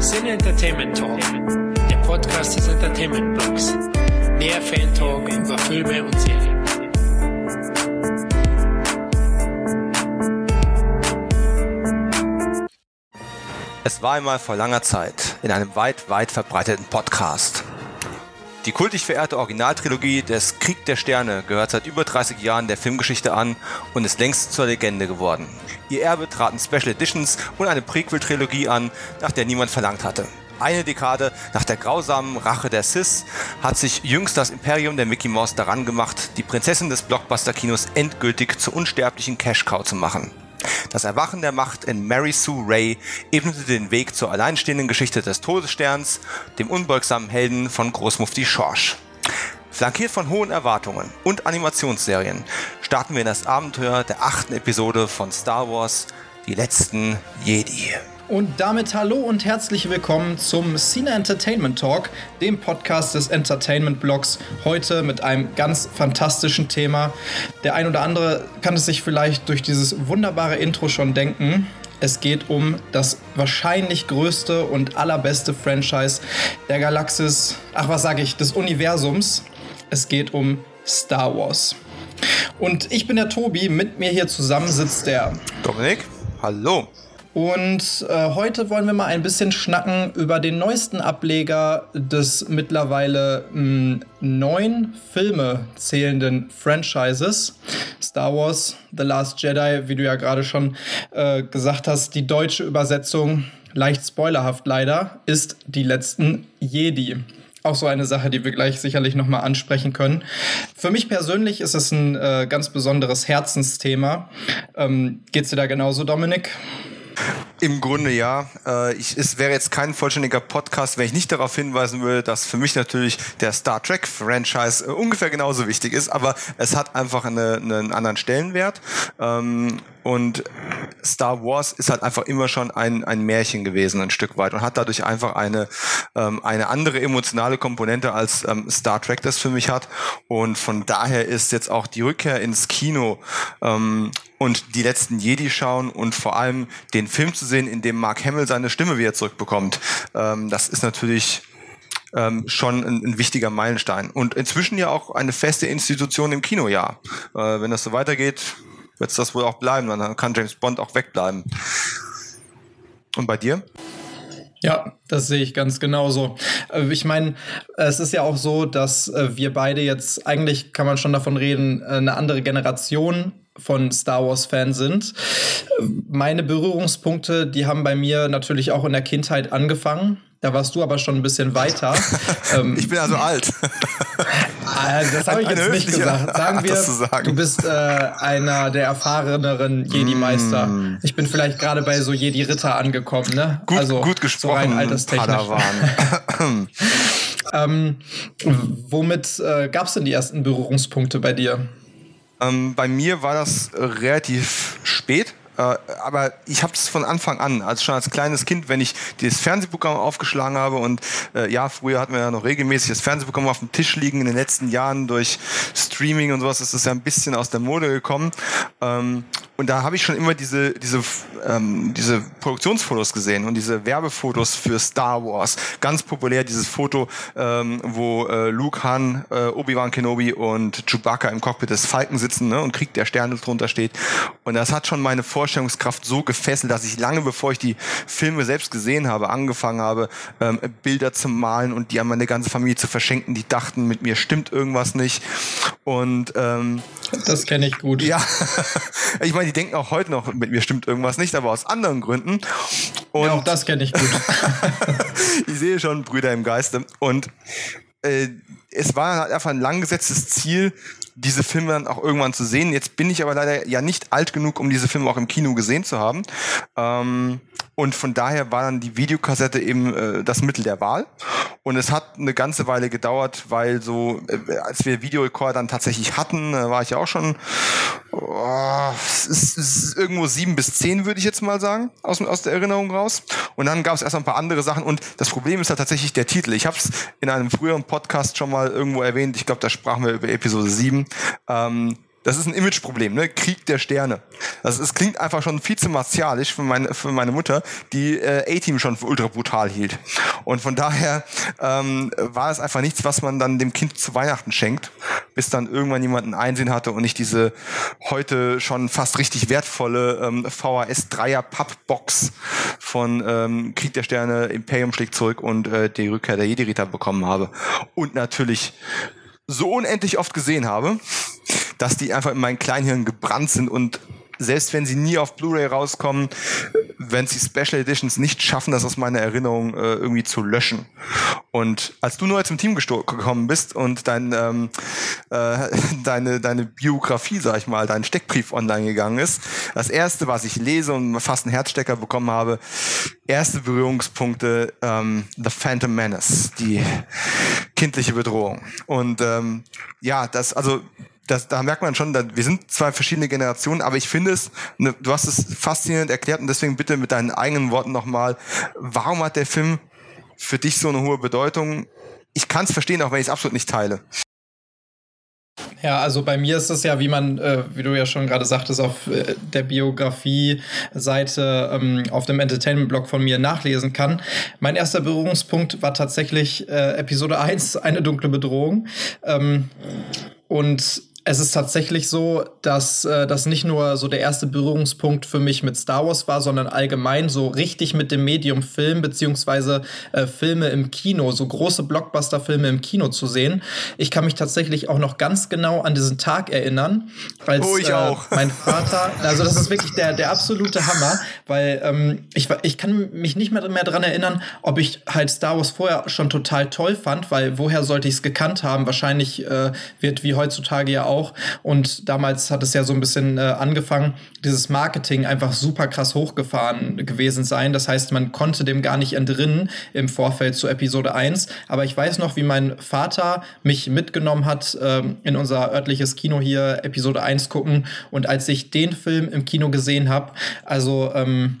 Sin Entertainment Talk, der Podcast des Entertainment Blogs. Mehr Fan Talk über Filme und Serien. Es war einmal vor langer Zeit in einem weit, weit verbreiteten Podcast. Die kultig verehrte Originaltrilogie des Krieg der Sterne gehört seit über 30 Jahren der Filmgeschichte an und ist längst zur Legende geworden. Ihr Erbe traten Special Editions und eine Prequel-Trilogie an, nach der niemand verlangt hatte. Eine Dekade nach der grausamen Rache der Sis hat sich jüngst das Imperium der Mickey Mouse daran gemacht, die Prinzessin des Blockbuster-Kinos endgültig zur unsterblichen Cash-Cow zu machen. Das Erwachen der Macht in Mary Sue Ray ebnete den Weg zur alleinstehenden Geschichte des Todessterns, dem unbeugsamen Helden von Großmufti Schorsch. Flankiert von hohen Erwartungen und Animationsserien starten wir in das Abenteuer der achten Episode von Star Wars, die letzten Jedi. Und damit hallo und herzlich willkommen zum Cine Entertainment Talk, dem Podcast des Entertainment Blogs. Heute mit einem ganz fantastischen Thema. Der ein oder andere kann es sich vielleicht durch dieses wunderbare Intro schon denken. Es geht um das wahrscheinlich größte und allerbeste Franchise der Galaxis, ach was sage ich, des Universums. Es geht um Star Wars. Und ich bin der Tobi, mit mir hier zusammen sitzt der Dominik, hallo. Und äh, heute wollen wir mal ein bisschen schnacken über den neuesten Ableger des mittlerweile mh, neun Filme zählenden Franchises. Star Wars, The Last Jedi, wie du ja gerade schon äh, gesagt hast, die deutsche Übersetzung, leicht spoilerhaft leider, ist die letzten Jedi auch so eine Sache, die wir gleich sicherlich nochmal ansprechen können. Für mich persönlich ist es ein äh, ganz besonderes Herzensthema. Ähm, geht's dir da genauso, Dominik? Im Grunde ja. Äh, ich, es wäre jetzt kein vollständiger Podcast, wenn ich nicht darauf hinweisen würde, dass für mich natürlich der Star Trek-Franchise äh, ungefähr genauso wichtig ist, aber es hat einfach eine, einen anderen Stellenwert. Ähm, und Star Wars ist halt einfach immer schon ein, ein Märchen gewesen, ein Stück weit, und hat dadurch einfach eine, ähm, eine andere emotionale Komponente, als ähm, Star Trek das für mich hat. Und von daher ist jetzt auch die Rückkehr ins Kino und die letzten Jedi schauen und vor allem den Film zu sehen, in dem Mark Hamill seine Stimme wieder zurückbekommt. Ähm, das ist natürlich ähm, schon ein, ein, wichtiger Meilenstein. Und inzwischen ja auch eine feste Institution im Kinojahr. Äh, wenn das so weitergeht, wird es das wohl auch bleiben. Dann kann James Bond auch wegbleiben. Und bei dir? Ja, das sehe ich ganz genauso. Äh, ich meine, es ist ja auch so, dass äh, wir beide jetzt, eigentlich kann man schon davon reden, äh, eine andere Generation von Star Wars-Fan sind. Meine Berührungspunkte, die haben bei mir natürlich auch in der Kindheit angefangen. Da warst du aber schon ein bisschen weiter. Ähm, ich bin also alt. Ah, das habe ich jetzt nicht gesagt. Sagen wir, sagen. du bist äh, einer der erfahreneren Jedi-Meister. Mm. Ich bin vielleicht gerade bei so Jedi-Ritter angekommen. Ne? Gut, also, gut gesprochen, so alterstechnisch. ähm, womit äh, gab es denn die ersten Berührungspunkte bei dir? Ähm, bei mir war das relativ spät. Äh, aber ich habe es von Anfang an, also schon als kleines Kind, wenn ich dieses Fernsehprogramm aufgeschlagen habe und äh, ja, früher hatten wir ja noch regelmäßig das Fernsehprogramm auf dem Tisch liegen. In den letzten Jahren durch Streaming und sowas ist es ja ein bisschen aus der Mode gekommen. Ähm, und da habe ich schon immer diese, diese, ähm, diese Produktionsfotos gesehen und diese Werbefotos für Star Wars. Ganz populär dieses Foto, ähm, wo äh, Luke Han, äh, Obi-Wan Kenobi und Chewbacca im Cockpit des Falken sitzen ne, und Krieg der Sterne drunter steht. Und das hat schon meine Vorstellungskraft so gefesselt, dass ich lange bevor ich die Filme selbst gesehen habe, angefangen habe, ähm, Bilder zu malen und die an meine ganze Familie zu verschenken. Die dachten, mit mir stimmt irgendwas nicht. Und ähm, das kenne ich gut. Ja, ich meine, die denken auch heute noch, mit mir stimmt irgendwas nicht, aber aus anderen Gründen. Und ja, auch das kenne ich gut. ich sehe schon Brüder im Geiste. Und äh, es war halt einfach ein langgesetztes Ziel, diese Filme dann auch irgendwann zu sehen. Jetzt bin ich aber leider ja nicht alt genug, um diese Filme auch im Kino gesehen zu haben. Ähm, und von daher war dann die Videokassette eben äh, das Mittel der Wahl. Und es hat eine ganze Weile gedauert, weil so, äh, als wir Videorekorder dann tatsächlich hatten, äh, war ich ja auch schon, oh, es, ist, es ist irgendwo sieben bis zehn, würde ich jetzt mal sagen, aus, aus der Erinnerung raus. Und dann gab es erst noch ein paar andere Sachen. Und das Problem ist ja tatsächlich der Titel. Ich habe es in einem früheren Podcast schon mal irgendwo erwähnt. Ich glaube, da sprachen wir über Episode sieben. Ähm, das ist ein Imageproblem, ne? Krieg der Sterne. Das es klingt einfach schon viel zu martialisch für meine, für meine Mutter, die äh, A-Team schon für ultra brutal hielt. Und von daher ähm, war es einfach nichts, was man dann dem Kind zu Weihnachten schenkt, bis dann irgendwann jemand einen Einsehen hatte und nicht diese heute schon fast richtig wertvolle ähm, VHS 3er Pappbox von ähm, Krieg der Sterne, Imperium schlägt zurück und äh, die Rückkehr der Jedi-Ritter bekommen habe. Und natürlich so unendlich oft gesehen habe, dass die einfach in mein Kleinhirn gebrannt sind und selbst wenn sie nie auf Blu-ray rauskommen, wenn sie Special Editions nicht schaffen, das aus meiner Erinnerung äh, irgendwie zu löschen. Und als du neu zum Team gekommen bist und dein, ähm, äh, deine, deine Biografie, sag ich mal, dein Steckbrief online gegangen ist, das erste, was ich lese und fast einen Herzstecker bekommen habe, erste Berührungspunkte, ähm, The Phantom Menace, die kindliche Bedrohung. Und ähm, ja, das, also das, da merkt man schon, wir sind zwei verschiedene Generationen, aber ich finde es, ne, du hast es faszinierend erklärt und deswegen bitte mit deinen eigenen Worten nochmal, warum hat der Film für dich so eine hohe Bedeutung? Ich kann es verstehen, auch wenn ich es absolut nicht teile. Ja, also bei mir ist es ja, wie man, äh, wie du ja schon gerade sagtest, auf äh, der Biografie-Seite ähm, auf dem Entertainment-Blog von mir nachlesen kann. Mein erster Berührungspunkt war tatsächlich äh, Episode 1, eine dunkle Bedrohung. Ähm, und es ist tatsächlich so, dass äh, das nicht nur so der erste Berührungspunkt für mich mit Star Wars war, sondern allgemein so richtig mit dem Medium Film beziehungsweise äh, Filme im Kino, so große Blockbuster-Filme im Kino zu sehen. Ich kann mich tatsächlich auch noch ganz genau an diesen Tag erinnern, als oh, ich auch. Äh, mein Vater, also das ist wirklich der, der absolute Hammer, weil ähm, ich, ich kann mich nicht mehr, mehr daran erinnern, ob ich halt Star Wars vorher schon total toll fand, weil woher sollte ich es gekannt haben? Wahrscheinlich äh, wird wie heutzutage ja auch. Und damals hat es ja so ein bisschen äh, angefangen, dieses Marketing einfach super krass hochgefahren gewesen sein. Das heißt, man konnte dem gar nicht entrinnen im Vorfeld zu Episode 1. Aber ich weiß noch, wie mein Vater mich mitgenommen hat äh, in unser örtliches Kino hier Episode 1 gucken. Und als ich den Film im Kino gesehen habe, also ähm,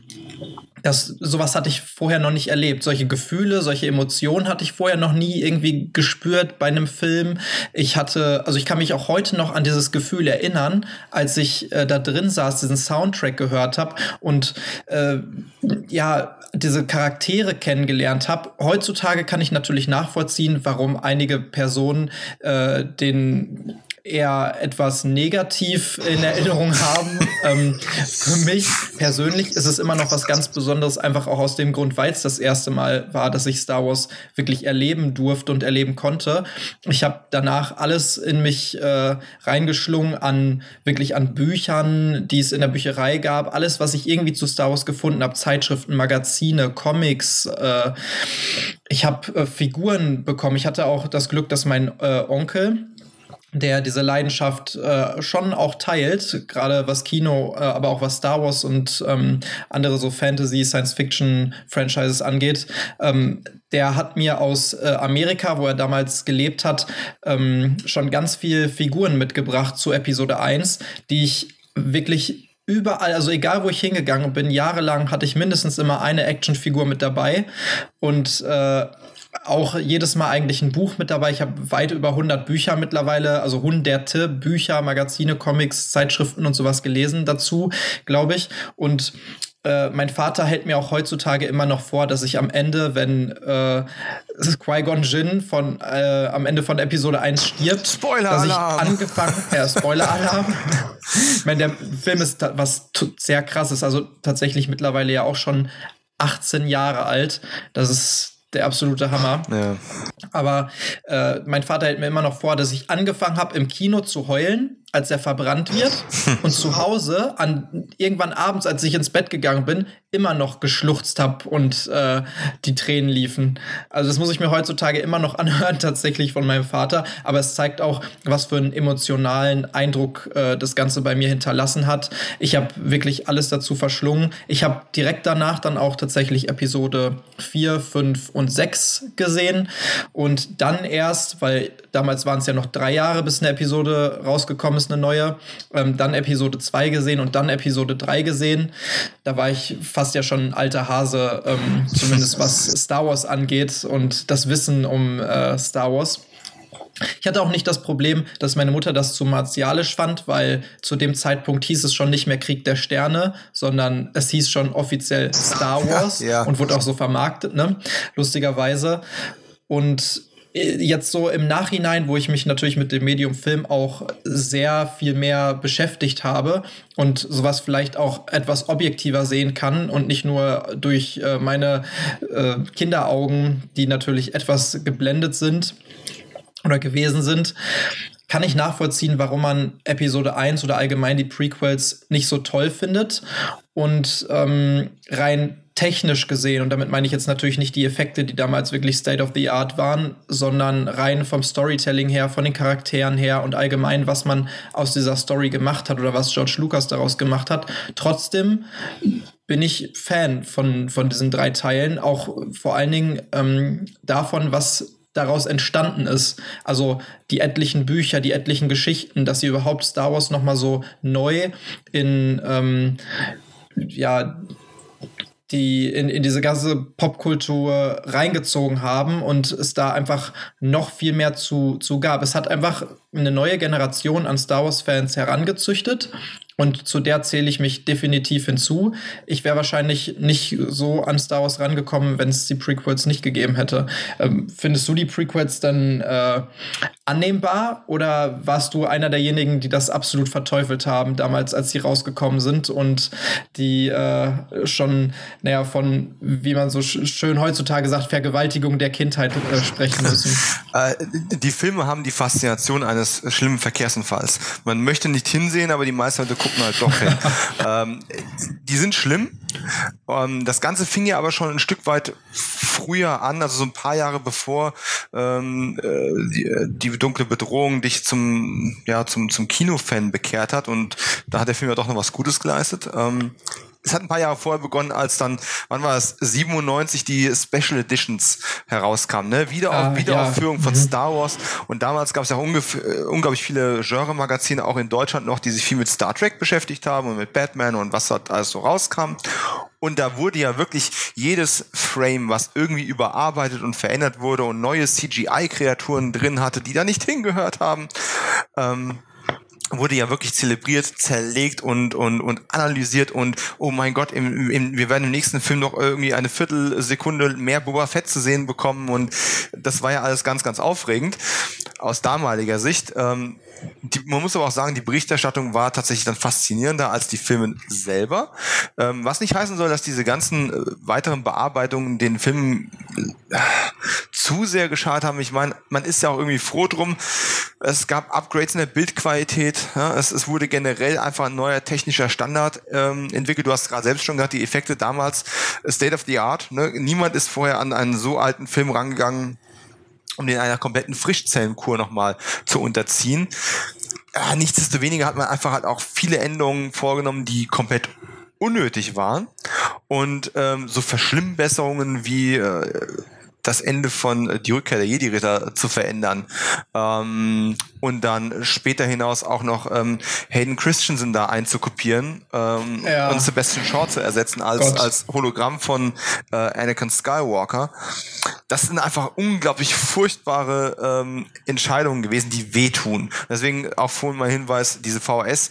das, sowas hatte ich vorher noch nicht erlebt. Solche Gefühle, solche Emotionen hatte ich vorher noch nie irgendwie gespürt bei einem Film. Ich hatte, also ich kann mich auch heute noch an dieses Gefühl erinnern, als ich äh, da drin saß, diesen Soundtrack gehört habe und äh, ja, diese Charaktere kennengelernt habe. Heutzutage kann ich natürlich nachvollziehen, warum einige Personen äh, den eher etwas negativ in Erinnerung haben. ähm, für mich persönlich ist es immer noch was ganz Besonderes, einfach auch aus dem Grund, weil es das erste Mal war, dass ich Star Wars wirklich erleben durfte und erleben konnte. Ich habe danach alles in mich äh, reingeschlungen an wirklich an Büchern, die es in der Bücherei gab, alles, was ich irgendwie zu Star Wars gefunden habe, Zeitschriften, Magazine, Comics. Äh, ich habe äh, Figuren bekommen. Ich hatte auch das Glück, dass mein äh, Onkel der diese Leidenschaft äh, schon auch teilt, gerade was Kino, äh, aber auch was Star Wars und ähm, andere so Fantasy, Science-Fiction-Franchises angeht. Ähm, der hat mir aus äh, Amerika, wo er damals gelebt hat, ähm, schon ganz viel Figuren mitgebracht zu Episode 1, die ich wirklich überall, also egal wo ich hingegangen bin, jahrelang hatte ich mindestens immer eine Actionfigur mit dabei und äh, auch jedes Mal eigentlich ein Buch mit dabei. Ich habe weit über 100 Bücher mittlerweile, also hunderte Bücher, Magazine, Comics, Zeitschriften und sowas gelesen dazu, glaube ich. Und äh, mein Vater hält mir auch heutzutage immer noch vor, dass ich am Ende, wenn äh, Qui-Gon Jinn von äh, am Ende von Episode 1 stirbt, Spoiler dass ich angefangen, ja, Spoiler-Alarm. ich meine, der Film ist was sehr krasses, also tatsächlich mittlerweile ja auch schon 18 Jahre alt. Das ist der absolute Hammer. Ja. Aber äh, mein Vater hält mir immer noch vor, dass ich angefangen habe, im Kino zu heulen, als er verbrannt wird und zu Hause an irgendwann abends, als ich ins Bett gegangen bin, immer noch geschluchzt habe und äh, die Tränen liefen. Also das muss ich mir heutzutage immer noch anhören tatsächlich von meinem Vater, aber es zeigt auch, was für einen emotionalen Eindruck äh, das Ganze bei mir hinterlassen hat. Ich habe wirklich alles dazu verschlungen. Ich habe direkt danach dann auch tatsächlich Episode 4, 5 und 6 gesehen und dann erst, weil damals waren es ja noch drei Jahre, bis eine Episode rausgekommen ist, eine neue. Ähm, dann Episode 2 gesehen und dann Episode 3 gesehen. Da war ich fast ja schon ein alter Hase, ähm, zumindest was Star Wars angeht und das Wissen um äh, Star Wars. Ich hatte auch nicht das Problem, dass meine Mutter das zu martialisch fand, weil zu dem Zeitpunkt hieß es schon nicht mehr Krieg der Sterne, sondern es hieß schon offiziell Star Wars ja, ja. und wurde auch so vermarktet, ne? Lustigerweise. Und jetzt so im Nachhinein, wo ich mich natürlich mit dem Medium Film auch sehr viel mehr beschäftigt habe und sowas vielleicht auch etwas objektiver sehen kann und nicht nur durch äh, meine äh, Kinderaugen, die natürlich etwas geblendet sind oder gewesen sind, kann ich nachvollziehen, warum man Episode 1 oder allgemein die Prequels nicht so toll findet. Und ähm, rein technisch gesehen, und damit meine ich jetzt natürlich nicht die Effekte, die damals wirklich State of the Art waren, sondern rein vom Storytelling her, von den Charakteren her und allgemein, was man aus dieser Story gemacht hat oder was George Lucas daraus gemacht hat. Trotzdem bin ich Fan von, von diesen drei Teilen, auch vor allen Dingen ähm, davon, was daraus entstanden ist. Also die etlichen Bücher, die etlichen Geschichten, dass sie überhaupt Star Wars noch mal so neu in ähm, ja die in, in diese ganze Popkultur reingezogen haben und es da einfach noch viel mehr zu, zu gab. Es hat einfach eine neue Generation an Star Wars-Fans herangezüchtet und zu der zähle ich mich definitiv hinzu. Ich wäre wahrscheinlich nicht so an Star Wars rangekommen, wenn es die Prequels nicht gegeben hätte. Ähm, findest du die Prequels dann äh, annehmbar oder warst du einer derjenigen, die das absolut verteufelt haben, damals, als sie rausgekommen sind und die äh, schon, naja, von, wie man so sch schön heutzutage sagt, Vergewaltigung der Kindheit äh, sprechen müssen? Äh, die Filme haben die Faszination eines schlimmen Verkehrsunfalls. Man möchte nicht hinsehen, aber die meisten Leute gucken gucken halt doch hin. ähm, die sind schlimm. Ähm, das Ganze fing ja aber schon ein Stück weit früher an, also so ein paar Jahre bevor ähm, äh, die, die dunkle Bedrohung dich zum, ja, zum, zum Kinofan bekehrt hat. Und da hat der Film ja doch noch was Gutes geleistet. Ähm, es hat ein paar Jahre vorher begonnen, als dann, wann war es, 97 die Special Editions herauskamen, ne? Wieder auf, ah, Wiederaufführung ja. von mhm. Star Wars. Und damals gab es ja äh, unglaublich viele Genre-Magazine, auch in Deutschland noch, die sich viel mit Star Trek beschäftigt haben und mit Batman und was da alles so rauskam. Und da wurde ja wirklich jedes Frame, was irgendwie überarbeitet und verändert wurde und neue CGI-Kreaturen drin hatte, die da nicht hingehört haben, ähm, wurde ja wirklich zelebriert, zerlegt und, und, und analysiert und oh mein Gott, im, im, wir werden im nächsten Film noch irgendwie eine Viertelsekunde mehr Boba Fett zu sehen bekommen und das war ja alles ganz, ganz aufregend aus damaliger Sicht. Ähm, die, man muss aber auch sagen, die Berichterstattung war tatsächlich dann faszinierender als die Filme selber. Ähm, was nicht heißen soll, dass diese ganzen äh, weiteren Bearbeitungen den Film äh, zu sehr geschadet haben. Ich meine, man ist ja auch irgendwie froh drum. Es gab Upgrades in der Bildqualität. Ja, es, es, wurde generell einfach ein neuer technischer Standard ähm, entwickelt. Du hast gerade selbst schon gesagt, die Effekte damals State of the Art. Ne? Niemand ist vorher an einen so alten Film rangegangen um den einer kompletten Frischzellenkur nochmal zu unterziehen. Ja, nichtsdestoweniger hat man einfach halt auch viele Änderungen vorgenommen, die komplett unnötig waren. Und ähm, so Verschlimmbesserungen wie äh, das Ende von äh, Die Rückkehr der Jedi-Ritter zu verändern. Ähm, und dann später hinaus auch noch ähm, Hayden Christensen da einzukopieren ähm, ja. und Sebastian Shaw zu ersetzen als, als Hologramm von äh, Anakin Skywalker. Das sind einfach unglaublich furchtbare ähm, Entscheidungen gewesen, die wehtun. Deswegen auch vorhin mal Hinweis, diese VHS,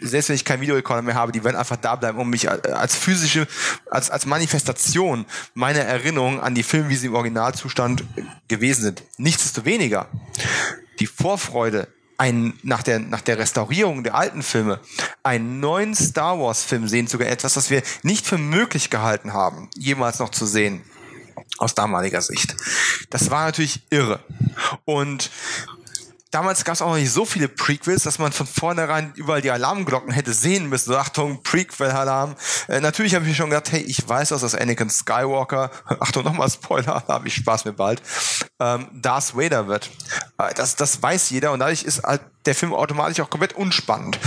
selbst wenn ich kein Videorekorder mehr habe, die werden einfach da bleiben, um mich als physische, als, als Manifestation meiner Erinnerung an die Filme, wie sie im Originalzustand gewesen sind. Nichtsdestoweniger, die Vorfreude, einen, nach, der, nach der Restaurierung der alten Filme, einen neuen Star Wars-Film sehen, sogar etwas, das wir nicht für möglich gehalten haben, jemals noch zu sehen aus damaliger Sicht. Das war natürlich irre. Und damals gab es auch noch nicht so viele Prequels, dass man von vornherein überall die Alarmglocken hätte sehen müssen. So, Achtung, Prequel-Alarm. Äh, natürlich habe ich mir schon gedacht, hey, ich weiß, dass das Anakin Skywalker, Achtung, nochmal Spoiler-Alarm, ich spaß mir bald, ähm, Darth Vader wird. Äh, das, das weiß jeder und dadurch ist halt der Film automatisch auch komplett unspannend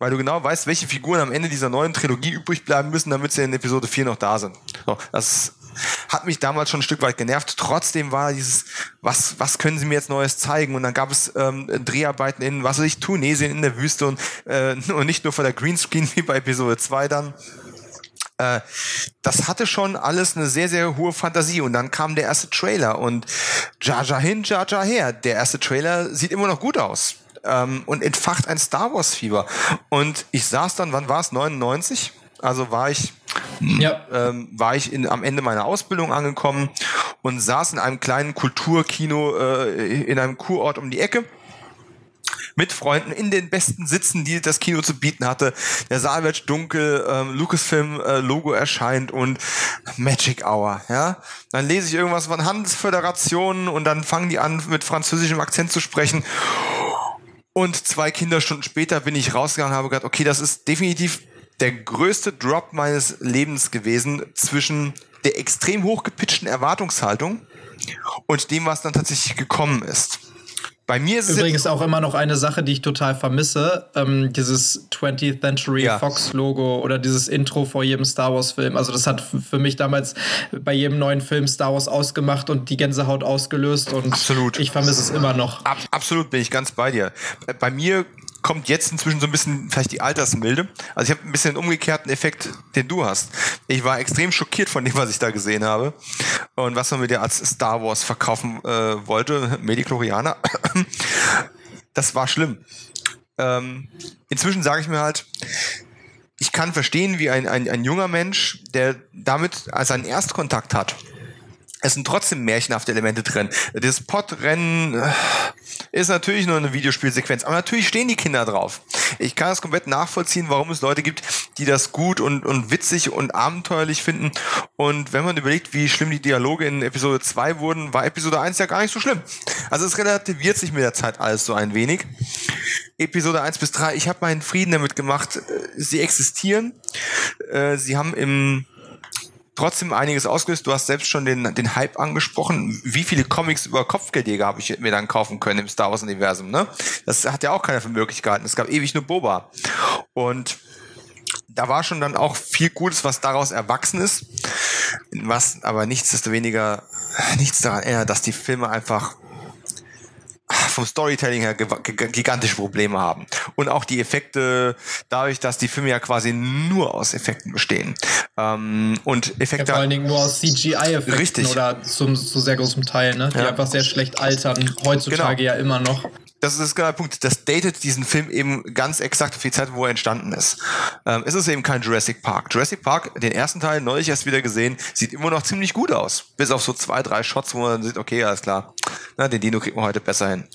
weil du genau weißt, welche Figuren am Ende dieser neuen Trilogie übrig bleiben müssen, damit sie in Episode 4 noch da sind. So, das hat mich damals schon ein Stück weit genervt. Trotzdem war dieses, was, was können sie mir jetzt Neues zeigen? Und dann gab es ähm, Dreharbeiten in, was weiß ich, Tunesien in der Wüste und, äh, und nicht nur vor der Greenscreen wie bei Episode 2 dann. Äh, das hatte schon alles eine sehr, sehr hohe Fantasie. Und dann kam der erste Trailer und Jaja hin, Jaja her. Der erste Trailer sieht immer noch gut aus. Ähm, und entfacht ein Star Wars Fieber. Und ich saß dann, wann war es? 99? Also war ich, ja. ähm, war ich in, am Ende meiner Ausbildung angekommen und saß in einem kleinen Kulturkino äh, in einem Kurort um die Ecke mit Freunden in den besten Sitzen, die das Kino zu bieten hatte. Der Saal wird dunkel, ähm, Lucasfilm äh, erscheint und Magic Hour, ja. Dann lese ich irgendwas von Handelsföderationen und dann fangen die an mit französischem Akzent zu sprechen. Und zwei Kinderstunden später bin ich rausgegangen und habe gedacht, okay, das ist definitiv der größte Drop meines Lebens gewesen zwischen der extrem hochgepitchten Erwartungshaltung und dem, was dann tatsächlich gekommen ist. Bei mir ist übrigens auch immer noch eine Sache, die ich total vermisse. Ähm, dieses 20th Century ja. Fox Logo oder dieses Intro vor jedem Star Wars Film. Also das hat für mich damals bei jedem neuen Film Star Wars ausgemacht und die Gänsehaut ausgelöst. Und absolut. ich vermisse es immer noch. Ab, absolut bin ich ganz bei dir. Bei mir kommt jetzt inzwischen so ein bisschen vielleicht die Altersmilde. Also ich habe ein bisschen den umgekehrten Effekt, den du hast. Ich war extrem schockiert von dem, was ich da gesehen habe und was man mir dir als Star Wars verkaufen äh, wollte, Mediklorianer. Das war schlimm. Ähm, inzwischen sage ich mir halt, ich kann verstehen, wie ein, ein, ein junger Mensch, der damit seinen Erstkontakt hat, es sind trotzdem märchenhafte Elemente drin. Das Podrennen äh, ist natürlich nur eine Videospielsequenz, aber natürlich stehen die Kinder drauf. Ich kann das komplett nachvollziehen, warum es Leute gibt, die das gut und, und witzig und abenteuerlich finden. Und wenn man überlegt, wie schlimm die Dialoge in Episode 2 wurden, war Episode 1 ja gar nicht so schlimm. Also es relativiert sich mit der Zeit alles so ein wenig. Episode 1 bis 3, ich habe meinen Frieden damit gemacht. Sie existieren. Äh, sie haben im trotzdem einiges ausgelöst. Du hast selbst schon den, den Hype angesprochen. Wie viele Comics über Kopfgeldjäger habe ich mir dann kaufen können im Star Wars-Universum? Ne? Das hat ja auch keiner für möglich gehalten. Es gab ewig nur Boba. Und da war schon dann auch viel Gutes, was daraus erwachsen ist. Was aber nichtsdestoweniger nichts daran erinnert, dass die Filme einfach vom Storytelling her gigantische Probleme haben. Und auch die Effekte, dadurch, dass die Filme ja quasi nur aus Effekten bestehen. Ähm, und Effekte. Ja, vor allen Dingen nur aus CGI-Effekten Richtig. oder zum, zu sehr großem Teil, ne? Die ja. einfach sehr schlecht altern, heutzutage genau. ja immer noch das ist genau der Punkt. Das datet diesen Film eben ganz exakt auf die Zeit, wo er entstanden ist. Ähm, es ist eben kein Jurassic Park. Jurassic Park, den ersten Teil, neulich erst wieder gesehen, sieht immer noch ziemlich gut aus. Bis auf so zwei, drei Shots, wo man sieht, okay, alles klar. Na, den Dino kriegt man heute besser hin.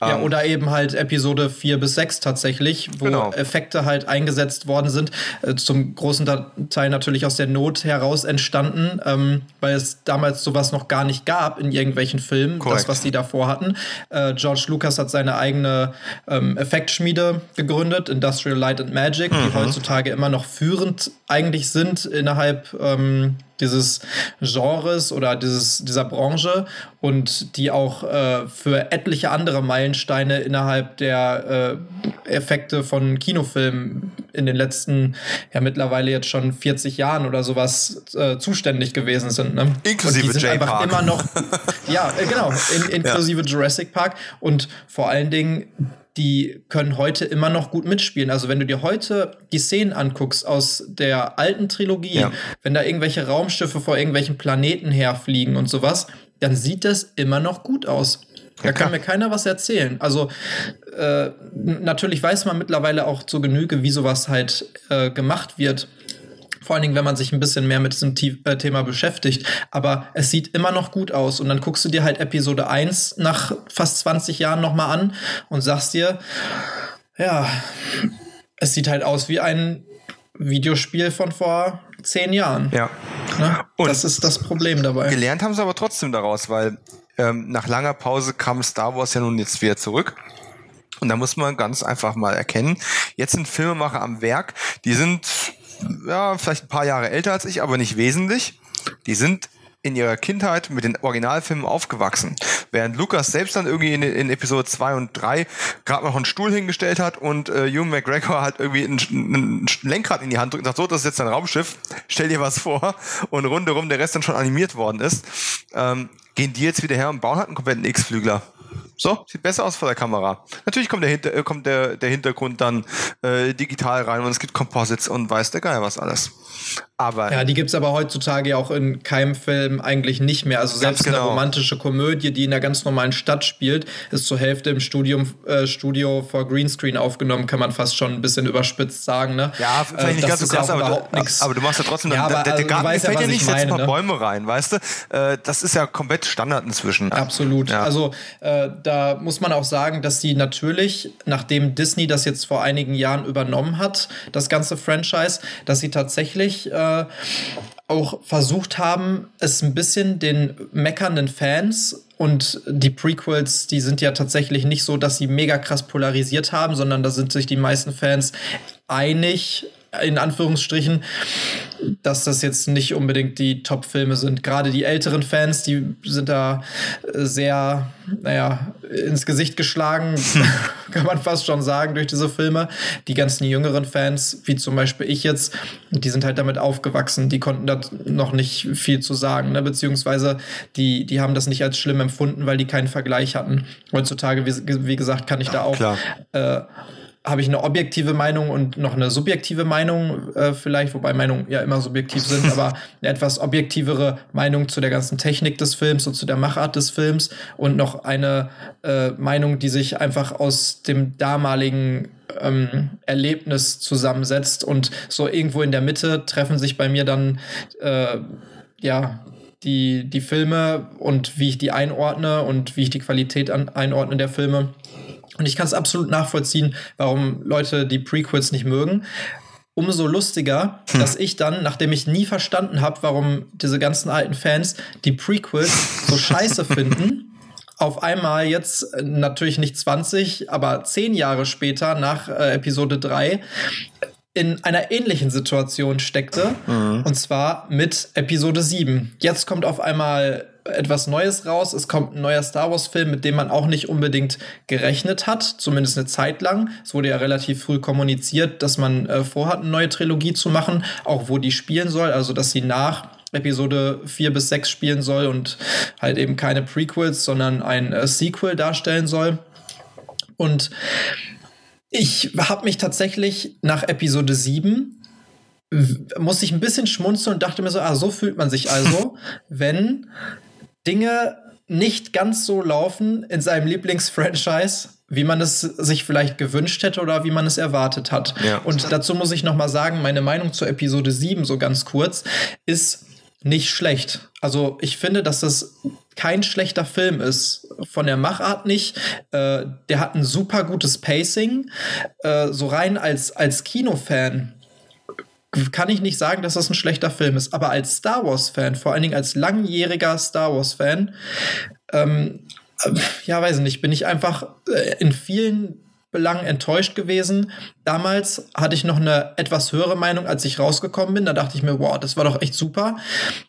Ja, ähm, oder eben halt Episode 4 bis 6 tatsächlich, wo genau. Effekte halt eingesetzt worden sind. Äh, zum großen Teil natürlich aus der Not heraus entstanden, ähm, weil es damals sowas noch gar nicht gab in irgendwelchen Filmen, Korrekt. das, was die davor hatten. Äh, George Lucas hat seine eigene ähm, Effektschmiede gegründet, Industrial Light and Magic, mhm. die heutzutage immer noch führend eigentlich sind innerhalb ähm, dieses Genres oder dieses, dieser Branche und die auch äh, für etliche andere Meilensteine innerhalb der äh, Effekte von Kinofilmen in den letzten, ja mittlerweile jetzt schon 40 Jahren oder sowas äh, zuständig gewesen sind. Ne? Inklusive und die sind einfach immer noch, ja, äh, genau, in, inklusive ja. Jurassic Park und vor allen Dingen die können heute immer noch gut mitspielen. Also wenn du dir heute die Szenen anguckst aus der alten Trilogie, ja. wenn da irgendwelche Raumschiffe vor irgendwelchen Planeten herfliegen und sowas, dann sieht das immer noch gut aus. Da kann mir keiner was erzählen. Also äh, natürlich weiß man mittlerweile auch zur Genüge, wie sowas halt äh, gemacht wird. Vor allen Dingen, wenn man sich ein bisschen mehr mit diesem äh, Thema beschäftigt. Aber es sieht immer noch gut aus. Und dann guckst du dir halt Episode 1 nach fast 20 Jahren nochmal an und sagst dir, ja, es sieht halt aus wie ein Videospiel von vor zehn Jahren. Ja. Ne? Und das ist das Problem dabei. Gelernt haben sie aber trotzdem daraus, weil ähm, nach langer Pause kam Star Wars ja nun jetzt wieder zurück. Und da muss man ganz einfach mal erkennen, jetzt sind Filmemacher am Werk, die sind ja, vielleicht ein paar Jahre älter als ich, aber nicht wesentlich. Die sind in ihrer Kindheit mit den Originalfilmen aufgewachsen. Während Lucas selbst dann irgendwie in, in Episode 2 und 3 gerade noch einen Stuhl hingestellt hat und äh, Hugh McGregor halt irgendwie ein, ein, Lenkrad in die Hand drückt und sagt, so, das ist jetzt ein Raumschiff, stell dir was vor und rundherum der Rest dann schon animiert worden ist, ähm, gehen die jetzt wieder her und bauen halt einen kompletten X-Flügler. So, sieht besser aus vor der Kamera. Natürlich kommt der, Hinter äh, kommt der, der Hintergrund dann äh, digital rein und es gibt Composites und weiß der Geil was alles. Aber ja, die gibt es aber heutzutage auch in keinem Film eigentlich nicht mehr. Also selbst genau. eine romantische Komödie, die in einer ganz normalen Stadt spielt, ist zur Hälfte im Studium, äh, Studio vor Greenscreen aufgenommen, kann man fast schon ein bisschen überspitzt sagen. Ne? Ja, vielleicht äh, nicht ganz so krass, aber, du, aber du machst ja trotzdem, ja, aber, der, der also, Garten fällt ja, ja nicht jetzt ein paar ne? Bäume rein, weißt du? Äh, das ist ja komplett Standard inzwischen. Absolut. Ja. Also äh, da muss man auch sagen, dass die natürlich, nachdem Disney das jetzt vor einigen Jahren übernommen hat, das ganze Franchise, dass sie tatsächlich äh, auch versucht haben, es ein bisschen den meckernden Fans und die Prequels, die sind ja tatsächlich nicht so, dass sie mega krass polarisiert haben, sondern da sind sich die meisten Fans einig, in Anführungsstrichen, dass das jetzt nicht unbedingt die Top-Filme sind. Gerade die älteren Fans, die sind da sehr, naja, ins Gesicht geschlagen, kann man fast schon sagen, durch diese Filme. Die ganzen jüngeren Fans, wie zum Beispiel ich jetzt, die sind halt damit aufgewachsen. Die konnten da noch nicht viel zu sagen, ne? beziehungsweise die, die haben das nicht als schlimm empfunden, weil die keinen Vergleich hatten. Heutzutage, wie, wie gesagt, kann ich da auch äh, habe ich eine objektive Meinung und noch eine subjektive Meinung äh, vielleicht, wobei Meinungen ja immer subjektiv sind, aber eine etwas objektivere Meinung zu der ganzen Technik des Films und zu der Machart des Films und noch eine äh, Meinung, die sich einfach aus dem damaligen ähm, Erlebnis zusammensetzt und so irgendwo in der Mitte treffen sich bei mir dann äh, ja die, die Filme und wie ich die einordne und wie ich die Qualität an, einordne der Filme. Und ich kann es absolut nachvollziehen, warum Leute die Prequels nicht mögen. Umso lustiger, hm. dass ich dann, nachdem ich nie verstanden habe, warum diese ganzen alten Fans die Prequels so scheiße finden, auf einmal jetzt äh, natürlich nicht 20, aber 10 Jahre später nach äh, Episode 3 in einer ähnlichen Situation steckte. Mhm. Und zwar mit Episode 7. Jetzt kommt auf einmal etwas Neues raus. Es kommt ein neuer Star Wars-Film, mit dem man auch nicht unbedingt gerechnet hat, zumindest eine Zeit lang. Es wurde ja relativ früh kommuniziert, dass man äh, vorhat, eine neue Trilogie zu machen, auch wo die spielen soll, also dass sie nach Episode 4 bis 6 spielen soll und halt eben keine Prequels, sondern ein äh, Sequel darstellen soll. Und ich habe mich tatsächlich nach Episode 7 muss ich ein bisschen schmunzeln und dachte mir so, ah, so fühlt man sich also, wenn Dinge nicht ganz so laufen in seinem Lieblingsfranchise, wie man es sich vielleicht gewünscht hätte oder wie man es erwartet hat. Ja. Und dazu muss ich noch mal sagen, meine Meinung zur Episode 7 so ganz kurz ist nicht schlecht. Also ich finde, dass das kein schlechter Film ist. Von der Machart nicht. Äh, der hat ein super gutes Pacing. Äh, so rein als, als Kinofan kann ich nicht sagen, dass das ein schlechter Film ist. Aber als Star Wars-Fan, vor allen Dingen als langjähriger Star Wars-Fan, ähm, äh, ja, weiß ich nicht, bin ich einfach äh, in vielen Belangen enttäuscht gewesen. Damals hatte ich noch eine etwas höhere Meinung, als ich rausgekommen bin. Da dachte ich mir, wow, das war doch echt super.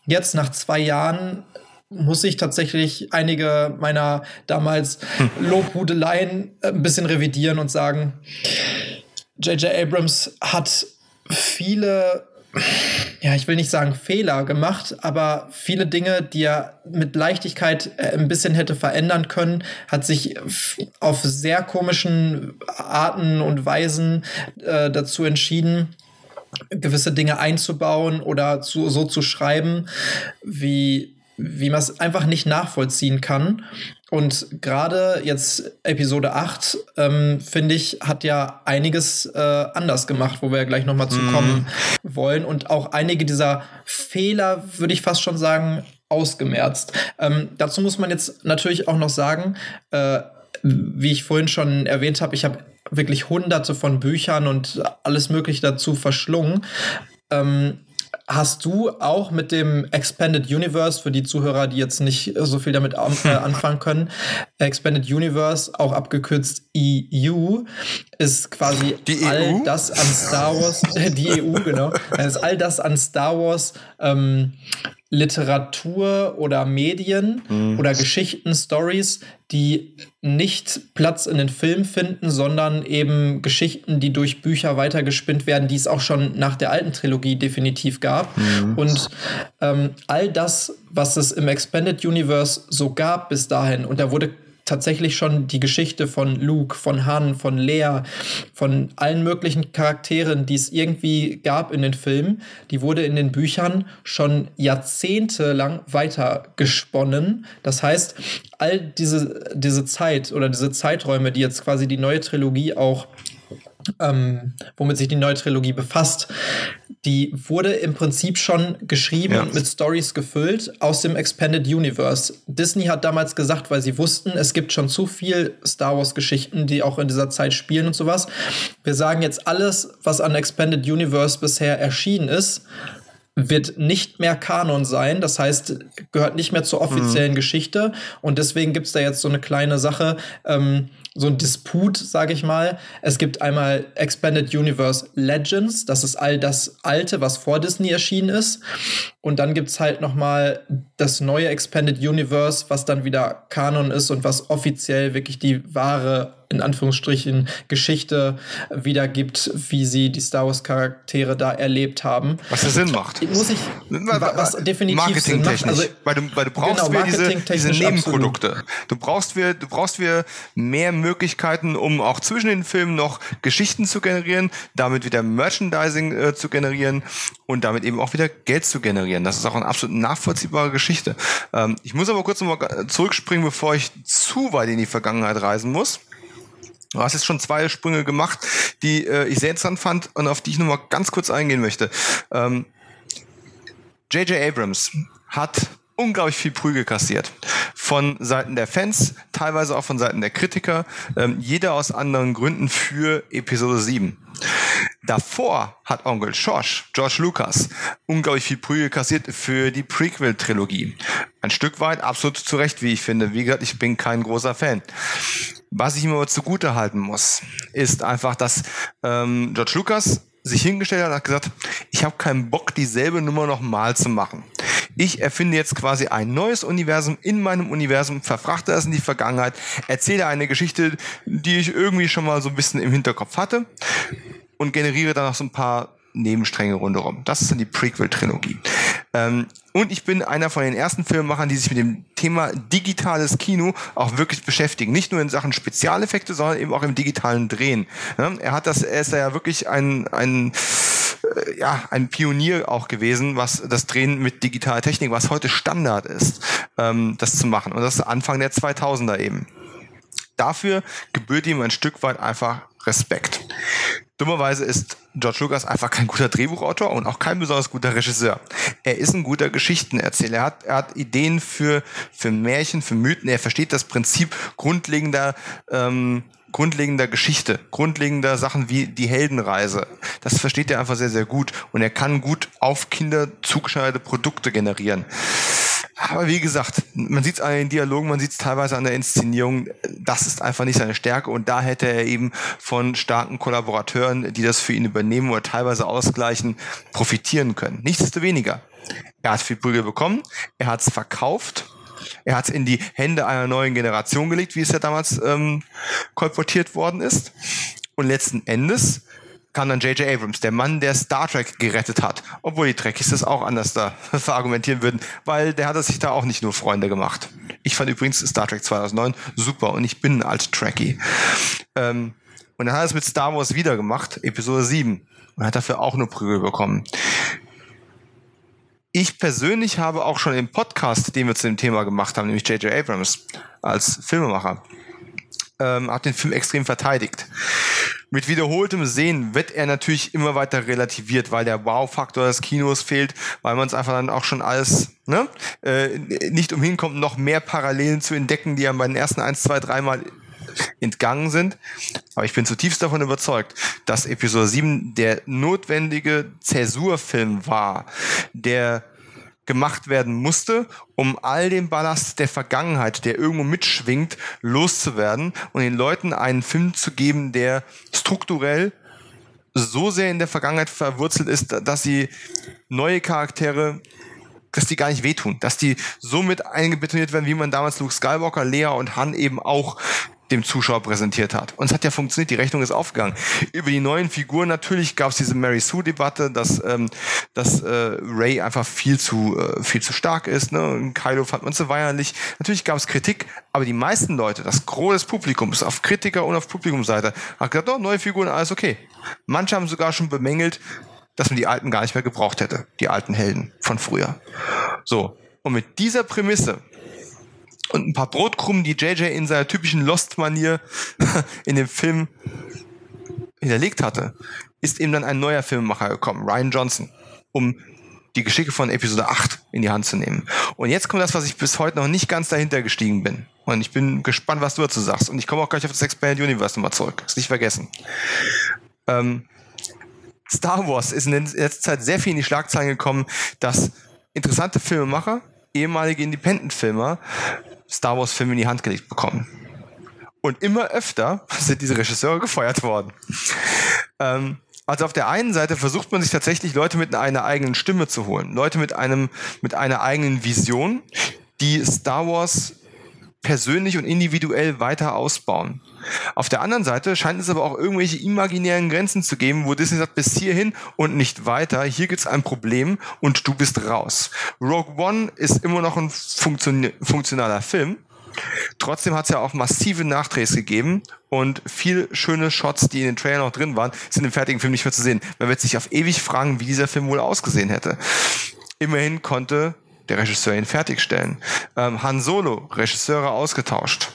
Jetzt nach zwei Jahren muss ich tatsächlich einige meiner damals hm. Lobhudeleien äh, ein bisschen revidieren und sagen, J.J. Abrams hat viele, ja, ich will nicht sagen Fehler gemacht, aber viele Dinge, die er mit Leichtigkeit äh, ein bisschen hätte verändern können, hat sich auf sehr komischen Arten und Weisen äh, dazu entschieden, gewisse Dinge einzubauen oder zu, so zu schreiben, wie wie man es einfach nicht nachvollziehen kann. Und gerade jetzt Episode 8, ähm, finde ich, hat ja einiges äh, anders gemacht, wo wir ja gleich nochmal mm. zu mhm. kommen wollen. Und auch einige dieser Fehler, würde ich fast schon sagen, ausgemerzt. Ähm, dazu muss man jetzt natürlich auch noch sagen, äh, wie ich vorhin schon erwähnt habe, ich habe wirklich hunderte von Büchern und alles Mögliche dazu verschlungen. Ähm, Hast du auch mit dem Expanded Universe, für die Zuhörer, die jetzt nicht so viel damit äh, anfangen können, Expanded Universe, auch abgekürzt EU, ist quasi die all EU? das an Star Wars, die EU, genau, ist all das an Star Wars ähm, Literatur oder Medien mhm. oder Geschichten, Stories, die nicht Platz in den Film finden, sondern eben Geschichten, die durch Bücher weitergespinnt werden, die es auch schon nach der alten Trilogie definitiv gab. Mhm. Und ähm, all das, was es im Expanded Universe so gab bis dahin, und da wurde tatsächlich schon die Geschichte von Luke, von Han, von Lea, von allen möglichen Charakteren, die es irgendwie gab in den Filmen, die wurde in den Büchern schon jahrzehntelang weitergesponnen. Das heißt, all diese, diese Zeit oder diese Zeiträume, die jetzt quasi die neue Trilogie auch ähm, womit sich die neue Trilogie befasst, die wurde im Prinzip schon geschrieben ja. und mit Stories gefüllt aus dem Expanded Universe. Disney hat damals gesagt, weil sie wussten, es gibt schon zu viel Star Wars Geschichten, die auch in dieser Zeit spielen und sowas. Wir sagen jetzt alles, was an Expanded Universe bisher erschienen ist, wird nicht mehr Kanon sein. Das heißt, gehört nicht mehr zur offiziellen mhm. Geschichte. Und deswegen gibt es da jetzt so eine kleine Sache. Ähm, so ein Disput, sage ich mal. Es gibt einmal Expanded Universe Legends, das ist all das Alte, was vor Disney erschienen ist. Und dann gibt es halt noch mal das neue Expanded Universe, was dann wieder Kanon ist und was offiziell wirklich die wahre in Anführungsstrichen Geschichte wiedergibt, wie sie die Star Wars Charaktere da erlebt haben. Was ja Sinn macht. Muss ich, was definitiv Marketingtechnisch. Also, weil, du, weil du brauchst genau, diese, diese Nebenprodukte. Absolut. Du brauchst wir, du brauchst wir mehr Möglichkeiten, um auch zwischen den Filmen noch Geschichten zu generieren, damit wieder Merchandising äh, zu generieren und damit eben auch wieder Geld zu generieren. Das ist auch eine absolut nachvollziehbare Geschichte. Ähm, ich muss aber kurz nochmal zurückspringen, bevor ich zu weit in die Vergangenheit reisen muss. Du hast jetzt schon zwei Sprünge gemacht, die äh, ich sehr interessant fand und auf die ich nochmal ganz kurz eingehen möchte. Ähm, J.J. Abrams hat unglaublich viel Prügel kassiert. Von Seiten der Fans, teilweise auch von Seiten der Kritiker, ähm, jeder aus anderen Gründen für Episode 7. Davor hat Onkel Josh, George Lucas, unglaublich viel Prügel kassiert für die Prequel-Trilogie. Ein Stück weit absolut zu Recht, wie ich finde. Wie gesagt, ich bin kein großer Fan. Was ich ihm aber zugute halten muss, ist einfach, dass ähm, George Lucas sich hingestellt hat und hat gesagt, ich habe keinen Bock, dieselbe Nummer nochmal zu machen. Ich erfinde jetzt quasi ein neues Universum in meinem Universum, verfrachte das in die Vergangenheit, erzähle eine Geschichte, die ich irgendwie schon mal so ein bisschen im Hinterkopf hatte und generiere dann noch so ein paar Nebenstränge rundherum. Das ist dann die Prequel-Trilogie. Ähm, und ich bin einer von den ersten Filmemachern, die sich mit dem Thema digitales Kino auch wirklich beschäftigen. Nicht nur in Sachen Spezialeffekte, sondern eben auch im digitalen Drehen. Ja, er hat das, er ist ja wirklich ein, ein, äh, ja, ein Pionier auch gewesen, was das Drehen mit digitaler Technik, was heute Standard ist, ähm, das zu machen. Und das ist Anfang der 2000er eben. Dafür gebührt ihm ein Stück weit einfach Respekt. Dummerweise ist George Lucas einfach kein guter Drehbuchautor und auch kein besonders guter Regisseur. Er ist ein guter Geschichtenerzähler. Er hat, er hat Ideen für, für Märchen, für Mythen. Er versteht das Prinzip grundlegender ähm, grundlegender Geschichte, grundlegender Sachen wie die Heldenreise. Das versteht er einfach sehr, sehr gut und er kann gut auf Kinder zugeschneiderte Produkte generieren. Aber wie gesagt, man sieht es an den Dialogen, man sieht es teilweise an der Inszenierung, das ist einfach nicht seine Stärke und da hätte er eben von starken Kollaborateuren, die das für ihn übernehmen oder teilweise ausgleichen, profitieren können. Nichtsdestoweniger. Er hat viel Prügel bekommen, er hat es verkauft, er hat es in die Hände einer neuen Generation gelegt, wie es ja damals ähm, kolportiert worden ist. Und letzten Endes kam dann J.J. Abrams, der Mann, der Star Trek gerettet hat. Obwohl die Trekkies das auch anders da verargumentieren würden, weil der hat sich da auch nicht nur Freunde gemacht. Ich fand übrigens Star Trek 2009 super und ich bin ein alt Trekkie. Ähm, und dann hat er es mit Star Wars wieder gemacht, Episode 7. Und hat dafür auch nur Prügel bekommen. Ich persönlich habe auch schon im Podcast, den wir zu dem Thema gemacht haben, nämlich J.J. Abrams als Filmemacher, ähm, hat den Film extrem verteidigt. Mit wiederholtem Sehen wird er natürlich immer weiter relativiert, weil der Wow-Faktor des Kinos fehlt, weil man es einfach dann auch schon alles ne, äh, nicht umhin kommt, noch mehr Parallelen zu entdecken, die ja bei den ersten eins, zwei, dreimal entgangen sind. Aber ich bin zutiefst davon überzeugt, dass Episode 7 der notwendige Zäsurfilm war, der gemacht werden musste, um all den Ballast der Vergangenheit, der irgendwo mitschwingt, loszuwerden und den Leuten einen Film zu geben, der strukturell so sehr in der Vergangenheit verwurzelt ist, dass sie neue Charaktere dass die gar nicht wehtun, dass die so mit eingebetoniert werden, wie man damals Luke Skywalker, Lea und Han eben auch dem Zuschauer präsentiert hat. Und es hat ja funktioniert, die Rechnung ist aufgegangen. Über die neuen Figuren natürlich gab es diese Mary Sue-Debatte, dass, ähm, dass äh, Ray einfach viel zu, äh, viel zu stark ist. Ne? Und Kylo fand man zu weinerlich. Natürlich gab es Kritik, aber die meisten Leute, das Gros des Publikums, auf Kritiker und auf Publikumsseite, hat gesagt, oh, neue Figuren, alles okay. Manche haben sogar schon bemängelt, dass man die alten gar nicht mehr gebraucht hätte, die alten Helden von früher. So, und mit dieser Prämisse und ein paar Brotkrumen, die JJ in seiner typischen Lost-Manier in dem Film hinterlegt hatte, ist eben dann ein neuer Filmemacher gekommen, Ryan Johnson, um die Geschicke von Episode 8 in die Hand zu nehmen. Und jetzt kommt das, was ich bis heute noch nicht ganz dahinter gestiegen bin. Und ich bin gespannt, was du dazu sagst. Und ich komme auch gleich auf das Expanded Universe nochmal zurück. Ist nicht vergessen. Ähm, Star Wars ist in letzter Zeit sehr viel in die Schlagzeilen gekommen, dass interessante Filmemacher, ehemalige Independent-Filmer, Star Wars-Filme in die Hand gelegt bekommen. Und immer öfter sind diese Regisseure gefeuert worden. Ähm, also auf der einen Seite versucht man sich tatsächlich Leute mit einer eigenen Stimme zu holen, Leute mit einem mit einer eigenen Vision, die Star Wars persönlich und individuell weiter ausbauen. Auf der anderen Seite scheint es aber auch irgendwelche imaginären Grenzen zu geben, wo Disney sagt, bis hierhin und nicht weiter. Hier gibt's ein Problem und du bist raus. Rogue One ist immer noch ein funktion funktionaler Film. Trotzdem hat es ja auch massive Nachdrehs gegeben und viele schöne Shots, die in den Trailer noch drin waren, sind im fertigen Film nicht mehr zu sehen. Man wird sich auf ewig fragen, wie dieser Film wohl ausgesehen hätte. Immerhin konnte der Regisseur ihn fertigstellen. Ähm, Han Solo, Regisseure ausgetauscht.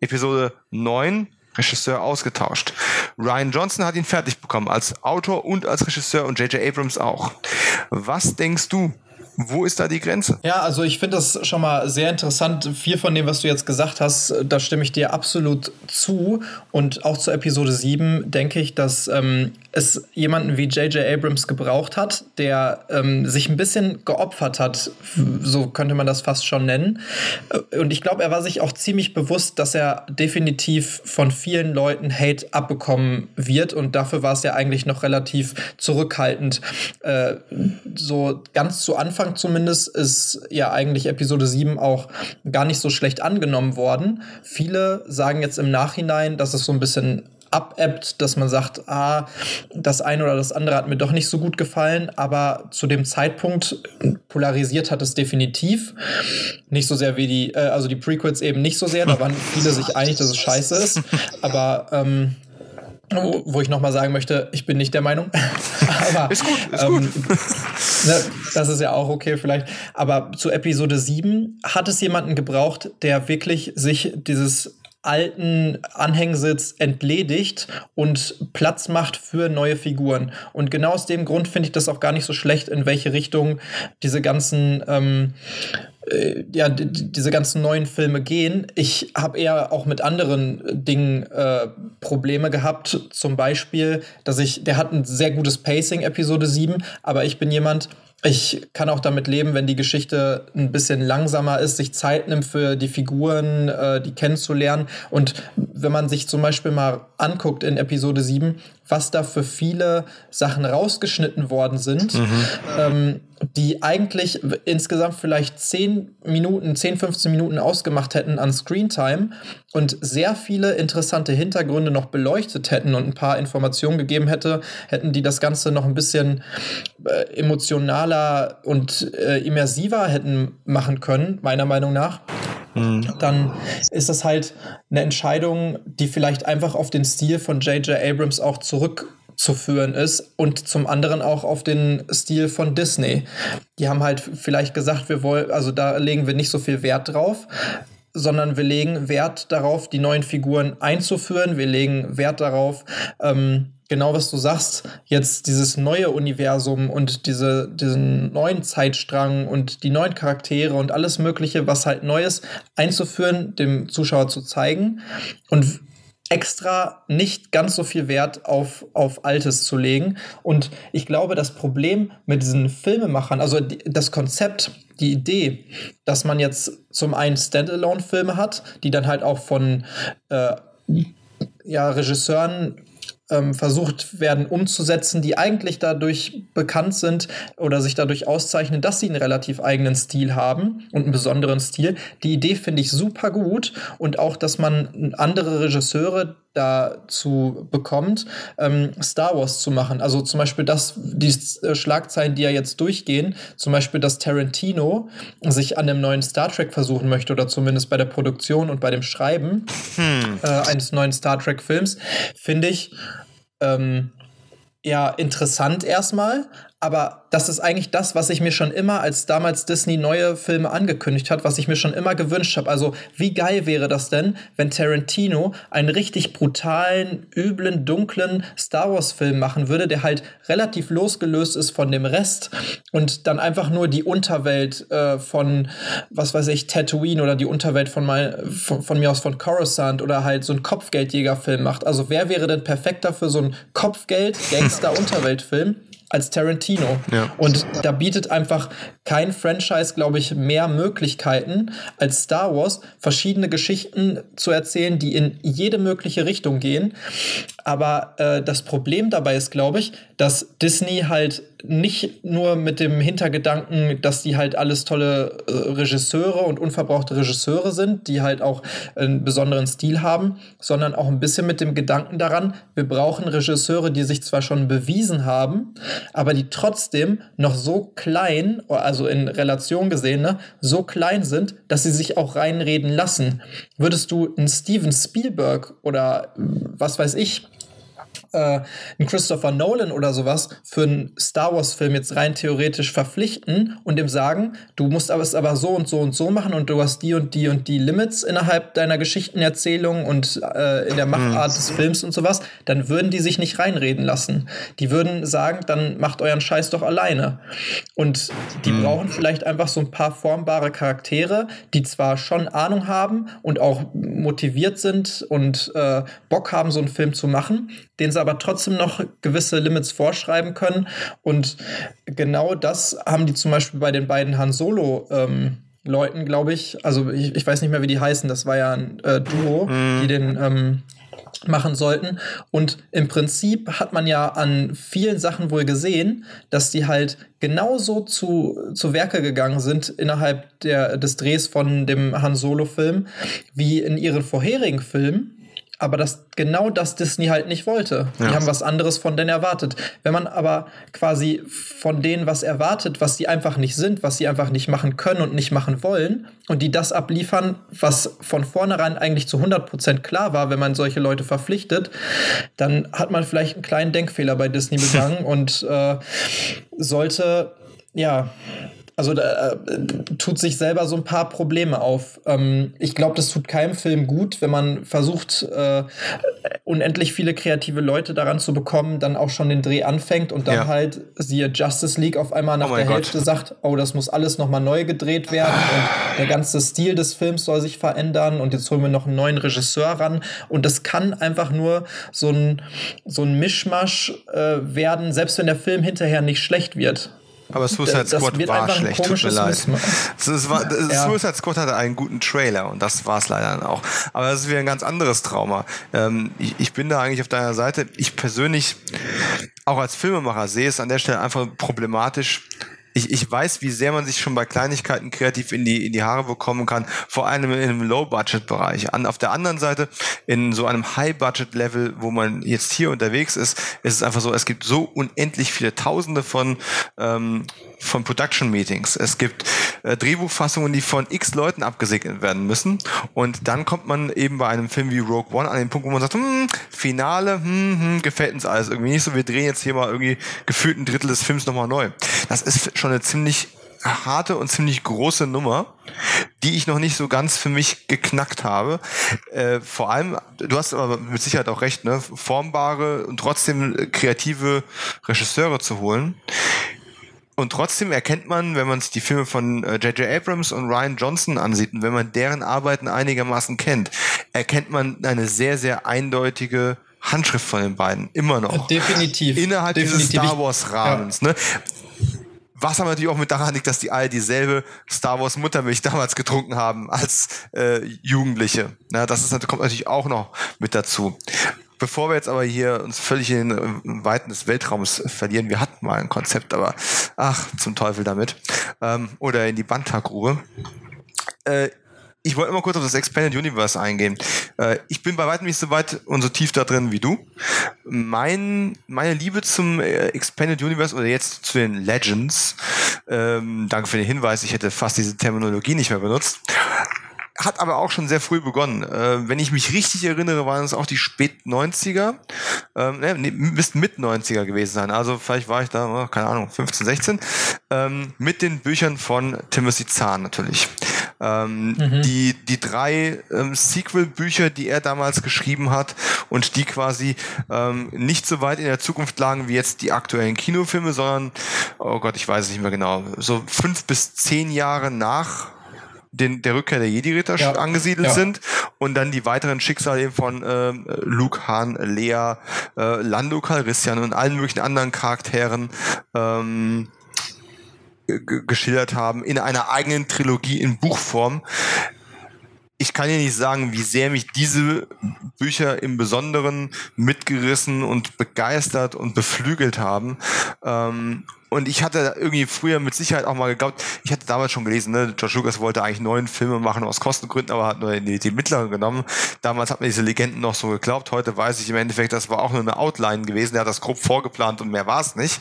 Episode 9, Regisseur ausgetauscht. Ryan Johnson hat ihn fertig bekommen, als Autor und als Regisseur und J.J. Abrams auch. Was denkst du, wo ist da die Grenze? Ja, also ich finde das schon mal sehr interessant. Viel von dem, was du jetzt gesagt hast, da stimme ich dir absolut zu. Und auch zur Episode 7 denke ich, dass ähm, es jemanden wie J.J. Abrams gebraucht hat, der ähm, sich ein bisschen geopfert hat, so könnte man das fast schon nennen. Und ich glaube, er war sich auch ziemlich bewusst, dass er definitiv von vielen Leuten Hate abbekommen wird. Und dafür war es ja eigentlich noch relativ zurückhaltend. Äh, so ganz zu Anfang zumindest ist ja eigentlich Episode 7 auch gar nicht so schlecht angenommen worden. Viele sagen jetzt im Nachhinein, dass es so ein bisschen abebbt, dass man sagt, ah, das eine oder das andere hat mir doch nicht so gut gefallen, aber zu dem Zeitpunkt polarisiert hat es definitiv. Nicht so sehr wie die, äh, also die Prequels eben nicht so sehr, da waren viele sich einig, dass es scheiße ist, aber ähm, wo ich nochmal sagen möchte, ich bin nicht der Meinung. aber, ist gut, ist ähm, gut. Ne, das ist ja auch okay vielleicht. Aber zu Episode 7 hat es jemanden gebraucht, der wirklich sich dieses alten Anhängsitz entledigt und Platz macht für neue Figuren. Und genau aus dem Grund finde ich das auch gar nicht so schlecht, in welche Richtung diese ganzen ähm, äh, ja, diese ganzen neuen Filme gehen. Ich habe eher auch mit anderen Dingen äh, Probleme gehabt. Zum Beispiel, dass ich, der hat ein sehr gutes Pacing, Episode 7, aber ich bin jemand, ich kann auch damit leben, wenn die Geschichte ein bisschen langsamer ist, sich Zeit nimmt für die Figuren, äh, die kennenzulernen. Und wenn man sich zum Beispiel mal anguckt in Episode 7, was da für viele Sachen rausgeschnitten worden sind, mhm. ähm, die eigentlich insgesamt vielleicht 10 Minuten, 10, 15 Minuten ausgemacht hätten an Screentime und sehr viele interessante Hintergründe noch beleuchtet hätten und ein paar Informationen gegeben hätte, hätten die das Ganze noch ein bisschen äh, emotionaler und äh, immersiver hätten machen können, meiner Meinung nach. Mhm. Dann ist das halt eine Entscheidung, die vielleicht einfach auf den Stil von J.J. Abrams auch zurückzuführen ist und zum anderen auch auf den Stil von Disney. Die haben halt vielleicht gesagt, wir wollen, also da legen wir nicht so viel Wert drauf sondern wir legen Wert darauf, die neuen Figuren einzuführen. Wir legen Wert darauf, ähm, genau was du sagst, jetzt dieses neue Universum und diese, diesen neuen Zeitstrang und die neuen Charaktere und alles Mögliche, was halt Neues einzuführen, dem Zuschauer zu zeigen und extra nicht ganz so viel Wert auf, auf Altes zu legen. Und ich glaube, das Problem mit diesen Filmemachern, also das Konzept, die Idee, dass man jetzt zum einen Standalone-Filme hat, die dann halt auch von äh, ja, Regisseuren ähm, versucht werden umzusetzen, die eigentlich dadurch bekannt sind oder sich dadurch auszeichnen, dass sie einen relativ eigenen Stil haben und einen besonderen Stil. Die Idee finde ich super gut und auch, dass man andere Regisseure dazu bekommt, ähm, Star Wars zu machen. Also zum Beispiel das, die äh, Schlagzeilen, die ja jetzt durchgehen, zum Beispiel, dass Tarantino sich an einem neuen Star Trek versuchen möchte oder zumindest bei der Produktion und bei dem Schreiben hm. äh, eines neuen Star Trek Films, finde ich ähm, ja interessant erstmal, aber das ist eigentlich das, was ich mir schon immer, als damals Disney neue Filme angekündigt hat, was ich mir schon immer gewünscht habe. Also, wie geil wäre das denn, wenn Tarantino einen richtig brutalen, üblen, dunklen Star Wars-Film machen würde, der halt relativ losgelöst ist von dem Rest und dann einfach nur die Unterwelt äh, von, was weiß ich, Tatooine oder die Unterwelt von, mein, von, von mir aus von Coruscant oder halt so einen Kopfgeldjäger-Film macht. Also, wer wäre denn perfekter für so einen Kopfgeld-Gangster-Unterweltfilm? Als Tarantino. Ja. Und da bietet einfach kein Franchise, glaube ich, mehr Möglichkeiten als Star Wars, verschiedene Geschichten zu erzählen, die in jede mögliche Richtung gehen. Aber äh, das Problem dabei ist, glaube ich, dass Disney halt nicht nur mit dem Hintergedanken, dass die halt alles tolle äh, Regisseure und unverbrauchte Regisseure sind, die halt auch einen besonderen Stil haben, sondern auch ein bisschen mit dem Gedanken daran, wir brauchen Regisseure, die sich zwar schon bewiesen haben, aber die trotzdem noch so klein, also in Relation gesehen, ne, so klein sind, dass sie sich auch reinreden lassen. Würdest du einen Steven Spielberg oder was weiß ich, äh, einen Christopher Nolan oder sowas für einen Star Wars-Film jetzt rein theoretisch verpflichten und ihm sagen, du musst aber es aber so und so und so machen und du hast die und die und die Limits innerhalb deiner Geschichtenerzählung und äh, in der Machart des Films und sowas, dann würden die sich nicht reinreden lassen. Die würden sagen, dann macht euren Scheiß doch alleine. Und die mhm. brauchen vielleicht einfach so ein paar formbare Charaktere, die zwar schon Ahnung haben und auch motiviert sind und äh, Bock haben, so einen Film zu machen, den sie aber trotzdem noch gewisse Limits vorschreiben können. Und genau das haben die zum Beispiel bei den beiden Han Solo. Ähm, Leuten, glaube ich, also ich, ich, weiß nicht mehr, wie die heißen, das war ja ein äh, Duo, mm. die den ähm, machen sollten. Und im Prinzip hat man ja an vielen Sachen wohl gesehen, dass die halt genauso zu, zu Werke gegangen sind innerhalb der, des Drehs von dem Han Solo-Film wie in ihren vorherigen Filmen aber das genau das Disney halt nicht wollte. Ja. Die haben was anderes von denen erwartet. Wenn man aber quasi von denen was erwartet, was sie einfach nicht sind, was sie einfach nicht machen können und nicht machen wollen und die das abliefern, was von vornherein eigentlich zu 100% klar war, wenn man solche Leute verpflichtet, dann hat man vielleicht einen kleinen Denkfehler bei Disney begangen und äh, sollte ja also da äh, tut sich selber so ein paar Probleme auf. Ähm, ich glaube, das tut keinem Film gut, wenn man versucht, äh, unendlich viele kreative Leute daran zu bekommen, dann auch schon den Dreh anfängt und dann ja. halt, siehe Justice League, auf einmal nach oh der Gott. Hälfte sagt, oh, das muss alles nochmal neu gedreht werden und der ganze Stil des Films soll sich verändern und jetzt holen wir noch einen neuen Regisseur ran. Und das kann einfach nur so ein, so ein Mischmasch äh, werden, selbst wenn der Film hinterher nicht schlecht wird. Aber Suicide Squad war schlecht, tut mir leid. War, ja. Suicide Squad hatte einen guten Trailer und das war es leider dann auch. Aber das ist wieder ein ganz anderes Trauma. Ähm, ich, ich bin da eigentlich auf deiner Seite. Ich persönlich, auch als Filmemacher, sehe es an der Stelle einfach problematisch, ich, ich weiß, wie sehr man sich schon bei Kleinigkeiten kreativ in die, in die Haare bekommen kann, vor allem in einem Low-Budget-Bereich. An, auf der anderen Seite, in so einem High-Budget-Level, wo man jetzt hier unterwegs ist, ist es einfach so, es gibt so unendlich viele Tausende von, ähm, von Production-Meetings. Es gibt äh, Drehbuchfassungen, die von x Leuten abgesegnet werden müssen. Und dann kommt man eben bei einem Film wie Rogue One an den Punkt, wo man sagt, hm, Finale, hm, hm, gefällt uns alles irgendwie nicht so. Wir drehen jetzt hier mal irgendwie gefühlt ein Drittel des Films nochmal neu. Das ist schon eine ziemlich harte und ziemlich große Nummer, die ich noch nicht so ganz für mich geknackt habe. Äh, vor allem, du hast aber mit Sicherheit auch recht, ne, formbare und trotzdem kreative Regisseure zu holen. Und trotzdem erkennt man, wenn man sich die Filme von J.J. Äh, Abrams und Ryan Johnson ansieht und wenn man deren Arbeiten einigermaßen kennt, erkennt man eine sehr, sehr eindeutige Handschrift von den beiden. Immer noch. Definitiv. Innerhalb Definitiv. dieses Star Wars Rahmens. Ja. Ne? Was aber natürlich auch mit daran liegt, dass die alle dieselbe Star Wars Muttermilch damals getrunken haben als äh, Jugendliche. Na, das ist, kommt natürlich auch noch mit dazu. Bevor wir jetzt aber hier uns völlig in den Weiten des Weltraums verlieren, wir hatten mal ein Konzept, aber ach, zum Teufel damit. Ähm, oder in die Bantagrube. Äh, ich wollte immer kurz auf das Expanded Universe eingehen. Äh, ich bin bei weitem nicht so weit und so tief da drin wie du. Mein, meine Liebe zum äh, Expanded Universe oder jetzt zu den Legends, ähm, danke für den Hinweis, ich hätte fast diese Terminologie nicht mehr benutzt, hat aber auch schon sehr früh begonnen. Äh, wenn ich mich richtig erinnere, waren es auch die spät 90er. Ähm, ne, müssten mit 90er gewesen sein. Also vielleicht war ich da, oh, keine Ahnung, 15, 16. Ähm, mit den Büchern von Timothy Zahn natürlich. Ähm, mhm. die, die drei ähm, Sequel-Bücher, die er damals geschrieben hat und die quasi ähm, nicht so weit in der Zukunft lagen wie jetzt die aktuellen Kinofilme, sondern, oh Gott, ich weiß es nicht mehr genau, so fünf bis zehn Jahre nach den, der Rückkehr der Jedi-Ritter ja. angesiedelt ja. sind und dann die weiteren Schicksale von äh, Luke, Han, Lea, äh, Lando Calrissian und allen möglichen anderen Charakteren ähm, geschildert haben in einer eigenen Trilogie in Buchform. Ich kann dir nicht sagen, wie sehr mich diese Bücher im Besonderen mitgerissen und begeistert und beflügelt haben. Ähm, und ich hatte irgendwie früher mit Sicherheit auch mal geglaubt, ich hatte damals schon gelesen, ne, George Lucas wollte eigentlich neun Filme machen aus Kostengründen, aber hat nur die, die mittleren genommen. Damals hat man diese Legenden noch so geglaubt. Heute weiß ich im Endeffekt, das war auch nur eine Outline gewesen. Er hat das grob vorgeplant und mehr war es nicht.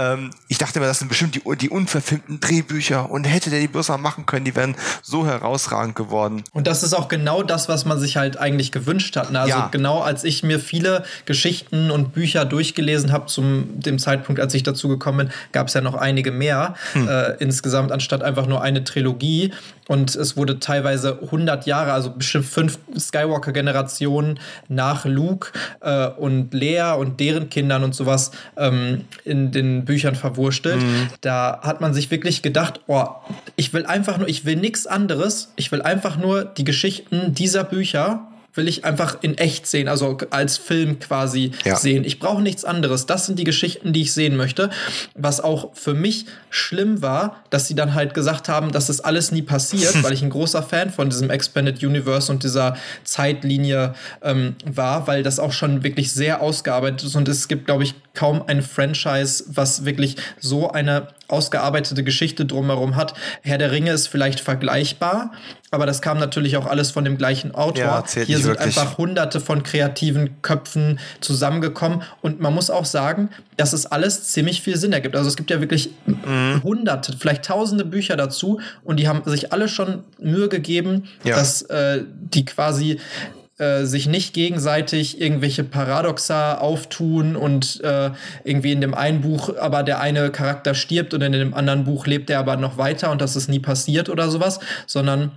Ähm, ich dachte mir, das sind bestimmt die, die unverfilmten Drehbücher und hätte der die bloß mal machen können, die wären so herausragend geworden. Und das ist auch genau das, was man sich halt eigentlich gewünscht hat. Ne? Also ja. genau als ich mir viele Geschichten und Bücher durchgelesen habe, zum dem Zeitpunkt, als ich dazu gekommen bin, gab es ja noch einige mehr hm. äh, insgesamt, anstatt einfach nur eine Trilogie. Und es wurde teilweise 100 Jahre, also bestimmt fünf Skywalker-Generationen nach Luke äh, und Lea und deren Kindern und sowas ähm, in den Büchern verwurstelt. Mhm. Da hat man sich wirklich gedacht, oh, ich will einfach nur, ich will nichts anderes. Ich will einfach nur die Geschichten dieser Bücher will ich einfach in echt sehen, also als Film quasi ja. sehen. Ich brauche nichts anderes. Das sind die Geschichten, die ich sehen möchte. Was auch für mich schlimm war, dass sie dann halt gesagt haben, dass das alles nie passiert, weil ich ein großer Fan von diesem Expanded Universe und dieser Zeitlinie ähm, war, weil das auch schon wirklich sehr ausgearbeitet ist und es gibt, glaube ich, kaum ein Franchise, was wirklich so eine ausgearbeitete Geschichte drumherum hat. Herr der Ringe ist vielleicht vergleichbar, aber das kam natürlich auch alles von dem gleichen Autor. Ja, Hier sind wirklich. einfach hunderte von kreativen Köpfen zusammengekommen und man muss auch sagen, dass es alles ziemlich viel Sinn ergibt. Also es gibt ja wirklich mhm. hunderte, vielleicht tausende Bücher dazu und die haben sich alle schon Mühe gegeben, ja. dass äh, die quasi äh, sich nicht gegenseitig irgendwelche Paradoxa auftun und äh, irgendwie in dem einen Buch aber der eine Charakter stirbt und in dem anderen Buch lebt er aber noch weiter und das ist nie passiert oder sowas, sondern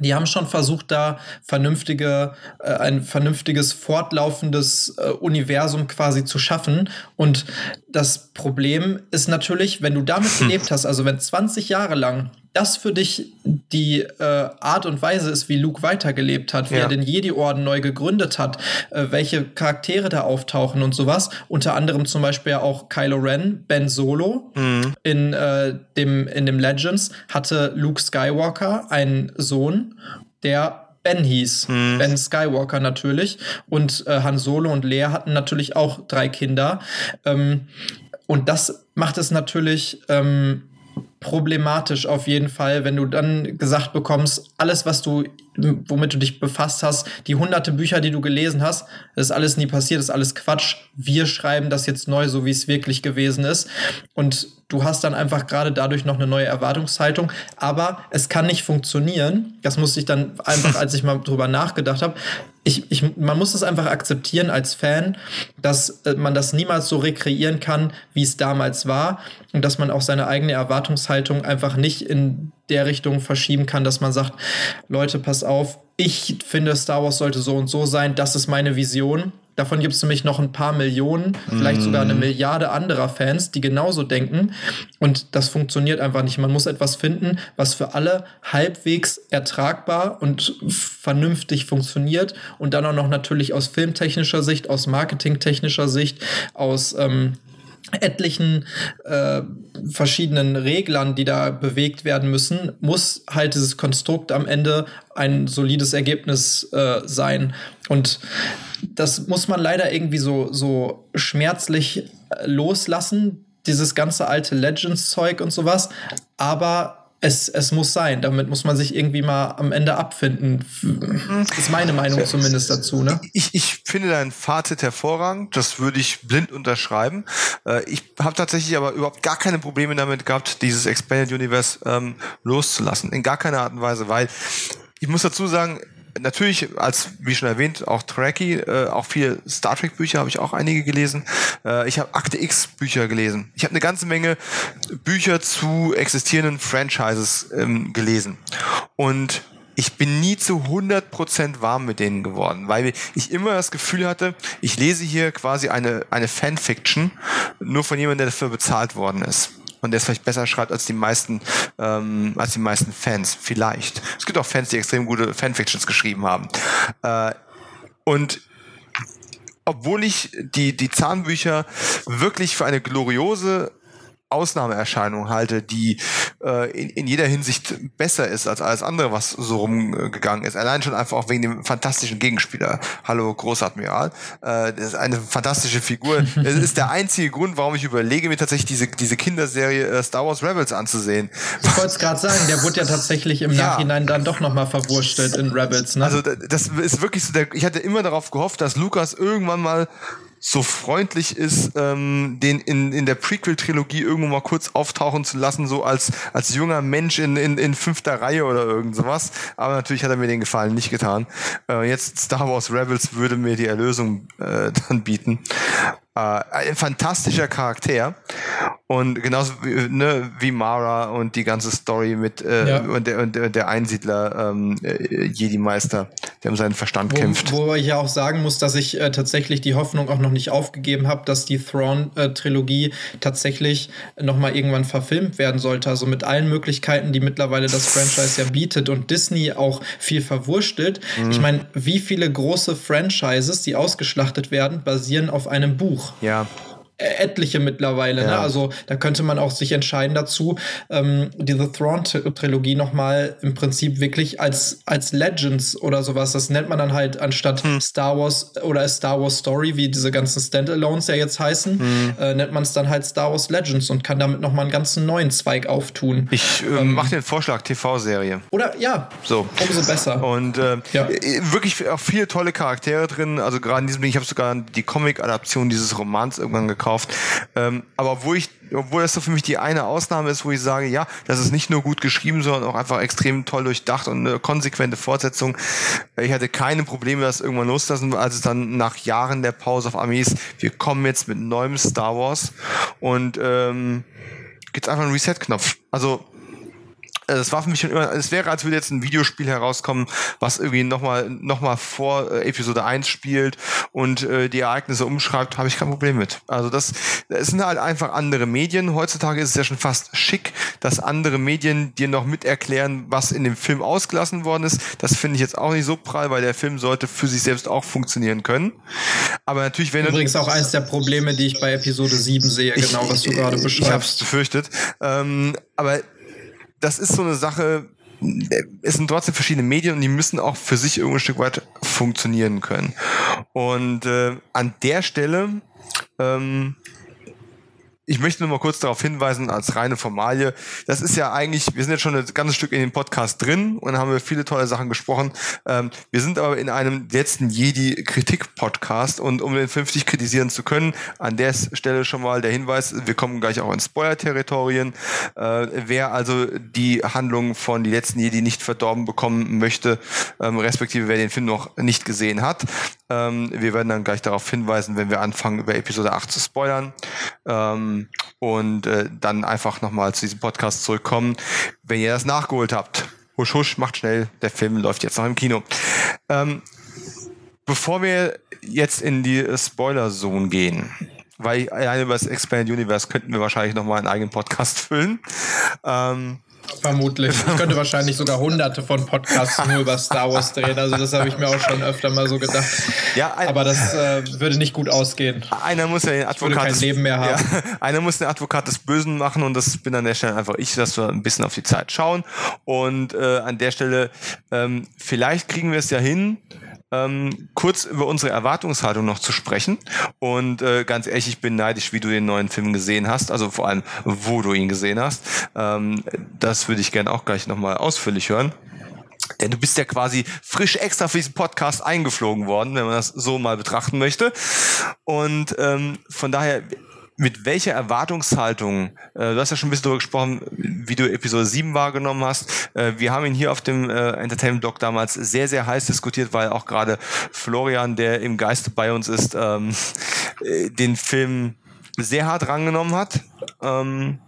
die haben schon versucht, da vernünftige, äh, ein vernünftiges, fortlaufendes äh, Universum quasi zu schaffen. Und das Problem ist natürlich, wenn du damit gelebt hast, also wenn 20 Jahre lang das für dich die äh, Art und Weise ist, wie Luke weitergelebt hat, wie ja. er den Jedi-Orden neu gegründet hat, äh, welche Charaktere da auftauchen und sowas. Unter anderem zum Beispiel auch Kylo Ren, Ben Solo. Mhm. In, äh, dem, in dem Legends hatte Luke Skywalker einen Sohn, der Ben hieß. Mhm. Ben Skywalker natürlich. Und äh, Han Solo und Leia hatten natürlich auch drei Kinder. Ähm, und das macht es natürlich ähm, problematisch auf jeden Fall, wenn du dann gesagt bekommst, alles, was du, womit du dich befasst hast, die hunderte Bücher, die du gelesen hast, ist alles nie passiert, ist alles Quatsch. Wir schreiben das jetzt neu, so wie es wirklich gewesen ist. Und du hast dann einfach gerade dadurch noch eine neue Erwartungshaltung. Aber es kann nicht funktionieren. Das musste ich dann einfach, als ich mal drüber nachgedacht habe. Ich, ich, man muss es einfach akzeptieren als Fan, dass äh, man das niemals so rekreieren kann, wie es damals war. Und dass man auch seine eigene Erwartungshaltung einfach nicht in der Richtung verschieben kann, dass man sagt, Leute, pass auf, ich finde, Star Wars sollte so und so sein, das ist meine Vision. Davon gibt es nämlich noch ein paar Millionen, vielleicht mm. sogar eine mhm. Milliarde anderer Fans, die genauso denken. Und das funktioniert einfach nicht. Man muss etwas finden, was für alle halbwegs ertragbar und vernünftig funktioniert. Und dann auch noch natürlich aus filmtechnischer Sicht, aus marketingtechnischer Sicht, aus ähm, etlichen äh, verschiedenen Reglern, die da bewegt werden müssen, muss halt dieses Konstrukt am Ende ein solides Ergebnis äh, sein. Und das muss man leider irgendwie so, so schmerzlich äh, loslassen, dieses ganze alte Legends-Zeug und sowas. Aber es, es muss sein. Damit muss man sich irgendwie mal am Ende abfinden. Das ist meine Meinung zumindest dazu. Ne? Ich, ich finde dein Fazit hervorragend. Das würde ich blind unterschreiben. Äh, ich habe tatsächlich aber überhaupt gar keine Probleme damit gehabt, dieses Expanded Universe ähm, loszulassen. In gar keiner Art und Weise, weil ich muss dazu sagen, natürlich als wie schon erwähnt auch Trekkie, äh, auch viele Star Trek Bücher habe ich auch einige gelesen. Äh, ich habe Akte X Bücher gelesen. Ich habe eine ganze Menge Bücher zu existierenden Franchises ähm, gelesen und ich bin nie zu 100% warm mit denen geworden, weil ich immer das Gefühl hatte, ich lese hier quasi eine, eine Fanfiction, nur von jemandem, der dafür bezahlt worden ist und der es vielleicht besser schreibt als die meisten, ähm, als die meisten Fans. Vielleicht. Es gibt auch Fans, die extrem gute Fanfictions geschrieben haben. Äh, und obwohl ich die, die Zahnbücher wirklich für eine gloriose Ausnahmeerscheinung halte, die äh, in, in jeder Hinsicht besser ist als alles andere, was so rumgegangen ist. Allein schon einfach auch wegen dem fantastischen Gegenspieler. Hallo Großadmiral. Äh, das ist eine fantastische Figur. Es ist der einzige Grund, warum ich überlege, mir tatsächlich diese, diese Kinderserie äh, Star Wars Rebels anzusehen. Ich wollte es gerade sagen, der wurde ja tatsächlich im ja. Nachhinein dann doch nochmal verwurstelt in Rebels. Ne? Also das ist wirklich so, der, ich hatte immer darauf gehofft, dass Lukas irgendwann mal so freundlich ist, ähm, den in, in der Prequel-Trilogie irgendwo mal kurz auftauchen zu lassen, so als, als junger Mensch in, in, in fünfter Reihe oder irgend sowas. Aber natürlich hat er mir den Gefallen nicht getan. Äh, jetzt Star Wars Rebels würde mir die Erlösung äh, dann bieten. Äh, ein fantastischer Charakter. Und genauso wie, ne, wie Mara und die ganze Story mit äh, ja. und, der, und der Einsiedler ähm, äh, Jedi-Meister, der um seinen Verstand wo, kämpft. Wo ich ja auch sagen muss, dass ich äh, tatsächlich die Hoffnung auch noch nicht aufgegeben habe, dass die Thrawn-Trilogie tatsächlich nochmal irgendwann verfilmt werden sollte. Also mit allen Möglichkeiten, die mittlerweile das Franchise ja bietet und Disney auch viel verwurstelt. Mhm. Ich meine, wie viele große Franchises, die ausgeschlachtet werden, basieren auf einem Buch? Ja etliche mittlerweile. Ne? Ja. Ne? Also da könnte man auch sich entscheiden dazu, ähm, diese Thrawn-Trilogie nochmal im Prinzip wirklich als, als Legends oder sowas, das nennt man dann halt anstatt hm. Star Wars oder Star Wars Story, wie diese ganzen Standalones ja jetzt heißen, hm. äh, nennt man es dann halt Star Wars Legends und kann damit nochmal einen ganzen neuen Zweig auftun. Ich äh, ähm, mache den Vorschlag, TV-Serie. Oder ja, so. umso besser. Und äh, ja. Äh, wirklich auch viele tolle Charaktere drin. Also gerade in diesem Ding, ich habe sogar die Comic-Adaption dieses Romans irgendwann gekauft gekauft. Ähm, aber obwohl ich, obwohl das so für mich die eine Ausnahme ist, wo ich sage, ja, das ist nicht nur gut geschrieben, sondern auch einfach extrem toll durchdacht und eine konsequente Fortsetzung. Ich hatte keine Probleme, das irgendwann loszulassen, als es dann nach Jahren der Pause auf Armees, wir kommen jetzt mit neuem Star Wars und ähm, gibt's einfach einen Reset-Knopf. Also es war für mich schon immer, es wäre, als würde jetzt ein Videospiel herauskommen, was irgendwie nochmal noch mal vor äh, Episode 1 spielt und äh, die Ereignisse umschreibt, habe ich kein Problem mit. Also das, es sind halt einfach andere Medien. Heutzutage ist es ja schon fast schick, dass andere Medien dir noch mit erklären, was in dem Film ausgelassen worden ist. Das finde ich jetzt auch nicht so prall, weil der Film sollte für sich selbst auch funktionieren können. Aber natürlich, wenn Übrigens auch eines der Probleme, die ich bei Episode 7 sehe, genau was du gerade beschreibst. Ich habe es befürchtet. Ähm, aber das ist so eine Sache, es sind trotzdem verschiedene Medien und die müssen auch für sich irgendwo ein Stück weit funktionieren können. Und äh, an der Stelle ähm, ich möchte nur mal kurz darauf hinweisen, als reine Formalie, das ist ja eigentlich, wir sind jetzt schon ein ganzes Stück in dem Podcast drin und haben wir viele tolle Sachen gesprochen. Ähm, wir sind aber in einem letzten Jedi-Kritik-Podcast und um den 50 kritisieren zu können, an der Stelle schon mal der Hinweis, wir kommen gleich auch in Spoiler-Territorien. Äh, wer also die Handlung von die letzten Jedi nicht verdorben bekommen möchte, ähm, respektive wer den Film noch nicht gesehen hat, ähm, wir werden dann gleich darauf hinweisen, wenn wir anfangen, über Episode 8 zu spoilern. Ähm, und äh, dann einfach nochmal zu diesem Podcast zurückkommen, wenn ihr das nachgeholt habt. Husch, husch, macht schnell, der Film läuft jetzt noch im Kino. Ähm, bevor wir jetzt in die Spoiler-Zone gehen, weil alleine über das Expanded Universe könnten wir wahrscheinlich nochmal einen eigenen Podcast füllen. Ähm, Vermutlich. Ich könnte wahrscheinlich sogar hunderte von Podcasts nur über Star Wars drehen. Also das habe ich mir auch schon öfter mal so gedacht. Ja, ein, Aber das äh, würde nicht gut ausgehen. Einer muss ja den Advokat kein des, Leben mehr haben. Ja, einer muss den Advokat des Bösen machen und das bin an der Stelle einfach ich, dass wir ein bisschen auf die Zeit schauen. Und äh, an der Stelle, ähm, vielleicht kriegen wir es ja hin, ähm, kurz über unsere Erwartungshaltung noch zu sprechen. Und äh, ganz ehrlich, ich bin neidisch, wie du den neuen Film gesehen hast, also vor allem, wo du ihn gesehen hast. Ähm, das würde ich gerne auch gleich nochmal ausführlich hören. Denn du bist ja quasi frisch extra für diesen Podcast eingeflogen worden, wenn man das so mal betrachten möchte. Und ähm, von daher, mit welcher Erwartungshaltung, äh, du hast ja schon ein bisschen darüber gesprochen, wie du Episode 7 wahrgenommen hast. Äh, wir haben ihn hier auf dem äh, Entertainment Doc damals sehr, sehr heiß diskutiert, weil auch gerade Florian, der im Geiste bei uns ist, ähm, äh, den Film sehr hart rangenommen hat. Ähm,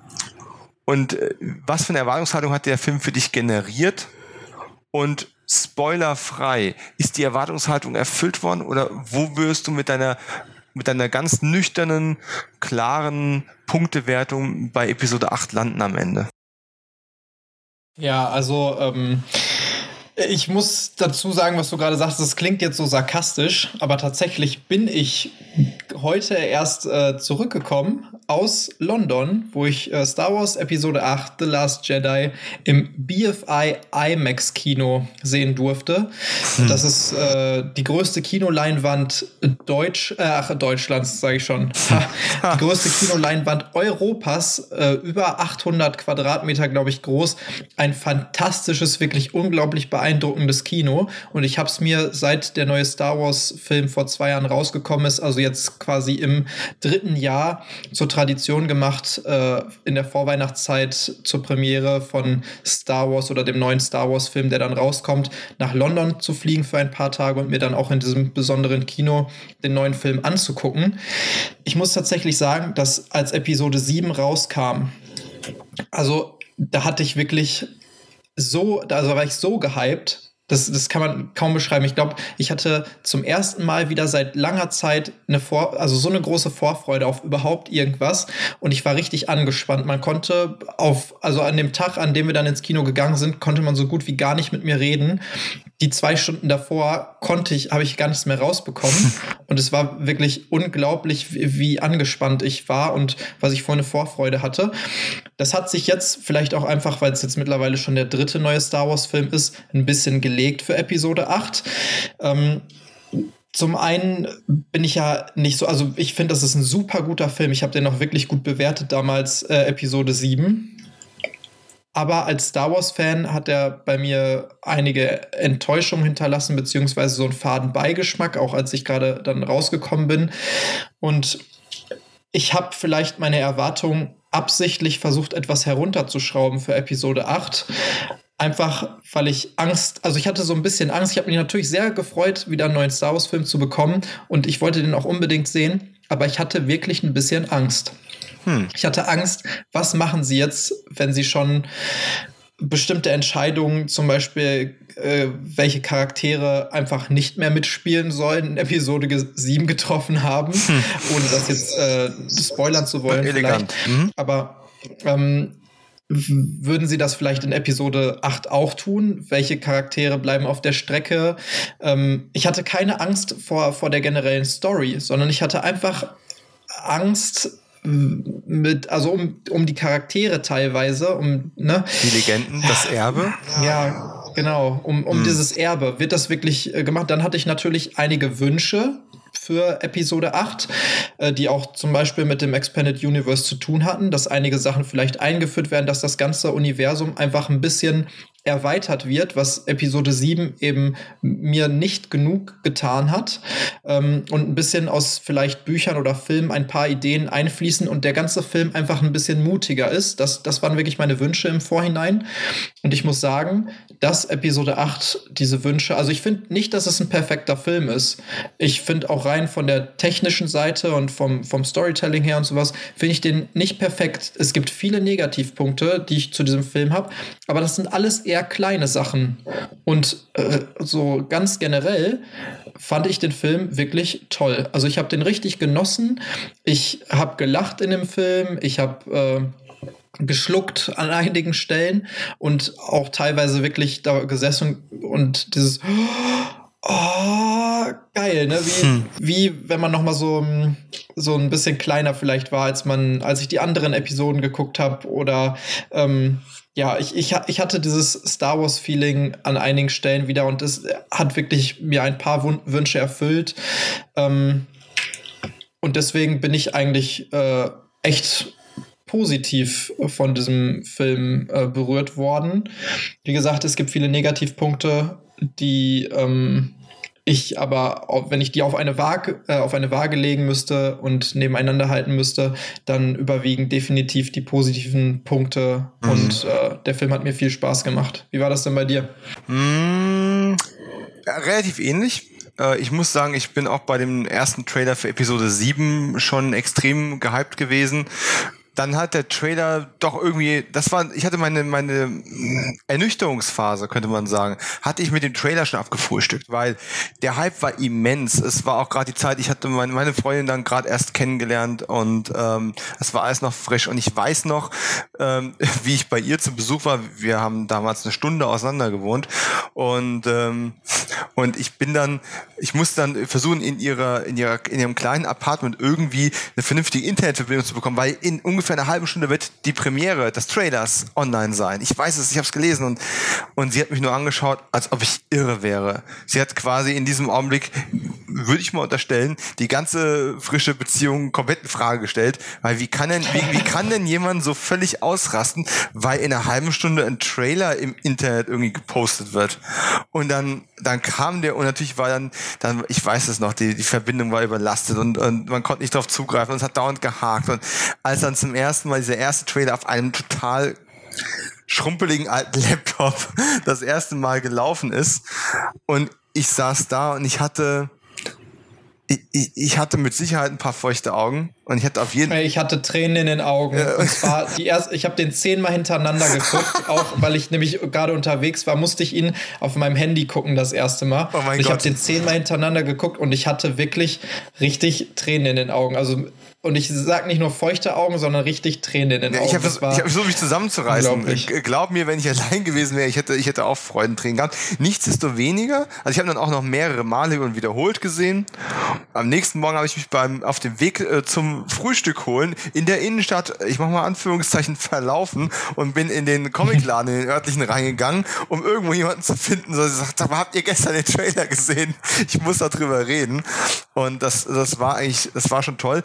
und äh, was für eine Erwartungshaltung hat der Film für dich generiert? Und spoilerfrei, ist die Erwartungshaltung erfüllt worden oder wo wirst du mit deiner mit deiner ganz nüchternen, klaren Punktewertung bei Episode 8 landen am Ende? Ja, also ähm, ich muss dazu sagen, was du gerade sagst, das klingt jetzt so sarkastisch, aber tatsächlich bin ich heute erst äh, zurückgekommen aus London, wo ich äh, Star Wars Episode 8 The Last Jedi im BFI IMAX Kino sehen durfte. Hm. Das ist äh, die größte Kinoleinwand Deutsch, äh, ach, Deutschlands, sage ich schon. die größte Kinoleinwand Europas, äh, über 800 Quadratmeter, glaube ich, groß. Ein fantastisches, wirklich unglaublich beeindruckendes Kino. Und ich habe es mir seit der neue Star Wars-Film vor zwei Jahren rausgekommen ist, also jetzt quasi im dritten Jahr zur Tradition gemacht, äh, in der Vorweihnachtszeit zur Premiere von Star Wars oder dem neuen Star Wars-Film, der dann rauskommt, nach London zu fliegen für ein paar Tage und mir dann auch in diesem besonderen Kino den neuen Film anzugucken. Ich muss tatsächlich sagen, dass als Episode 7 rauskam, also da hatte ich wirklich so, also war ich so gehypt. Das, das kann man kaum beschreiben. Ich glaube, ich hatte zum ersten Mal wieder seit langer Zeit eine Vor also so eine große Vorfreude auf überhaupt irgendwas. Und ich war richtig angespannt. Man konnte auf, also an dem Tag, an dem wir dann ins Kino gegangen sind, konnte man so gut wie gar nicht mit mir reden die zwei Stunden davor konnte ich, habe ich gar nichts mehr rausbekommen. und es war wirklich unglaublich, wie, wie, angespannt ich war und was ich vor eine Vorfreude hatte. Das hat sich jetzt vielleicht auch einfach, weil es jetzt mittlerweile schon der dritte neue Star Wars-Film ist, ein bisschen gelegt für Episode 8. Ähm, zum einen bin ich ja nicht so, also ich finde, das ist ein super guter Film. Ich habe den auch wirklich gut bewertet damals, äh, Episode 7. Aber als Star Wars-Fan hat er bei mir einige Enttäuschungen hinterlassen, beziehungsweise so einen faden Beigeschmack, auch als ich gerade dann rausgekommen bin. Und ich habe vielleicht meine Erwartungen absichtlich versucht, etwas herunterzuschrauben für Episode 8. Einfach, weil ich Angst, also ich hatte so ein bisschen Angst. Ich habe mich natürlich sehr gefreut, wieder einen neuen Star Wars-Film zu bekommen. Und ich wollte den auch unbedingt sehen. Aber ich hatte wirklich ein bisschen Angst. Hm. Ich hatte Angst, was machen sie jetzt, wenn sie schon bestimmte Entscheidungen, zum Beispiel äh, welche Charaktere einfach nicht mehr mitspielen sollen, in Episode 7 getroffen haben, hm. ohne das jetzt äh, spoilern zu wollen. Elegant. Mhm. Aber ähm, würden Sie das vielleicht in Episode 8 auch tun? Welche Charaktere bleiben auf der Strecke? Ähm, ich hatte keine Angst vor, vor der generellen Story, sondern ich hatte einfach Angst, mit, also um, um die Charaktere teilweise, um, ne? Die Legenden, das Erbe. Ja, genau, um, um hm. dieses Erbe. Wird das wirklich äh, gemacht? Dann hatte ich natürlich einige Wünsche für Episode 8, äh, die auch zum Beispiel mit dem Expanded Universe zu tun hatten, dass einige Sachen vielleicht eingeführt werden, dass das ganze Universum einfach ein bisschen erweitert wird, was Episode 7 eben mir nicht genug getan hat ähm, und ein bisschen aus vielleicht Büchern oder Filmen ein paar Ideen einfließen und der ganze Film einfach ein bisschen mutiger ist. Das, das waren wirklich meine Wünsche im Vorhinein und ich muss sagen, dass Episode 8 diese Wünsche, also ich finde nicht, dass es ein perfekter Film ist. Ich finde auch rein von der technischen Seite und vom, vom Storytelling her und sowas, finde ich den nicht perfekt. Es gibt viele Negativpunkte, die ich zu diesem Film habe, aber das sind alles eher eher kleine Sachen. Und äh, so ganz generell fand ich den Film wirklich toll. Also ich habe den richtig genossen. Ich habe gelacht in dem Film. Ich habe äh, geschluckt an einigen Stellen und auch teilweise wirklich da gesessen und dieses Oh, geil, ne? Wie, hm. wie wenn man noch mal so, so ein bisschen kleiner vielleicht war, als man, als ich die anderen Episoden geguckt habe oder ähm, ja, ich, ich, ich hatte dieses Star Wars-Feeling an einigen Stellen wieder und es hat wirklich mir ein paar Wun Wünsche erfüllt. Ähm, und deswegen bin ich eigentlich äh, echt positiv von diesem Film äh, berührt worden. Wie gesagt, es gibt viele Negativpunkte, die ähm, ich aber, wenn ich die auf eine Waage, äh, auf eine Waage legen müsste und nebeneinander halten müsste, dann überwiegen definitiv die positiven Punkte. Mhm. Und äh, der Film hat mir viel Spaß gemacht. Wie war das denn bei dir? Mm, ja, relativ ähnlich. Äh, ich muss sagen, ich bin auch bei dem ersten Trailer für Episode 7 schon extrem gehypt gewesen dann hat der Trailer doch irgendwie, das war, ich hatte meine, meine Ernüchterungsphase, könnte man sagen, hatte ich mit dem Trailer schon abgefrühstückt, weil der Hype war immens. Es war auch gerade die Zeit, ich hatte meine, meine Freundin dann gerade erst kennengelernt und ähm, es war alles noch frisch. Und ich weiß noch, ähm, wie ich bei ihr zu Besuch war. Wir haben damals eine Stunde auseinander gewohnt und ähm, und ich bin dann, ich musste dann versuchen in ihrer in ihrer in ihrem kleinen Apartment irgendwie eine vernünftige Internetverbindung zu bekommen, weil in ungefähr ungefähr einer halben Stunde wird die Premiere des Trailers online sein. Ich weiß es, ich habe es gelesen und, und sie hat mich nur angeschaut, als ob ich irre wäre. Sie hat quasi in diesem Augenblick, würde ich mal unterstellen, die ganze frische Beziehung komplett in Frage gestellt, weil wie kann denn, wie, wie kann denn jemand so völlig ausrasten, weil in einer halben Stunde ein Trailer im Internet irgendwie gepostet wird? Und dann, dann kam der und natürlich war dann, dann ich weiß es noch, die, die Verbindung war überlastet und, und man konnte nicht darauf zugreifen und es hat dauernd gehakt und als dann zum ersten Mal dieser erste Trailer auf einem total schrumpeligen alten Laptop das erste Mal gelaufen ist. Und ich saß da und ich hatte, ich, ich, hatte mit Sicherheit ein paar feuchte Augen und ich hatte auf jeden Ich hatte Tränen in den Augen. Ja. Und zwar die erste, ich habe den zehnmal hintereinander geguckt, auch weil ich nämlich gerade unterwegs war, musste ich ihn auf meinem Handy gucken das erste Mal. Oh mein ich habe den zehnmal hintereinander geguckt und ich hatte wirklich richtig Tränen in den Augen. Also und ich sag nicht nur feuchte Augen, sondern richtig Tränen in den Augen. ich habe hab versucht, mich zusammenzureißen. Glaub mir, wenn ich allein gewesen wäre, ich hätte, ich hätte auch Freudentränen gehabt. Nichtsdestoweniger, also ich habe dann auch noch mehrere Male und wiederholt gesehen. Am nächsten Morgen habe ich mich beim auf dem Weg äh, zum Frühstück holen in der Innenstadt, ich mache mal Anführungszeichen, verlaufen und bin in den Comicladen, in den örtlichen reingegangen, um irgendwo jemanden zu finden, so sagt, aber habt ihr gestern den Trailer gesehen? Ich muss darüber reden. Und das, das war eigentlich, das war schon toll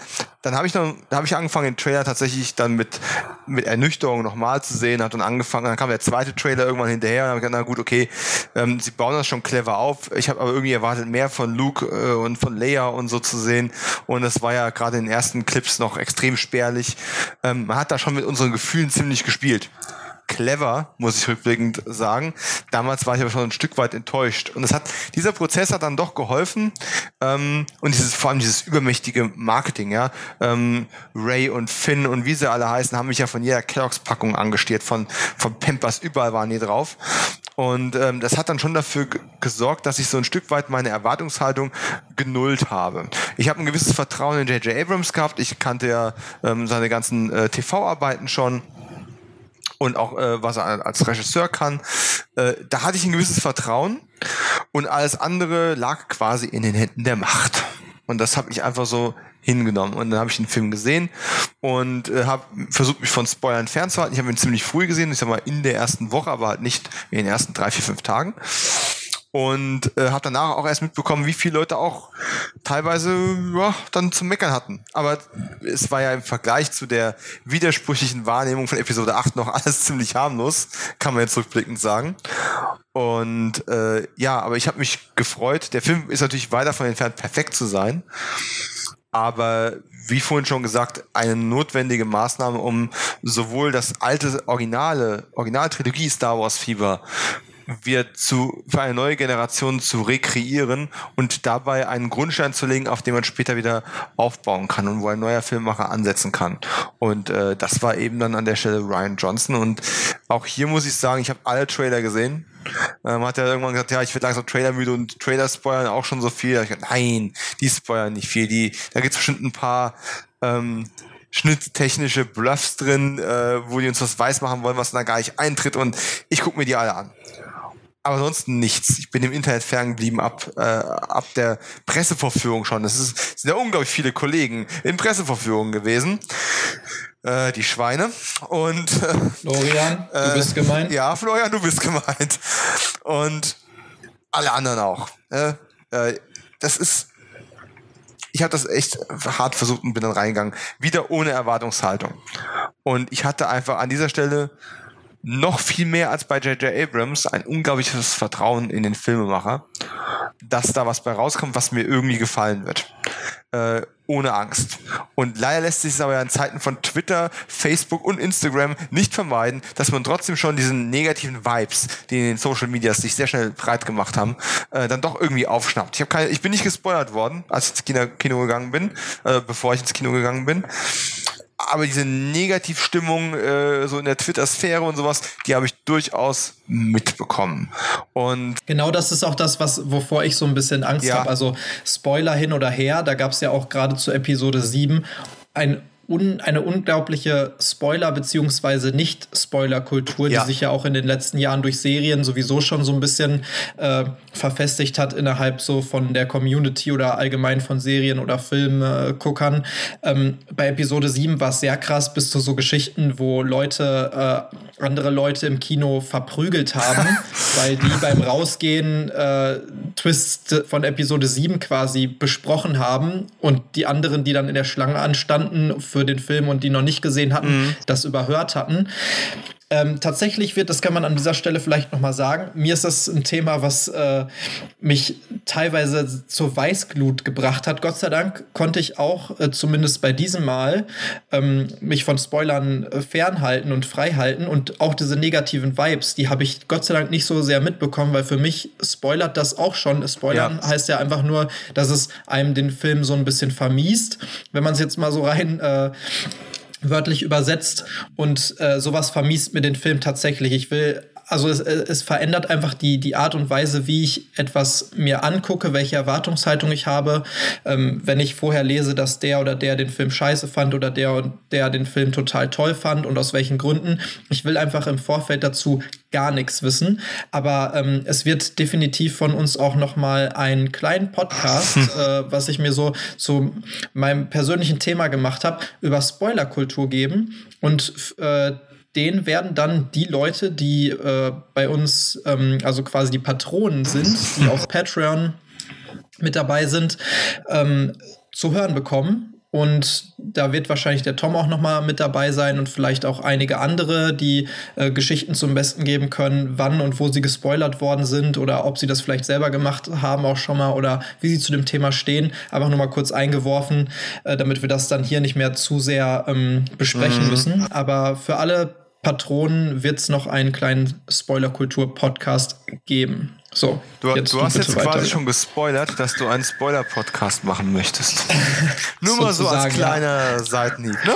dann habe ich dann habe ich angefangen den Trailer tatsächlich dann mit mit Ernüchterung nochmal zu sehen hat dann angefangen dann kam der zweite Trailer irgendwann hinterher und habe gedacht na gut okay ähm, sie bauen das schon clever auf. Ich habe aber irgendwie erwartet mehr von Luke äh, und von Leia und so zu sehen. Und das war ja gerade in den ersten Clips noch extrem spärlich. Ähm, man hat da schon mit unseren Gefühlen ziemlich gespielt clever, muss ich rückblickend sagen. Damals war ich aber schon ein Stück weit enttäuscht. Und es hat, dieser Prozess hat dann doch geholfen. Ähm, und dieses, vor allem dieses übermächtige Marketing, ja. Ähm, Ray und Finn und wie sie alle heißen, haben mich ja von jeder Kelloggs-Packung angestiert, von, von Pampers, überall waren die drauf. Und ähm, das hat dann schon dafür gesorgt, dass ich so ein Stück weit meine Erwartungshaltung genullt habe. Ich habe ein gewisses Vertrauen in J.J. Abrams gehabt. Ich kannte ja ähm, seine ganzen äh, TV-Arbeiten schon und auch äh, was er als Regisseur kann. Äh, da hatte ich ein gewisses Vertrauen und alles andere lag quasi in den Händen der Macht. Und das habe ich einfach so hingenommen. Und dann habe ich den Film gesehen und äh, habe versucht, mich von Spoilern fernzuhalten. Ich habe ihn ziemlich früh gesehen, ich sag mal in der ersten Woche, aber halt nicht in den ersten drei, vier, fünf Tagen und äh, habe danach auch erst mitbekommen, wie viele Leute auch teilweise ja, dann zum Meckern hatten. Aber es war ja im Vergleich zu der widersprüchlichen Wahrnehmung von Episode 8 noch alles ziemlich harmlos, kann man jetzt rückblickend sagen. Und äh, ja, aber ich habe mich gefreut. Der Film ist natürlich weit davon entfernt, perfekt zu sein. Aber wie vorhin schon gesagt, eine notwendige Maßnahme, um sowohl das alte originale, Originaltrilogie Star Wars Fieber wird zu, für eine neue Generation zu rekreieren und dabei einen Grundstein zu legen, auf dem man später wieder aufbauen kann und wo ein neuer Filmemacher ansetzen kann. Und äh, das war eben dann an der Stelle Ryan Johnson. Und auch hier muss ich sagen, ich habe alle Trailer gesehen. Man hat ja irgendwann gesagt, ja, ich werde langsam Trailer müde und Trailer spoilern auch schon so viel. Da ich gedacht, nein, die spoilern nicht viel. Die, da gibt es bestimmt ein paar ähm, schnitttechnische Bluffs drin, äh, wo die uns was weiß machen wollen, was dann gar nicht eintritt. Und ich gucke mir die alle an aber ansonsten nichts. Ich bin im Internet ferngeblieben ab, äh, ab der Pressevorführung schon. Es sind ja unglaublich viele Kollegen in Pressevorführungen gewesen. Äh, die Schweine. Und Florian, du bist gemeint. Ja, Florian, du bist gemeint. Und alle anderen auch. Äh, das ist ich habe das echt hart versucht und bin dann reingegangen. Wieder ohne Erwartungshaltung. Und ich hatte einfach an dieser Stelle noch viel mehr als bei J.J. Abrams ein unglaubliches Vertrauen in den Filmemacher, dass da was bei rauskommt, was mir irgendwie gefallen wird. Äh, ohne Angst. Und leider lässt sich es aber in Zeiten von Twitter, Facebook und Instagram nicht vermeiden, dass man trotzdem schon diesen negativen Vibes, die in den Social Medias sich sehr schnell breit gemacht haben, äh, dann doch irgendwie aufschnappt. Ich, hab keine, ich bin nicht gespoilert worden, als ich ins Kino, Kino gegangen bin, äh, bevor ich ins Kino gegangen bin aber diese Negativstimmung äh, so in der Twitter-Sphäre und sowas, die habe ich durchaus mitbekommen. Und genau das ist auch das, was wovor ich so ein bisschen Angst ja. habe. Also Spoiler hin oder her, da gab es ja auch gerade zu Episode 7 ein un, eine unglaubliche Spoiler- bzw. Nicht-Spoiler-Kultur, ja. die sich ja auch in den letzten Jahren durch Serien sowieso schon so ein bisschen äh, verfestigt hat innerhalb so von der Community oder allgemein von Serien- oder Filmguckern. Ähm, bei Episode 7 war es sehr krass, bis zu so Geschichten, wo Leute äh, andere Leute im Kino verprügelt haben, weil die beim Rausgehen äh, Twists von Episode 7 quasi besprochen haben und die anderen, die dann in der Schlange anstanden, für für den Film und die noch nicht gesehen hatten, mhm. das überhört hatten. Ähm, tatsächlich wird, das kann man an dieser Stelle vielleicht nochmal sagen, mir ist das ein Thema, was äh, mich teilweise zur Weißglut gebracht hat. Gott sei Dank konnte ich auch, äh, zumindest bei diesem Mal, ähm, mich von Spoilern äh, fernhalten und freihalten. Und auch diese negativen Vibes, die habe ich Gott sei Dank nicht so sehr mitbekommen, weil für mich spoilert das auch schon. Spoilern ja. heißt ja einfach nur, dass es einem den Film so ein bisschen vermiest. Wenn man es jetzt mal so rein äh, wörtlich übersetzt und äh, sowas vermiest mir den Film tatsächlich. Ich will also es, es, verändert einfach die, die Art und Weise, wie ich etwas mir angucke, welche Erwartungshaltung ich habe. Ähm, wenn ich vorher lese, dass der oder der den Film scheiße fand oder der und der den Film total toll fand und aus welchen Gründen. Ich will einfach im Vorfeld dazu gar nichts wissen. Aber ähm, es wird definitiv von uns auch noch mal einen kleinen Podcast, äh, was ich mir so zu meinem persönlichen Thema gemacht habe, über Spoilerkultur geben. Und äh, den werden dann die Leute, die äh, bei uns, ähm, also quasi die Patronen sind, die auf Patreon mit dabei sind, ähm, zu hören bekommen. Und da wird wahrscheinlich der Tom auch noch mal mit dabei sein und vielleicht auch einige andere, die äh, Geschichten zum Besten geben können, wann und wo sie gespoilert worden sind oder ob sie das vielleicht selber gemacht haben auch schon mal oder wie sie zu dem Thema stehen. Einfach nur mal kurz eingeworfen, äh, damit wir das dann hier nicht mehr zu sehr ähm, besprechen mhm. müssen. Aber für alle Patronen wird es noch einen kleinen Spoilerkultur-Podcast geben. So, du, du hast jetzt weiter, quasi schon gespoilert, dass du einen Spoiler-Podcast machen möchtest. Nur mal so als kleiner ja. Seitenhieb, ne?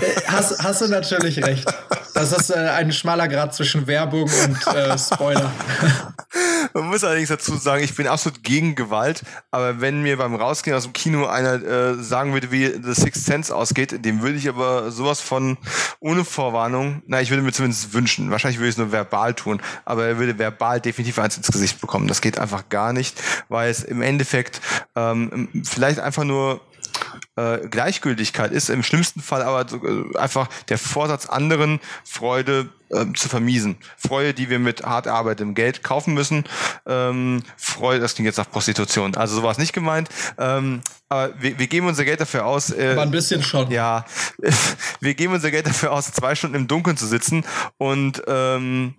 Äh, hast, hast du natürlich recht. Das ist äh, ein schmaler Grad zwischen Werbung und äh, Spoiler. Man muss allerdings dazu sagen, ich bin absolut gegen Gewalt, aber wenn mir beim Rausgehen aus dem Kino einer äh, sagen würde, wie The Sixth Sense ausgeht, dem würde ich aber sowas von ohne Vorwarnung, na, ich würde mir zumindest wünschen, wahrscheinlich würde ich es nur verbal tun, aber er würde verbal definitiv eins ins Gesicht bekommen. Das geht einfach gar nicht, weil es im Endeffekt ähm, vielleicht einfach nur äh, Gleichgültigkeit ist, im schlimmsten Fall aber äh, einfach der Vorsatz, anderen Freude äh, zu vermiesen. Freude, die wir mit hart erarbeitetem Geld kaufen müssen. Ähm, Freude, das klingt jetzt nach Prostitution. Also sowas nicht gemeint. Ähm, aber wir, wir geben unser Geld dafür aus. Äh, ein bisschen schon. Ja, wir geben unser Geld dafür aus, zwei Stunden im Dunkeln zu sitzen und ähm,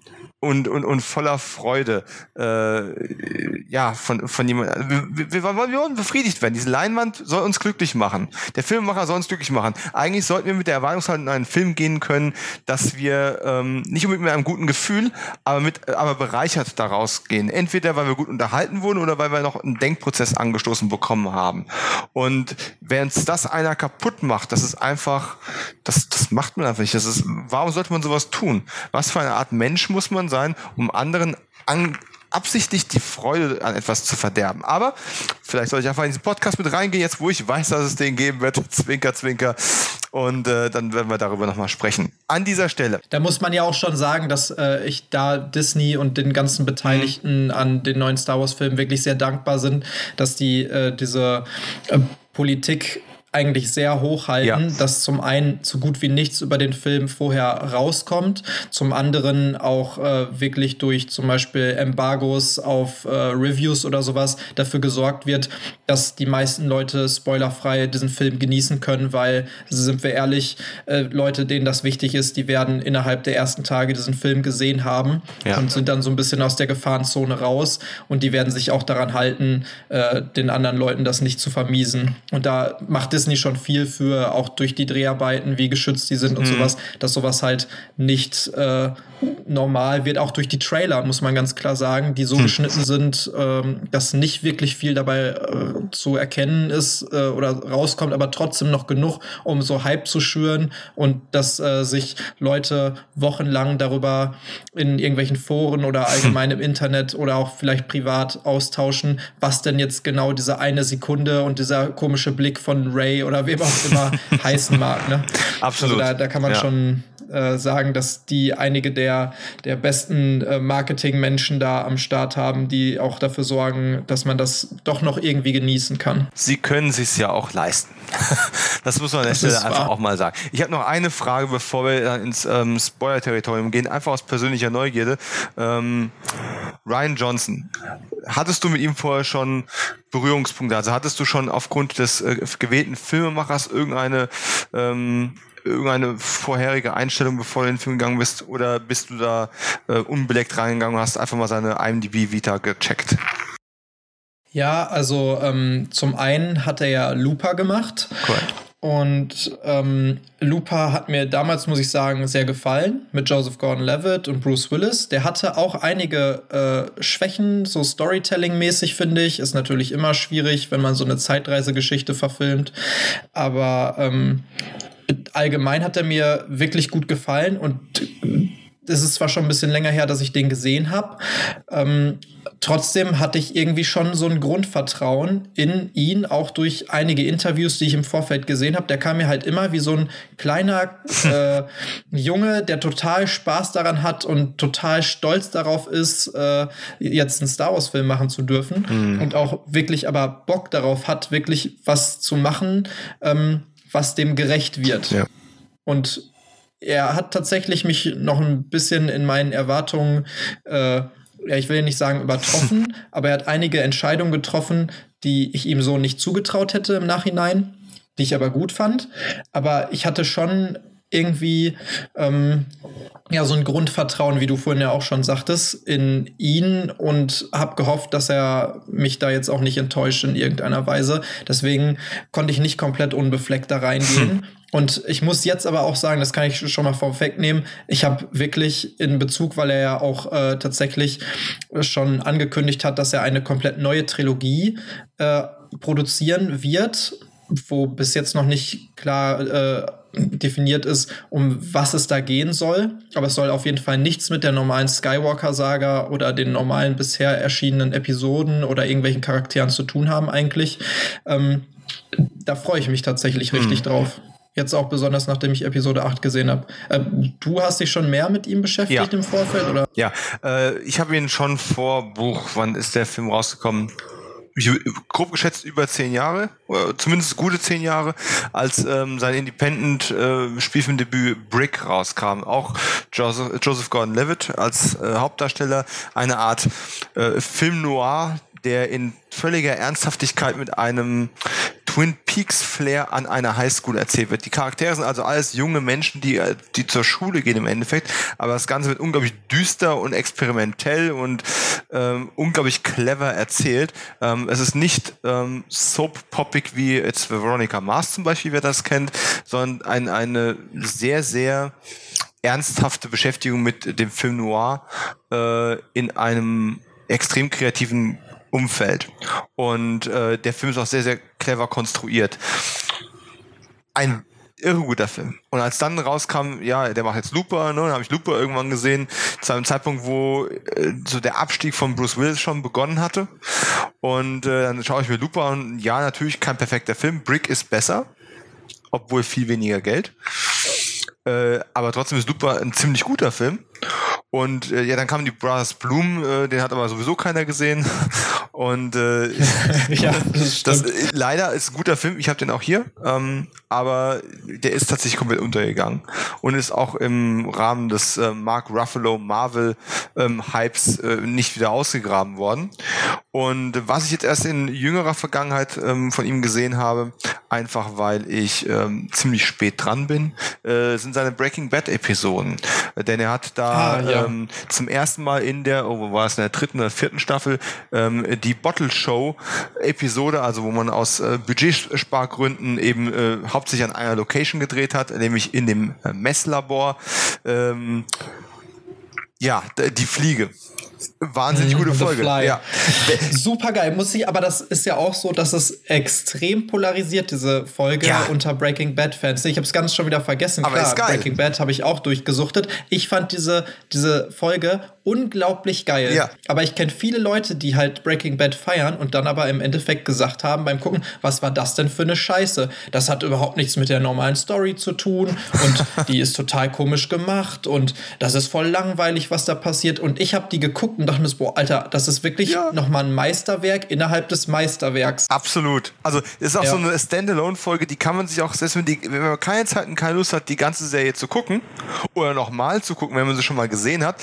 und, und, und voller Freude äh, ja von, von jemandem. Wir, wir, wir wollen befriedigt werden. Diese Leinwand soll uns glücklich machen. Der Filmemacher soll uns glücklich machen. Eigentlich sollten wir mit der Erwartungshaltung in einen Film gehen können, dass wir ähm, nicht unbedingt mit einem guten Gefühl, aber mit aber bereichert daraus gehen. Entweder weil wir gut unterhalten wurden oder weil wir noch einen Denkprozess angestoßen bekommen haben. Und wenn es das einer kaputt macht, das ist einfach, das, das macht man einfach nicht. Das ist, warum sollte man sowas tun? Was für eine Art Mensch muss man sein? Sein, um anderen an, absichtlich die Freude an etwas zu verderben. Aber vielleicht soll ich einfach in diesen Podcast mit reingehen, jetzt wo ich weiß, dass es den geben wird. Zwinker, zwinker. Und äh, dann werden wir darüber nochmal sprechen. An dieser Stelle. Da muss man ja auch schon sagen, dass äh, ich da Disney und den ganzen Beteiligten mhm. an den neuen Star Wars-Filmen wirklich sehr dankbar sind, dass die äh, diese äh, Politik eigentlich sehr hoch halten, ja. dass zum einen so gut wie nichts über den Film vorher rauskommt, zum anderen auch äh, wirklich durch zum Beispiel Embargos auf äh, Reviews oder sowas dafür gesorgt wird, dass die meisten Leute spoilerfrei diesen Film genießen können, weil, sind wir ehrlich, äh, Leute, denen das wichtig ist, die werden innerhalb der ersten Tage diesen Film gesehen haben ja. und sind dann so ein bisschen aus der Gefahrenzone raus und die werden sich auch daran halten, äh, den anderen Leuten das nicht zu vermiesen. Und da macht Disney schon viel für, auch durch die Dreharbeiten, wie geschützt die sind und mhm. sowas, dass sowas halt nicht äh, normal wird, auch durch die Trailer, muss man ganz klar sagen, die so hm. geschnitten sind, ähm, dass nicht wirklich viel dabei äh, zu erkennen ist äh, oder rauskommt, aber trotzdem noch genug, um so Hype zu schüren und dass äh, sich Leute wochenlang darüber in irgendwelchen Foren oder allgemein im Internet oder auch vielleicht privat austauschen, was denn jetzt genau diese eine Sekunde und dieser komische Blick von Ray oder wem auch immer heißen mag. Ne? Absolut. Also da, da kann man ja. schon äh, sagen, dass die einige der, der besten äh, Marketingmenschen da am Start haben, die auch dafür sorgen, dass man das doch noch irgendwie genießen kann. Sie können sich ja auch leisten. das muss man an der Stelle einfach wahr. auch mal sagen. Ich habe noch eine Frage, bevor wir ins ähm, Spoiler-Territorium gehen, einfach aus persönlicher Neugierde. Ähm, Ryan Johnson, hattest du mit ihm vorher schon Berührungspunkte? Also hattest du schon aufgrund des äh, gewählten Filmemachers irgendeine ähm, irgendeine vorherige Einstellung, bevor du in den Film gegangen bist? Oder bist du da äh, unbeleckt reingegangen und hast einfach mal seine IMDb-Vita gecheckt? Ja, also ähm, zum einen hat er ja Looper gemacht. Cool. Und ähm, Looper hat mir damals, muss ich sagen, sehr gefallen mit Joseph Gordon-Levitt und Bruce Willis. Der hatte auch einige äh, Schwächen, so Storytelling-mäßig, finde ich. Ist natürlich immer schwierig, wenn man so eine Zeitreisegeschichte verfilmt. Aber ähm, allgemein hat er mir wirklich gut gefallen und es ist zwar schon ein bisschen länger her, dass ich den gesehen habe. Ähm, trotzdem hatte ich irgendwie schon so ein Grundvertrauen in ihn, auch durch einige Interviews, die ich im Vorfeld gesehen habe. Der kam mir halt immer wie so ein kleiner äh, Junge, der total Spaß daran hat und total stolz darauf ist, äh, jetzt einen Star Wars-Film machen zu dürfen mhm. und auch wirklich aber Bock darauf hat, wirklich was zu machen. Ähm, was dem gerecht wird. Ja. Und er hat tatsächlich mich noch ein bisschen in meinen Erwartungen, äh, ja, ich will nicht sagen übertroffen, aber er hat einige Entscheidungen getroffen, die ich ihm so nicht zugetraut hätte im Nachhinein, die ich aber gut fand. Aber ich hatte schon irgendwie ähm, ja so ein Grundvertrauen, wie du vorhin ja auch schon sagtest, in ihn und habe gehofft, dass er mich da jetzt auch nicht enttäuscht in irgendeiner Weise. Deswegen konnte ich nicht komplett unbefleckt da reingehen. Und ich muss jetzt aber auch sagen, das kann ich schon mal vorwegnehmen, ich habe wirklich in Bezug, weil er ja auch äh, tatsächlich schon angekündigt hat, dass er eine komplett neue Trilogie äh, produzieren wird, wo bis jetzt noch nicht klar äh, definiert ist, um was es da gehen soll. Aber es soll auf jeden Fall nichts mit der normalen Skywalker-Saga oder den normalen bisher erschienenen Episoden oder irgendwelchen Charakteren zu tun haben eigentlich. Ähm, da freue ich mich tatsächlich richtig hm. drauf. Jetzt auch besonders, nachdem ich Episode 8 gesehen habe. Äh, du hast dich schon mehr mit ihm beschäftigt ja. im Vorfeld, oder? Ja, äh, ich habe ihn schon vor Buch, wann ist der Film rausgekommen? grob geschätzt über zehn Jahre, zumindest gute zehn Jahre, als ähm, sein Independent äh, Brick rauskam. Auch Joseph, Joseph Gordon-Levitt als äh, Hauptdarsteller, eine Art äh, Film noir, der in völliger Ernsthaftigkeit mit einem Twin Peaks Flair an einer Highschool erzählt wird. Die Charaktere sind also alles junge Menschen, die, die zur Schule gehen im Endeffekt, aber das Ganze wird unglaublich düster und experimentell und ähm, unglaublich clever erzählt. Ähm, es ist nicht ähm, soap-poppig wie jetzt Veronica Mars zum Beispiel, wer das kennt, sondern ein, eine sehr, sehr ernsthafte Beschäftigung mit dem Film Noir äh, in einem extrem kreativen Umfeld. Und äh, der Film ist auch sehr, sehr clever konstruiert. Ein irre guter Film. Und als dann rauskam, ja, der macht jetzt Looper, ne, dann habe ich Looper irgendwann gesehen, zu einem Zeitpunkt, wo äh, so der Abstieg von Bruce Willis schon begonnen hatte. Und äh, dann schaue ich mir Looper an. Ja, natürlich kein perfekter Film. Brick ist besser, obwohl viel weniger Geld. Äh, aber trotzdem ist Looper ein ziemlich guter Film. Und äh, ja, dann kamen die Brothers Bloom, äh, den hat aber sowieso keiner gesehen. Und äh, ja, das, das leider ist ein guter Film. Ich habe den auch hier, ähm, aber der ist tatsächlich komplett untergegangen und ist auch im Rahmen des äh, Mark Ruffalo Marvel ähm, Hypes äh, nicht wieder ausgegraben worden. Und was ich jetzt erst in jüngerer Vergangenheit ähm, von ihm gesehen habe, einfach weil ich ähm, ziemlich spät dran bin, äh, sind seine Breaking Bad Episoden. Denn er hat da ah, ja. Ähm, zum ersten Mal in der, oh, wo war es in der dritten oder vierten Staffel, ähm, die Bottle Show Episode, also wo man aus äh, Budgetspargründen eben äh, hauptsächlich an einer Location gedreht hat, nämlich in dem äh, Messlabor. Ähm, ja, die Fliege. Wahnsinnig gute Folge. Ja. Super geil, muss ich, aber das ist ja auch so, dass es extrem polarisiert, diese Folge ja. unter Breaking Bad-Fans. Ich habe es ganz schon wieder vergessen. Aber Klar, ist geil. Breaking Bad habe ich auch durchgesuchtet. Ich fand diese, diese Folge unglaublich geil. Ja. Aber ich kenne viele Leute, die halt Breaking Bad feiern und dann aber im Endeffekt gesagt haben beim Gucken, was war das denn für eine Scheiße? Das hat überhaupt nichts mit der normalen Story zu tun und die ist total komisch gemacht und das ist voll langweilig, was da passiert. Und ich habe die geguckt und dachte mir, boah, Alter, das ist wirklich ja. nochmal ein Meisterwerk innerhalb des Meisterwerks. Absolut. Also ist auch ja. so eine Standalone-Folge, die kann man sich auch, selbst wenn, die, wenn man keine Zeit und keine Lust hat, die ganze Serie zu gucken oder nochmal zu gucken, wenn man sie schon mal gesehen hat,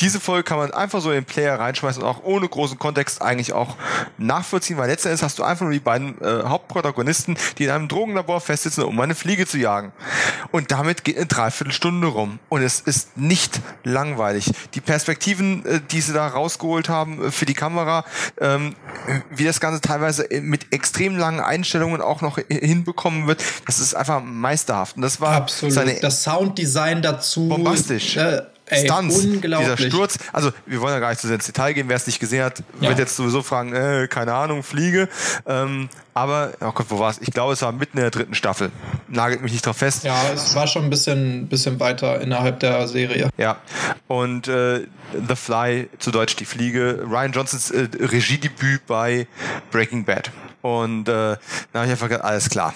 diese Folge kann man einfach so in den Player reinschmeißen und auch ohne großen Kontext eigentlich auch nachvollziehen, weil letztendlich hast du einfach nur die beiden äh, Hauptprotagonisten, die in einem Drogenlabor festsitzen, um eine Fliege zu jagen. Und damit geht eine Dreiviertelstunde rum. Und es ist nicht langweilig. Die Perspektiven, äh, die sie da rausgeholt haben äh, für die Kamera, ähm, wie das Ganze teilweise mit extrem langen Einstellungen auch noch hinbekommen wird, das ist einfach meisterhaft. Und das war Absolut. Seine das Sounddesign dazu. Bombastisch. Äh, Ey, Stunts, dieser Sturz. Also wir wollen ja gar nicht zu sehr ins Detail gehen. Wer es nicht gesehen hat, ja. wird jetzt sowieso fragen, äh, keine Ahnung, Fliege. Ähm, aber, oh Gott, wo war es? Ich glaube, es war mitten in der dritten Staffel. Nagelt mich nicht drauf fest. Ja, es war schon ein bisschen, bisschen weiter innerhalb der Serie. Ja, und äh, The Fly, zu Deutsch die Fliege, Ryan Johnsons äh, Regiedebüt bei Breaking Bad. Und äh, da habe ich einfach gedacht, alles klar.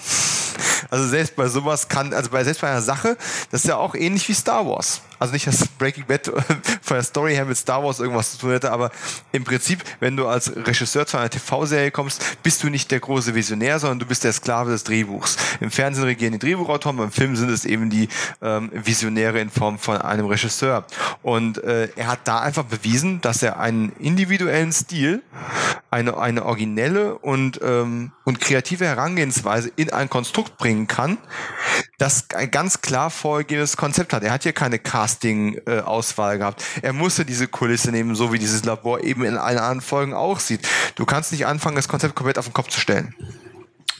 Also selbst bei sowas kann, also bei selbst bei einer Sache, das ist ja auch ähnlich wie Star Wars. Also nicht, dass Breaking Bad von der Story her mit Star Wars irgendwas zu tun hätte, aber im Prinzip, wenn du als Regisseur zu einer TV-Serie kommst, bist du nicht der große Visionär, sondern du bist der Sklave des Drehbuchs. Im Fernsehen regieren die Drehbuchautoren, beim Film sind es eben die ähm, Visionäre in Form von einem Regisseur. Und äh, er hat da einfach bewiesen, dass er einen individuellen Stil, eine, eine originelle und, ähm, und kreative Herangehensweise in ein Konstrukt bringen kann, das ein ganz klar vorgegebenes Konzept hat. Er hat hier keine Cast Casting-Auswahl gehabt. Er musste diese Kulisse nehmen, so wie dieses Labor eben in allen anderen Folgen auch sieht. Du kannst nicht anfangen, das Konzept komplett auf den Kopf zu stellen.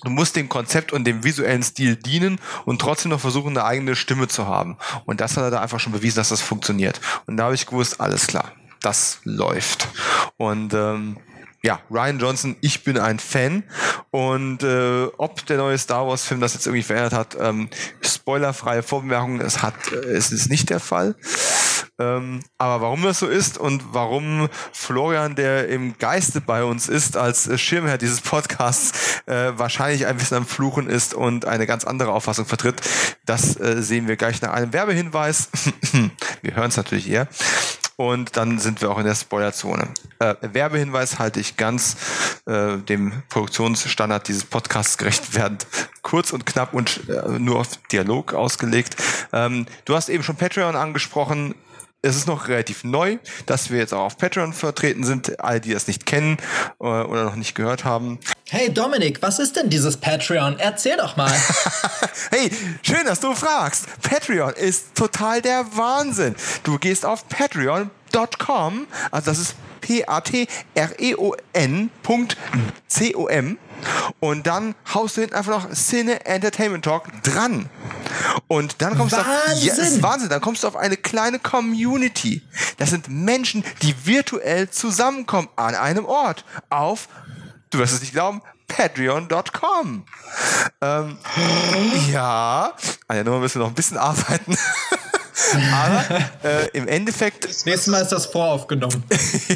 Du musst dem Konzept und dem visuellen Stil dienen und trotzdem noch versuchen, eine eigene Stimme zu haben. Und das hat er da einfach schon bewiesen, dass das funktioniert. Und da habe ich gewusst, alles klar, das läuft. Und ähm, ja, Ryan Johnson, ich bin ein Fan. Und äh, ob der neue Star Wars-Film das jetzt irgendwie verändert hat, ähm, spoilerfreie Vorbemerkung, es hat, äh, es ist nicht der Fall. Ähm, aber warum das so ist und warum Florian, der im Geiste bei uns ist, als Schirmherr dieses Podcasts, äh, wahrscheinlich ein bisschen am Fluchen ist und eine ganz andere Auffassung vertritt, das äh, sehen wir gleich nach einem Werbehinweis. wir hören es natürlich eher. Und dann sind wir auch in der Spoilerzone. Äh, Werbehinweis halte ich ganz äh, dem Produktionsstandard dieses Podcasts gerecht werdend kurz und knapp und äh, nur auf Dialog ausgelegt. Ähm, du hast eben schon Patreon angesprochen es ist noch relativ neu, dass wir jetzt auch auf Patreon vertreten sind. Alle, die das nicht kennen äh, oder noch nicht gehört haben. Hey Dominik, was ist denn dieses Patreon? Erzähl doch mal. hey, schön, dass du fragst. Patreon ist total der Wahnsinn. Du gehst auf patreon.com, also das ist P-A-T-R-E-O-N.com und dann haust du hinten einfach noch Cine Entertainment Talk dran. Und dann kommst Wahnsinn. du auf, ist Wahnsinn, dann kommst du auf eine kleine Community. Das sind Menschen, die virtuell zusammenkommen an einem Ort auf, du wirst es nicht glauben, patreon.com. Ähm, ja, an der Nummer müssen wir noch ein bisschen arbeiten. Aber äh, im Endeffekt. Das nächste Mal ist das voraufgenommen. ja.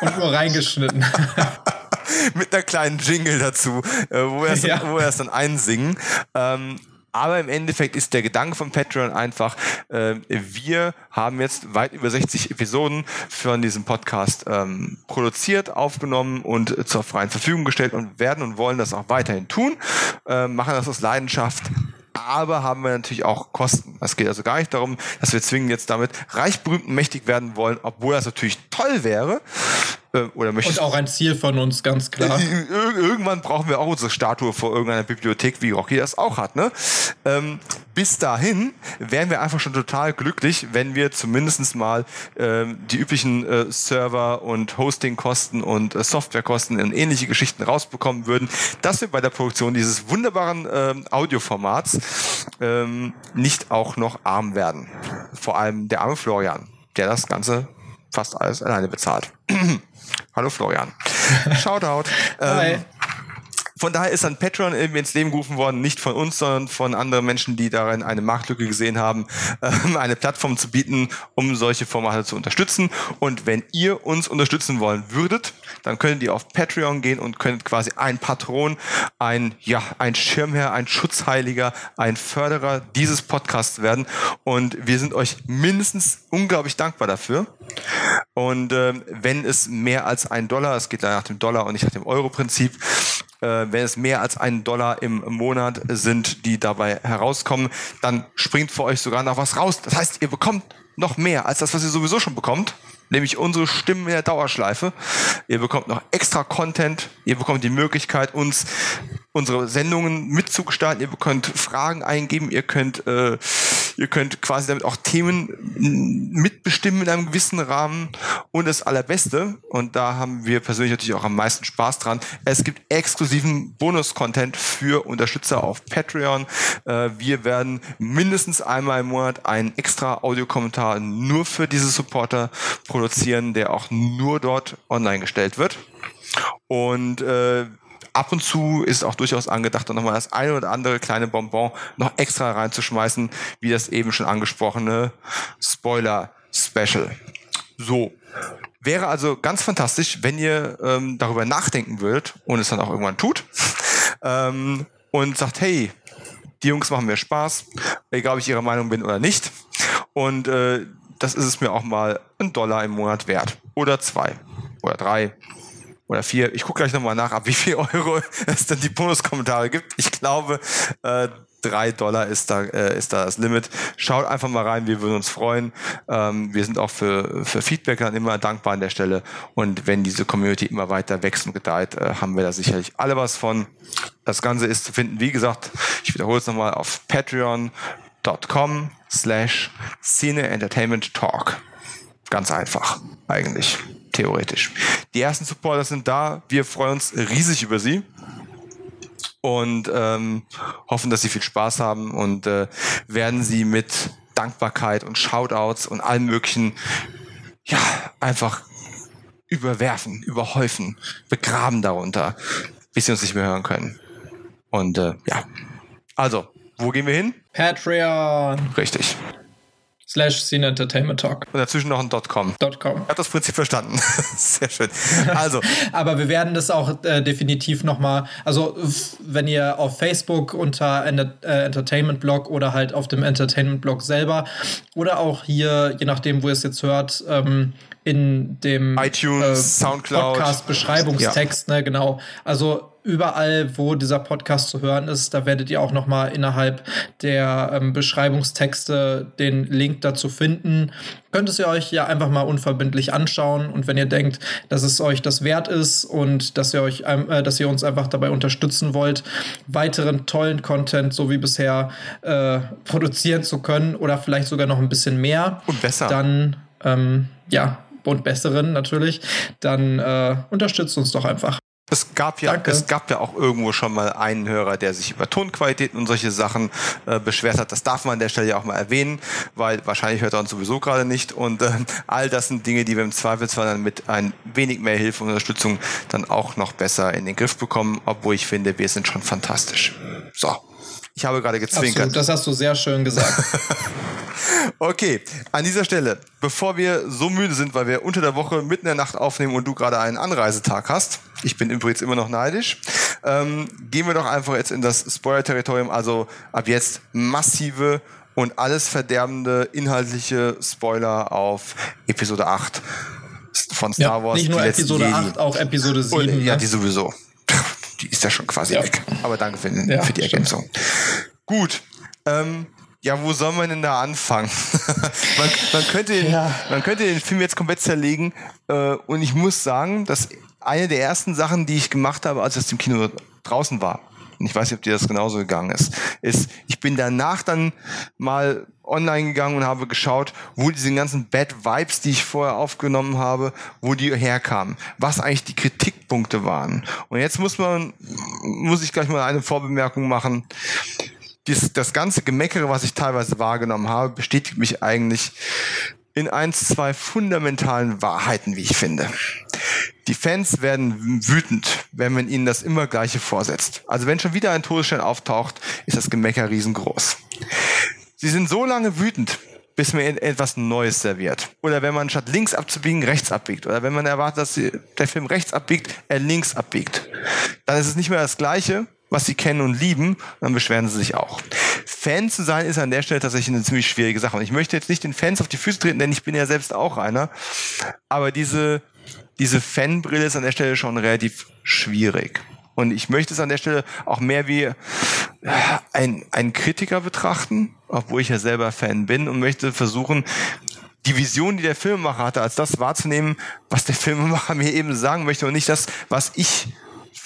Und nur reingeschnitten. Mit einer kleinen Jingle dazu, äh, wo wir es ja. dann einsingen. Ähm, Aber im Endeffekt ist der Gedanke von Patreon einfach, äh, wir haben jetzt weit über 60 Episoden von diesem Podcast ähm, produziert, aufgenommen und zur freien Verfügung gestellt und werden und wollen das auch weiterhin tun, äh, machen das aus Leidenschaft aber haben wir natürlich auch Kosten. Es geht also gar nicht darum, dass wir zwingend jetzt damit reich, berühmt und mächtig werden wollen, obwohl das natürlich toll wäre. Äh, oder und auch ein Ziel von uns, ganz klar. Irgendwann brauchen wir auch unsere Statue vor irgendeiner Bibliothek, wie Rocky das auch hat. Ne? Ähm, bis dahin wären wir einfach schon total glücklich, wenn wir zumindest mal ähm, die üblichen äh, Server- und Hostingkosten und äh, Softwarekosten und ähnliche Geschichten rausbekommen würden, dass wir bei der Produktion dieses wunderbaren äh, Audioformats ähm, nicht auch noch arm werden. Vor allem der arme Florian, der das Ganze fast alles alleine bezahlt. Hallo Florian. Shoutout. Hi. Ähm, von daher ist dann Patreon irgendwie ins Leben gerufen worden, nicht von uns, sondern von anderen Menschen, die darin eine Marktlücke gesehen haben, ähm, eine Plattform zu bieten, um solche Formate zu unterstützen. Und wenn ihr uns unterstützen wollen würdet, dann könnt ihr auf Patreon gehen und könnt quasi ein Patron, ein, ja, ein Schirmherr, ein Schutzheiliger, ein Förderer dieses Podcasts werden. Und wir sind euch mindestens unglaublich dankbar dafür. Und ähm, wenn es mehr als ein Dollar, es geht nach dem Dollar und nicht nach dem Euro-Prinzip, wenn es mehr als einen Dollar im Monat sind, die dabei herauskommen, dann springt für euch sogar noch was raus. Das heißt, ihr bekommt noch mehr als das, was ihr sowieso schon bekommt nämlich unsere Stimmen in der Dauerschleife. Ihr bekommt noch extra Content, ihr bekommt die Möglichkeit, uns unsere Sendungen mitzugestalten. Ihr könnt Fragen eingeben, ihr könnt, äh, ihr könnt quasi damit auch Themen mitbestimmen in einem gewissen Rahmen. Und das Allerbeste, und da haben wir persönlich natürlich auch am meisten Spaß dran, es gibt exklusiven Bonus-Content für Unterstützer auf Patreon. Äh, wir werden mindestens einmal im Monat einen extra Audiokommentar nur für diese Supporter produzieren, der auch nur dort online gestellt wird. Und äh, ab und zu ist auch durchaus angedacht, nochmal das eine oder andere kleine Bonbon noch extra reinzuschmeißen, wie das eben schon angesprochene Spoiler-Special. So. Wäre also ganz fantastisch, wenn ihr ähm, darüber nachdenken würdet und es dann auch irgendwann tut ähm, und sagt, hey, die Jungs machen mir Spaß, egal ob ich ihrer Meinung bin oder nicht. Und äh, das ist es mir auch mal ein Dollar im Monat wert. Oder zwei. Oder drei oder vier. Ich gucke gleich nochmal nach, ab wie viel Euro es denn die Bonuskommentare gibt. Ich glaube, äh, drei Dollar ist da, äh, ist da das Limit. Schaut einfach mal rein, wir würden uns freuen. Ähm, wir sind auch für, für Feedback dann immer dankbar an der Stelle. Und wenn diese Community immer weiter wächst und gedeiht, äh, haben wir da sicherlich alle was von. Das Ganze ist zu finden, wie gesagt, ich wiederhole es nochmal auf patreon.com slash Cine Entertainment Talk. Ganz einfach, eigentlich theoretisch. Die ersten Supporter sind da. Wir freuen uns riesig über sie und ähm, hoffen, dass sie viel Spaß haben und äh, werden sie mit Dankbarkeit und Shoutouts und allem möglichen ja einfach überwerfen, überhäufen, begraben darunter, bis sie uns nicht mehr hören können. Und äh, ja, also, wo gehen wir hin? Patreon. Richtig slash Scene Entertainment Talk. Und dazwischen noch ein .com. .com. Ich habe das Prinzip verstanden. Sehr schön. Also. Aber wir werden das auch äh, definitiv nochmal, also wenn ihr auf Facebook unter Enter äh, Entertainment Blog oder halt auf dem Entertainment Blog selber oder auch hier, je nachdem, wo ihr es jetzt hört, ähm, in dem iTunes, äh, Soundcloud. Podcast-Beschreibungstext, ja. ne, genau. Also überall, wo dieser Podcast zu hören ist, da werdet ihr auch noch mal innerhalb der ähm, Beschreibungstexte den Link dazu finden. Könnt es ihr euch ja einfach mal unverbindlich anschauen und wenn ihr denkt, dass es euch das wert ist und dass ihr euch, äh, dass ihr uns einfach dabei unterstützen wollt, weiteren tollen Content so wie bisher äh, produzieren zu können oder vielleicht sogar noch ein bisschen mehr und besser, dann ähm, ja und besseren natürlich, dann äh, unterstützt uns doch einfach. Es gab ja, Danke. es gab ja auch irgendwo schon mal einen Hörer, der sich über Tonqualitäten und solche Sachen äh, beschwert hat. Das darf man an der Stelle ja auch mal erwähnen, weil wahrscheinlich hört er uns sowieso gerade nicht. Und äh, all das sind Dinge, die wir im Zweifelsfall dann mit ein wenig mehr Hilfe und Unterstützung dann auch noch besser in den Griff bekommen, obwohl ich finde, wir sind schon fantastisch. So. Ich habe gerade gezwinkert. Absolut, das hast du sehr schön gesagt. okay, an dieser Stelle, bevor wir so müde sind, weil wir unter der Woche mitten in der Nacht aufnehmen und du gerade einen Anreisetag hast, ich bin übrigens immer noch neidisch, ähm, gehen wir doch einfach jetzt in das Spoiler-Territorium. Also ab jetzt massive und alles verderbende inhaltliche Spoiler auf Episode 8 von Star ja, Wars. Nicht nur Episode 8, auch Episode 7. Und, ja, ne? die sowieso. Die ist ja schon quasi ja. weg. Aber danke für, ja, für die Ergänzung. Gut. Ähm, ja, wo soll man denn da anfangen? man, man, könnte den, ja. man könnte den Film jetzt komplett zerlegen. Äh, und ich muss sagen, dass eine der ersten Sachen, die ich gemacht habe, als ich aus dem Kino draußen war, ich weiß nicht, ob dir das genauso gegangen ist, ist, ich bin danach dann mal online gegangen und habe geschaut, wo diese ganzen Bad Vibes, die ich vorher aufgenommen habe, wo die herkamen, was eigentlich die Kritikpunkte waren. Und jetzt muss man, muss ich gleich mal eine Vorbemerkung machen. Dies, das ganze Gemeckere, was ich teilweise wahrgenommen habe, bestätigt mich eigentlich in eins, zwei fundamentalen Wahrheiten, wie ich finde. Die Fans werden wütend, wenn man ihnen das immer Gleiche vorsetzt. Also wenn schon wieder ein Todesstern auftaucht, ist das Gemecker riesengroß. Sie sind so lange wütend, bis man etwas Neues serviert. Oder wenn man statt links abzubiegen, rechts abbiegt. Oder wenn man erwartet, dass der Film rechts abbiegt, er links abbiegt. Dann ist es nicht mehr das Gleiche, was sie kennen und lieben, dann beschweren sie sich auch. Fan zu sein ist an der Stelle tatsächlich eine ziemlich schwierige Sache. Und ich möchte jetzt nicht den Fans auf die Füße treten, denn ich bin ja selbst auch einer. Aber diese, diese Fanbrille ist an der Stelle schon relativ schwierig. Und ich möchte es an der Stelle auch mehr wie ein, ein Kritiker betrachten, obwohl ich ja selber Fan bin und möchte versuchen, die Vision, die der Filmemacher hatte, als das wahrzunehmen, was der Filmemacher mir eben sagen möchte und nicht das, was ich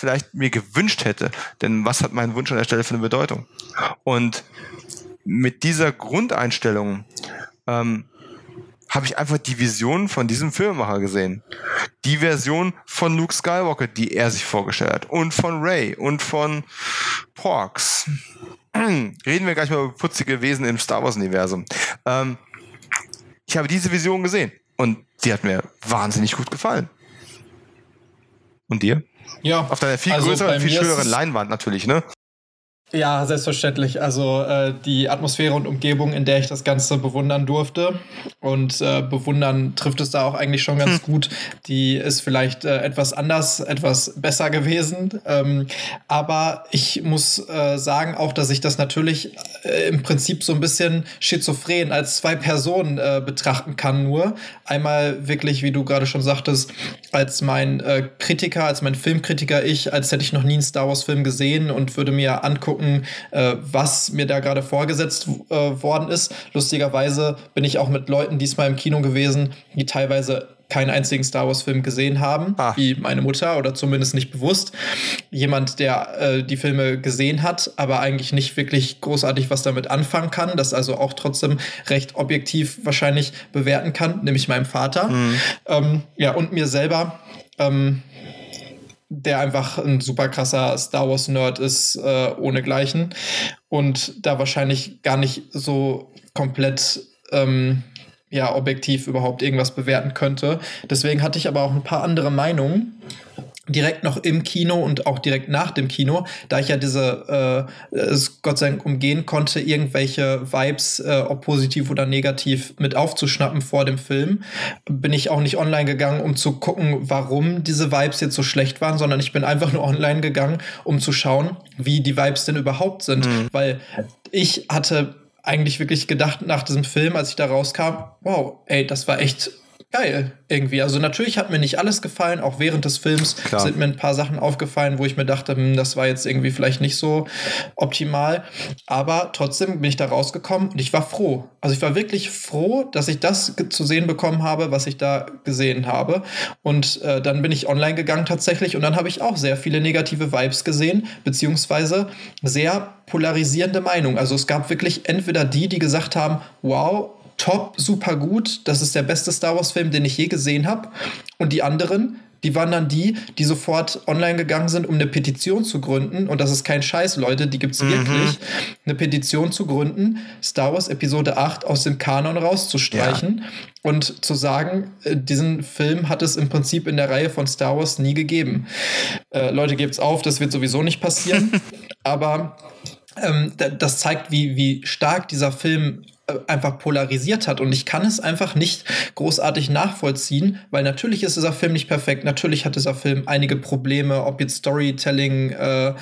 vielleicht mir gewünscht hätte. Denn was hat mein Wunsch an der Stelle für eine Bedeutung? Und mit dieser Grundeinstellung ähm, habe ich einfach die Vision von diesem Filmemacher gesehen. Die Version von Luke Skywalker, die er sich vorgestellt hat. Und von Ray und von Porks. Reden wir gleich mal über putzige Wesen im Star Wars-Universum. Ähm, ich habe diese Vision gesehen und die hat mir wahnsinnig gut gefallen. Und dir? Ja. Auf deiner viel also größeren, viel schöneren Leinwand natürlich, ne? Ja, selbstverständlich. Also äh, die Atmosphäre und Umgebung, in der ich das Ganze bewundern durfte. Und äh, bewundern trifft es da auch eigentlich schon ganz hm. gut. Die ist vielleicht äh, etwas anders, etwas besser gewesen. Ähm, aber ich muss äh, sagen auch, dass ich das natürlich äh, im Prinzip so ein bisschen schizophren als zwei Personen äh, betrachten kann. Nur einmal wirklich, wie du gerade schon sagtest, als mein Kritiker, als mein Filmkritiker ich, als hätte ich noch nie einen Star Wars-Film gesehen und würde mir angucken, gucken, äh, was mir da gerade vorgesetzt äh, worden ist. Lustigerweise bin ich auch mit Leuten diesmal im Kino gewesen, die teilweise keinen einzigen Star Wars-Film gesehen haben, ah. wie meine Mutter oder zumindest nicht bewusst. Jemand, der äh, die Filme gesehen hat, aber eigentlich nicht wirklich großartig was damit anfangen kann, das also auch trotzdem recht objektiv wahrscheinlich bewerten kann, nämlich meinem Vater. Mhm. Ähm, ja, und mir selber. Ähm, der einfach ein super krasser Star Wars Nerd ist, äh, ohnegleichen. Und da wahrscheinlich gar nicht so komplett ähm, ja, objektiv überhaupt irgendwas bewerten könnte. Deswegen hatte ich aber auch ein paar andere Meinungen direkt noch im Kino und auch direkt nach dem Kino, da ich ja diese äh, es Gott sei Dank umgehen konnte, irgendwelche Vibes, äh, ob positiv oder negativ, mit aufzuschnappen vor dem Film, bin ich auch nicht online gegangen, um zu gucken, warum diese Vibes jetzt so schlecht waren, sondern ich bin einfach nur online gegangen, um zu schauen, wie die Vibes denn überhaupt sind, mhm. weil ich hatte eigentlich wirklich gedacht nach diesem Film, als ich da rauskam, wow, ey, das war echt geil irgendwie. Also natürlich hat mir nicht alles gefallen, auch während des Films Klar. sind mir ein paar Sachen aufgefallen, wo ich mir dachte, hm, das war jetzt irgendwie vielleicht nicht so optimal. Aber trotzdem bin ich da rausgekommen und ich war froh. Also ich war wirklich froh, dass ich das zu sehen bekommen habe, was ich da gesehen habe. Und äh, dann bin ich online gegangen tatsächlich und dann habe ich auch sehr viele negative Vibes gesehen, beziehungsweise sehr polarisierende Meinungen. Also es gab wirklich entweder die, die gesagt haben, wow, top, super gut. Das ist der beste Star Wars-Film, den ich je gesehen habe. Und die anderen, die waren dann die, die sofort online gegangen sind, um eine Petition zu gründen. Und das ist kein Scheiß, Leute, die gibt es mhm. wirklich. Eine Petition zu gründen, Star Wars Episode 8 aus dem Kanon rauszustreichen. Ja. Und zu sagen, äh, diesen Film hat es im Prinzip in der Reihe von Star Wars nie gegeben. Äh, Leute, gebt's auf, das wird sowieso nicht passieren. Aber ähm, das zeigt, wie, wie stark dieser Film einfach polarisiert hat. Und ich kann es einfach nicht großartig nachvollziehen, weil natürlich ist dieser Film nicht perfekt. Natürlich hat dieser Film einige Probleme, ob jetzt Storytelling, äh,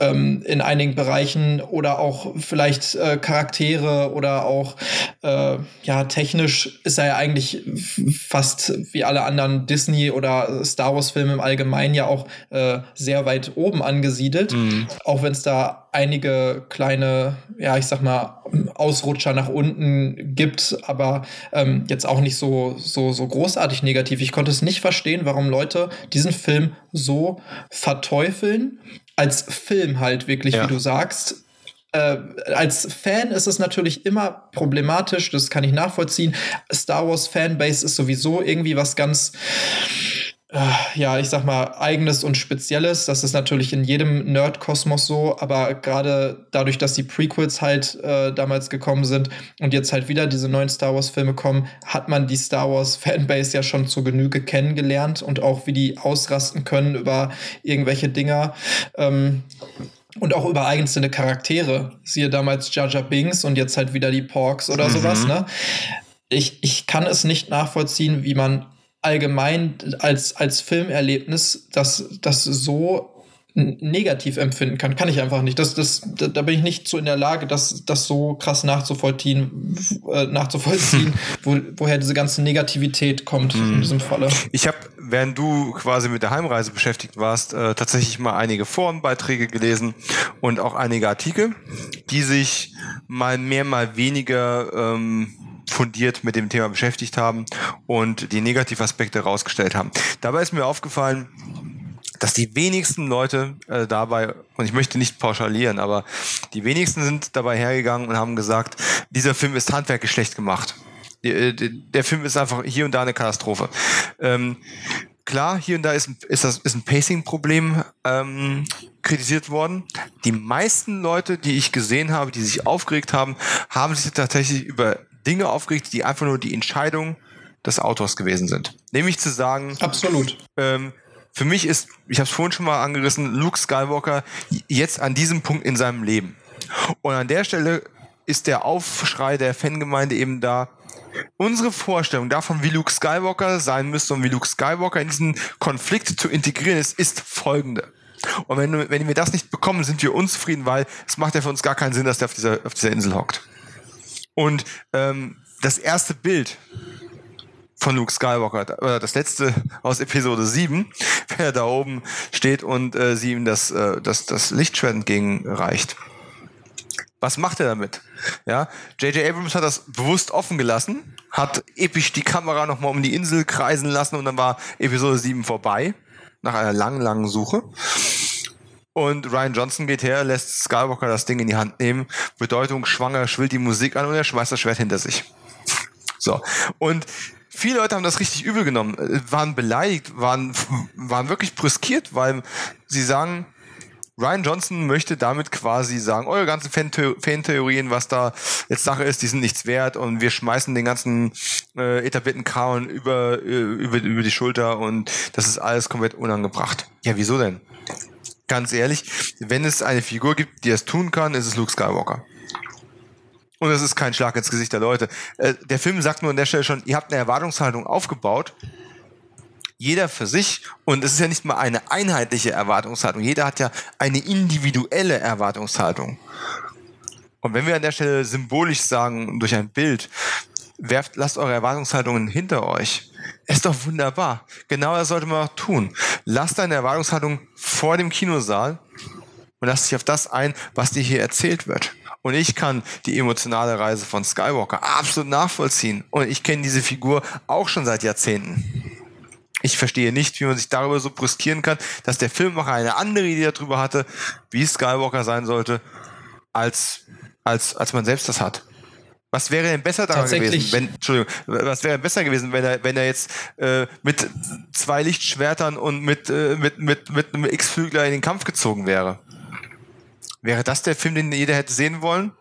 ähm, in einigen Bereichen oder auch vielleicht äh, Charaktere oder auch äh, ja technisch ist er ja eigentlich fast wie alle anderen Disney oder Star Wars Filme im Allgemeinen ja auch äh, sehr weit oben angesiedelt, mhm. auch wenn es da einige kleine, ja ich sag mal Ausrutscher nach unten gibt, aber ähm, jetzt auch nicht so so so großartig negativ. Ich konnte es nicht verstehen, warum Leute diesen Film so verteufeln als Film halt wirklich, ja. wie du sagst. Äh, als Fan ist es natürlich immer problematisch, das kann ich nachvollziehen. Star Wars Fanbase ist sowieso irgendwie was ganz ja, ich sag mal, eigenes und spezielles. Das ist natürlich in jedem Nerd-Kosmos so, aber gerade dadurch, dass die Prequels halt äh, damals gekommen sind und jetzt halt wieder diese neuen Star Wars-Filme kommen, hat man die Star Wars-Fanbase ja schon zur Genüge kennengelernt und auch wie die ausrasten können über irgendwelche Dinger. Ähm, und auch über einzelne Charaktere. Siehe damals Jar Jar Binks und jetzt halt wieder die Porks oder mhm. sowas, ne? Ich, ich kann es nicht nachvollziehen, wie man allgemein als, als Filmerlebnis das, das so negativ empfinden kann, kann ich einfach nicht. Das, das, da, da bin ich nicht so in der Lage, das, das so krass nachzuvollziehen, äh, nachzuvollziehen, wo, woher diese ganze Negativität kommt mm. in mhm. diesem Falle. Ich habe, während du quasi mit der Heimreise beschäftigt warst, äh, tatsächlich mal einige Forenbeiträge gelesen und auch einige Artikel, die sich mal mehr, mal weniger ähm, fundiert mit dem Thema beschäftigt haben und die Negativaspekte rausgestellt haben. Dabei ist mir aufgefallen, dass die wenigsten Leute äh, dabei, und ich möchte nicht pauschalieren, aber die wenigsten sind dabei hergegangen und haben gesagt, dieser Film ist handwerklich schlecht gemacht. Der, äh, der Film ist einfach hier und da eine Katastrophe. Ähm, klar, hier und da ist, ist, ist ein Pacing-Problem ähm, kritisiert worden. Die meisten Leute, die ich gesehen habe, die sich aufgeregt haben, haben sich tatsächlich über Dinge aufgeregt, die einfach nur die Entscheidung des Autors gewesen sind. Nämlich zu sagen, absolut. Ähm, für mich ist, ich habe es vorhin schon mal angerissen, Luke Skywalker jetzt an diesem Punkt in seinem Leben. Und an der Stelle ist der Aufschrei der Fangemeinde eben da. Unsere Vorstellung davon, wie Luke Skywalker sein müsste und wie Luke Skywalker in diesen Konflikt zu integrieren ist, ist folgende. Und wenn, wenn wir das nicht bekommen, sind wir unzufrieden, weil es macht ja für uns gar keinen Sinn, dass der auf dieser, auf dieser Insel hockt. Und ähm, das erste Bild von Luke Skywalker, oder das letzte aus Episode 7, wenn er da oben steht und äh, sie ihm das, äh, das, das Lichtschwert entgegenreicht. Was macht er damit? Ja, J.J. Abrams hat das bewusst offen gelassen, hat episch die Kamera nochmal um die Insel kreisen lassen und dann war Episode 7 vorbei, nach einer langen, langen Suche. Und Ryan Johnson geht her, lässt Skywalker das Ding in die Hand nehmen, Bedeutung schwanger, schwillt die Musik an und er schmeißt das Schwert hinter sich. So. Und viele Leute haben das richtig übel genommen, waren beleidigt, waren, waren wirklich brüskiert, weil sie sagen, Ryan Johnson möchte damit quasi sagen, eure ganzen Fan-Theorien, was da jetzt Sache ist, die sind nichts wert und wir schmeißen den ganzen äh, etablierten Kauen über, äh, über, über die Schulter und das ist alles komplett unangebracht. Ja, wieso denn? Ganz ehrlich, wenn es eine Figur gibt, die es tun kann, ist es Luke Skywalker. Und es ist kein Schlag ins Gesicht der Leute. Äh, der Film sagt nur an der Stelle schon, ihr habt eine Erwartungshaltung aufgebaut, jeder für sich und es ist ja nicht mal eine einheitliche Erwartungshaltung. Jeder hat ja eine individuelle Erwartungshaltung. Und wenn wir an der Stelle symbolisch sagen, durch ein Bild, werft, lasst eure Erwartungshaltungen hinter euch. Ist doch wunderbar. Genau das sollte man auch tun. Lasst deine Erwartungshaltung vor dem Kinosaal und lass dich auf das ein, was dir hier erzählt wird. Und ich kann die emotionale Reise von Skywalker absolut nachvollziehen. Und ich kenne diese Figur auch schon seit Jahrzehnten. Ich verstehe nicht, wie man sich darüber so brüskieren kann, dass der Filmemacher eine andere Idee darüber hatte, wie Skywalker sein sollte, als, als, als man selbst das hat. Was wäre denn besser daran gewesen, wenn, Entschuldigung, was wäre besser gewesen, wenn er, wenn er jetzt äh, mit zwei Lichtschwertern und mit, äh, mit, mit, mit einem X-Flügler in den Kampf gezogen wäre? Wäre das der Film, den jeder hätte sehen wollen?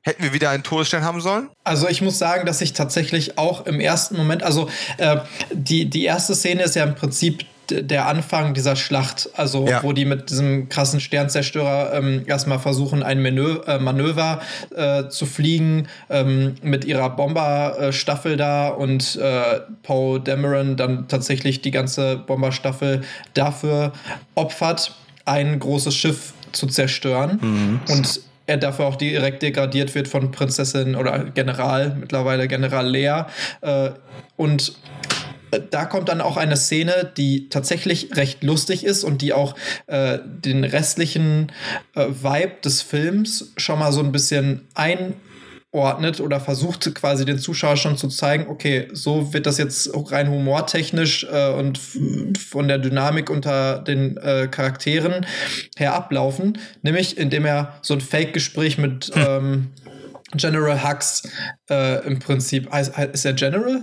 Hätten wir wieder einen Todesstern haben sollen? Also ich muss sagen, dass ich tatsächlich auch im ersten Moment, also äh, die, die erste Szene ist ja im Prinzip der Anfang dieser Schlacht, also ja. wo die mit diesem krassen Sternzerstörer ähm, erstmal versuchen, ein Manö äh, Manöver äh, zu fliegen ähm, mit ihrer Bomberstaffel da und äh, Poe Dameron dann tatsächlich die ganze Bomberstaffel dafür opfert, ein großes Schiff zu zerstören. Mhm. Und er dafür auch direkt degradiert wird von Prinzessin oder General, mittlerweile General Lea. Äh, und da kommt dann auch eine Szene, die tatsächlich recht lustig ist und die auch äh, den restlichen äh, Vibe des Films schon mal so ein bisschen ein ordnet oder versucht quasi den Zuschauer schon zu zeigen, okay, so wird das jetzt rein humortechnisch äh, und von der Dynamik unter den äh, Charakteren her ablaufen, nämlich indem er so ein Fake-Gespräch mit hm. ähm, General Hux äh, im Prinzip, ist er General?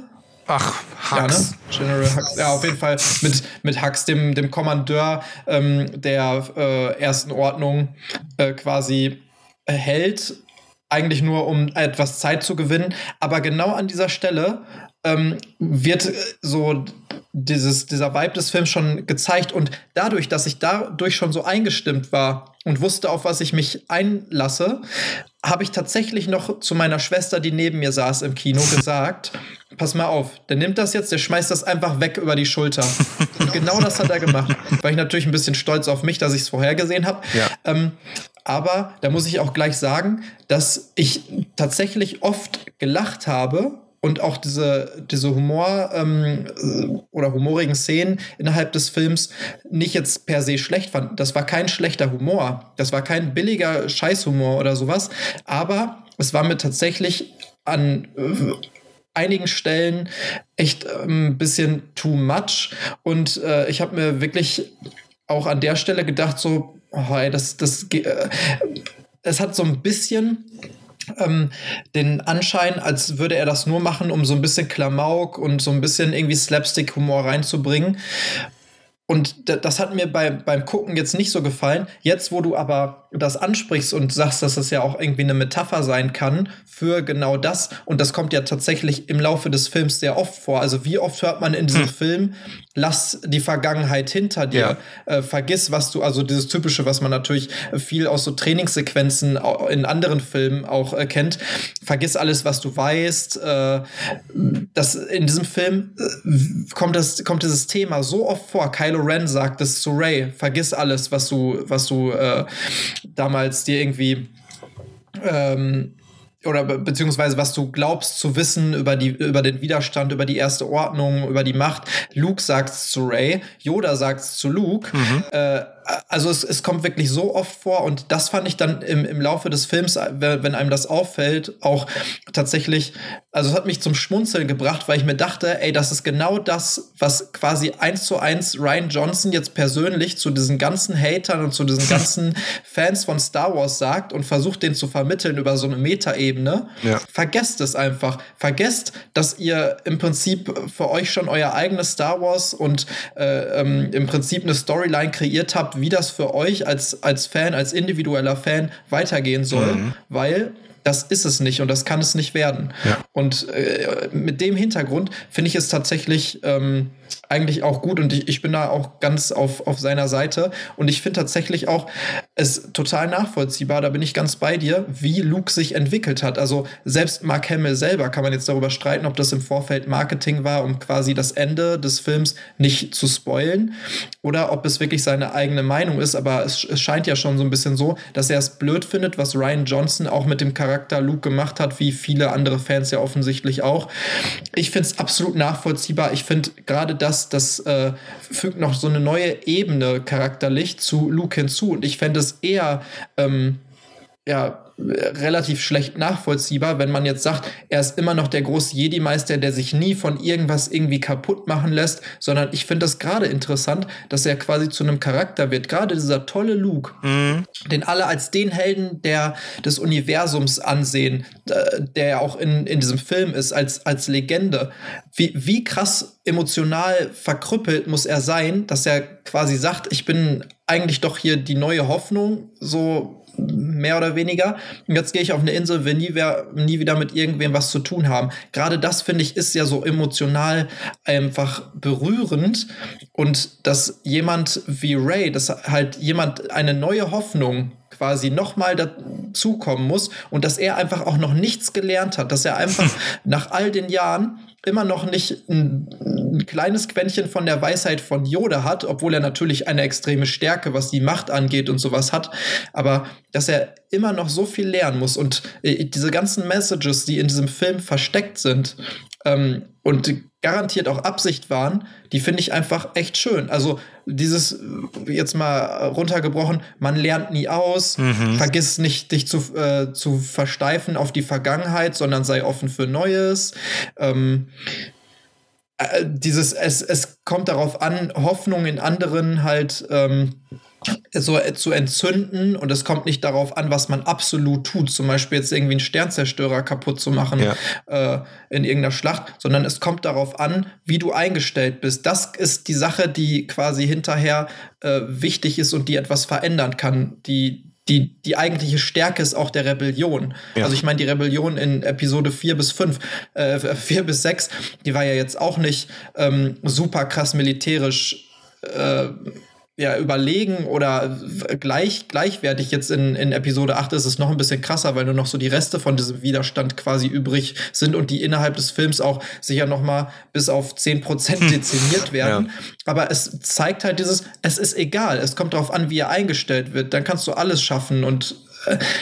Ach, Hux. Ja, ne? General Hux. Ja, auf jeden Fall mit, mit Hux, dem, dem Kommandeur ähm, der äh, ersten Ordnung, äh, quasi hält eigentlich nur, um etwas Zeit zu gewinnen. Aber genau an dieser Stelle ähm, wird äh, so dieses, dieser Vibe des Films schon gezeigt. Und dadurch, dass ich dadurch schon so eingestimmt war und wusste, auf was ich mich einlasse, habe ich tatsächlich noch zu meiner Schwester, die neben mir saß im Kino, gesagt, pass mal auf, der nimmt das jetzt, der schmeißt das einfach weg über die Schulter. Und genau das hat er gemacht. War ich natürlich ein bisschen stolz auf mich, dass ich es vorhergesehen habe. Ja. Ähm, aber da muss ich auch gleich sagen, dass ich tatsächlich oft gelacht habe und auch diese, diese Humor ähm, oder humorigen Szenen innerhalb des Films nicht jetzt per se schlecht fand. Das war kein schlechter Humor. Das war kein billiger Scheißhumor oder sowas. Aber es war mir tatsächlich an äh, einigen Stellen echt ein ähm, bisschen too much. Und äh, ich habe mir wirklich auch an der Stelle gedacht, so, oh, ey, das, das, äh, es hat so ein bisschen ähm, den Anschein, als würde er das nur machen, um so ein bisschen Klamauk und so ein bisschen irgendwie Slapstick-Humor reinzubringen. Und das hat mir bei, beim Gucken jetzt nicht so gefallen. Jetzt, wo du aber das ansprichst und sagst, dass das ja auch irgendwie eine Metapher sein kann für genau das, und das kommt ja tatsächlich im Laufe des Films sehr oft vor. Also wie oft hört man in diesem hm. Film, lass die Vergangenheit hinter dir, ja. äh, vergiss, was du, also dieses typische, was man natürlich viel aus so Trainingssequenzen in anderen Filmen auch äh, kennt, vergiss alles, was du weißt. Äh, das, in diesem Film äh, kommt, das, kommt dieses Thema so oft vor. Kylo Ren sagt es zu Ray, vergiss alles, was du, was du äh, damals dir irgendwie ähm, oder be beziehungsweise was du glaubst zu wissen über die über den Widerstand, über die erste Ordnung, über die Macht. Luke sagt's zu Ray, Yoda sagt's zu Luke. Mhm. Äh, also es, es kommt wirklich so oft vor und das fand ich dann im, im Laufe des Films, wenn einem das auffällt, auch tatsächlich, also es hat mich zum Schmunzeln gebracht, weil ich mir dachte, ey, das ist genau das, was quasi eins zu eins Ryan Johnson jetzt persönlich zu diesen ganzen Hatern und zu diesen ganzen Fans von Star Wars sagt und versucht, den zu vermitteln über so eine Metaebene. Ja. Vergesst es einfach. Vergesst, dass ihr im Prinzip für euch schon euer eigenes Star Wars und äh, ähm, im Prinzip eine Storyline kreiert habt, wie das für euch als, als Fan, als individueller Fan weitergehen soll, mhm. weil das ist es nicht und das kann es nicht werden. Ja. Und äh, mit dem Hintergrund finde ich es tatsächlich ähm, eigentlich auch gut und ich, ich bin da auch ganz auf, auf seiner Seite. Und ich finde tatsächlich auch es total nachvollziehbar, da bin ich ganz bei dir, wie Luke sich entwickelt hat. Also selbst Mark Hamill selber kann man jetzt darüber streiten, ob das im Vorfeld Marketing war, um quasi das Ende des Films nicht zu spoilen oder ob es wirklich seine eigene Meinung ist. Aber es, es scheint ja schon so ein bisschen so, dass er es blöd findet, was Ryan Johnson auch mit dem Charakter Luke gemacht hat, wie viele andere Fans ja offensichtlich auch. Ich finde es absolut nachvollziehbar. Ich finde gerade das, das äh, fügt noch so eine neue Ebene charakterlich zu Luke hinzu. Und ich fände es eher ähm, ja, relativ schlecht nachvollziehbar, wenn man jetzt sagt, er ist immer noch der große Jedi-Meister, der sich nie von irgendwas irgendwie kaputt machen lässt, sondern ich finde das gerade interessant, dass er quasi zu einem Charakter wird. Gerade dieser tolle Luke, mhm. den alle als den Helden der, des Universums ansehen, äh, der ja auch in, in diesem Film ist, als, als Legende. Wie, wie krass emotional verkrüppelt muss er sein, dass er quasi sagt, ich bin eigentlich doch hier die neue Hoffnung, so mehr oder weniger. Und jetzt gehe ich auf eine Insel, will nie, nie wieder mit irgendwem was zu tun haben. Gerade das, finde ich, ist ja so emotional einfach berührend. Und dass jemand wie Ray, dass halt jemand eine neue Hoffnung quasi nochmal dazukommen muss und dass er einfach auch noch nichts gelernt hat, dass er einfach nach all den Jahren immer noch nicht ein, ein, kleines Quäntchen von der Weisheit von Yoda hat, obwohl er natürlich eine extreme Stärke, was die Macht angeht und sowas hat, aber dass er immer noch so viel lernen muss und äh, diese ganzen Messages, die in diesem Film versteckt sind ähm, und garantiert auch Absicht waren, die finde ich einfach echt schön. Also dieses äh, jetzt mal runtergebrochen, man lernt nie aus, mhm. vergiss nicht, dich zu, äh, zu versteifen auf die Vergangenheit, sondern sei offen für Neues. Ähm, äh, dieses, es, es kommt darauf an, Hoffnung in anderen halt ähm, so äh, zu entzünden und es kommt nicht darauf an, was man absolut tut, zum Beispiel jetzt irgendwie einen Sternzerstörer kaputt zu machen ja. äh, in irgendeiner Schlacht, sondern es kommt darauf an, wie du eingestellt bist. Das ist die Sache, die quasi hinterher äh, wichtig ist und die etwas verändern kann, die die, die eigentliche Stärke ist auch der Rebellion. Ja. Also ich meine, die Rebellion in Episode 4 bis 5, äh, 4 bis 6, die war ja jetzt auch nicht ähm, super krass militärisch äh, ja, überlegen oder gleich, gleichwertig jetzt in, in Episode 8 ist es noch ein bisschen krasser, weil nur noch so die Reste von diesem Widerstand quasi übrig sind und die innerhalb des Films auch sicher noch mal bis auf 10% hm. dezimiert werden. Ja. Aber es zeigt halt dieses, es ist egal, es kommt darauf an, wie er eingestellt wird, dann kannst du alles schaffen und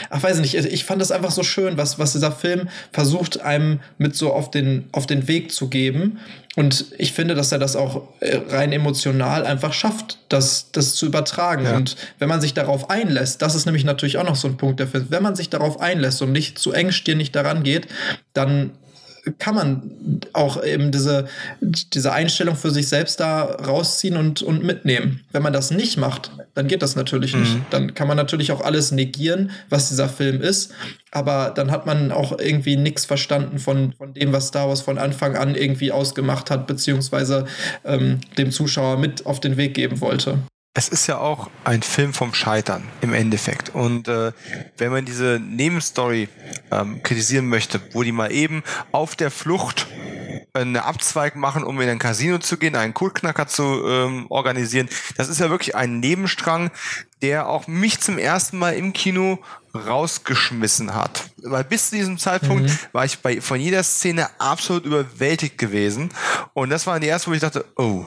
ach weiß ich nicht, ich fand das einfach so schön, was, was dieser Film versucht, einem mit so auf den, auf den Weg zu geben. Und ich finde, dass er das auch äh, rein emotional einfach schafft, das, das zu übertragen. Ja. Und wenn man sich darauf einlässt, das ist nämlich natürlich auch noch so ein Punkt der Film, wenn man sich darauf einlässt und nicht zu engstirnig daran geht, dann kann man auch eben diese, diese Einstellung für sich selbst da rausziehen und, und mitnehmen. Wenn man das nicht macht, dann geht das natürlich mhm. nicht. Dann kann man natürlich auch alles negieren, was dieser Film ist. Aber dann hat man auch irgendwie nichts verstanden von, von dem, was Star Wars von Anfang an irgendwie ausgemacht hat, beziehungsweise ähm, dem Zuschauer mit auf den Weg geben wollte es ist ja auch ein Film vom Scheitern im Endeffekt. Und äh, wenn man diese Nebenstory ähm, kritisieren möchte, wo die mal eben auf der Flucht eine Abzweig machen, um in ein Casino zu gehen, einen Kultknacker zu ähm, organisieren, das ist ja wirklich ein Nebenstrang, der auch mich zum ersten Mal im Kino rausgeschmissen hat. Weil bis zu diesem Zeitpunkt mhm. war ich bei von jeder Szene absolut überwältigt gewesen. Und das war die erste, wo ich dachte, oh,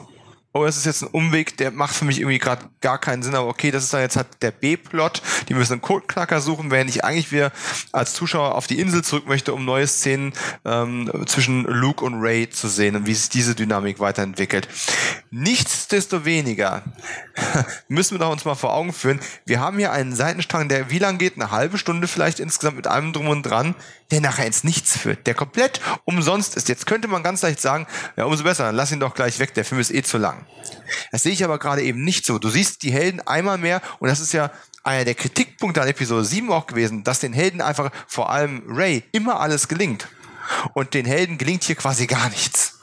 oh, es ist jetzt ein Umweg, der macht für mich irgendwie gerade gar keinen Sinn, aber okay, das ist dann jetzt halt der B-Plot, die müssen einen Codeknacker suchen, während ich eigentlich wieder als Zuschauer auf die Insel zurück möchte, um neue Szenen ähm, zwischen Luke und Ray zu sehen und wie sich diese Dynamik weiterentwickelt. Nichtsdestoweniger müssen wir doch uns mal vor Augen führen, wir haben hier einen Seitenstrang, der wie lang geht? Eine halbe Stunde vielleicht insgesamt mit allem drum und dran, der nachher ins Nichts führt, der komplett umsonst ist. Jetzt könnte man ganz leicht sagen, ja, umso besser, dann lass ihn doch gleich weg, der Film ist eh zu lang. Das sehe ich aber gerade eben nicht so. Du siehst die Helden einmal mehr und das ist ja einer der Kritikpunkte an Episode 7 auch gewesen, dass den Helden einfach, vor allem Ray, immer alles gelingt. Und den Helden gelingt hier quasi gar nichts.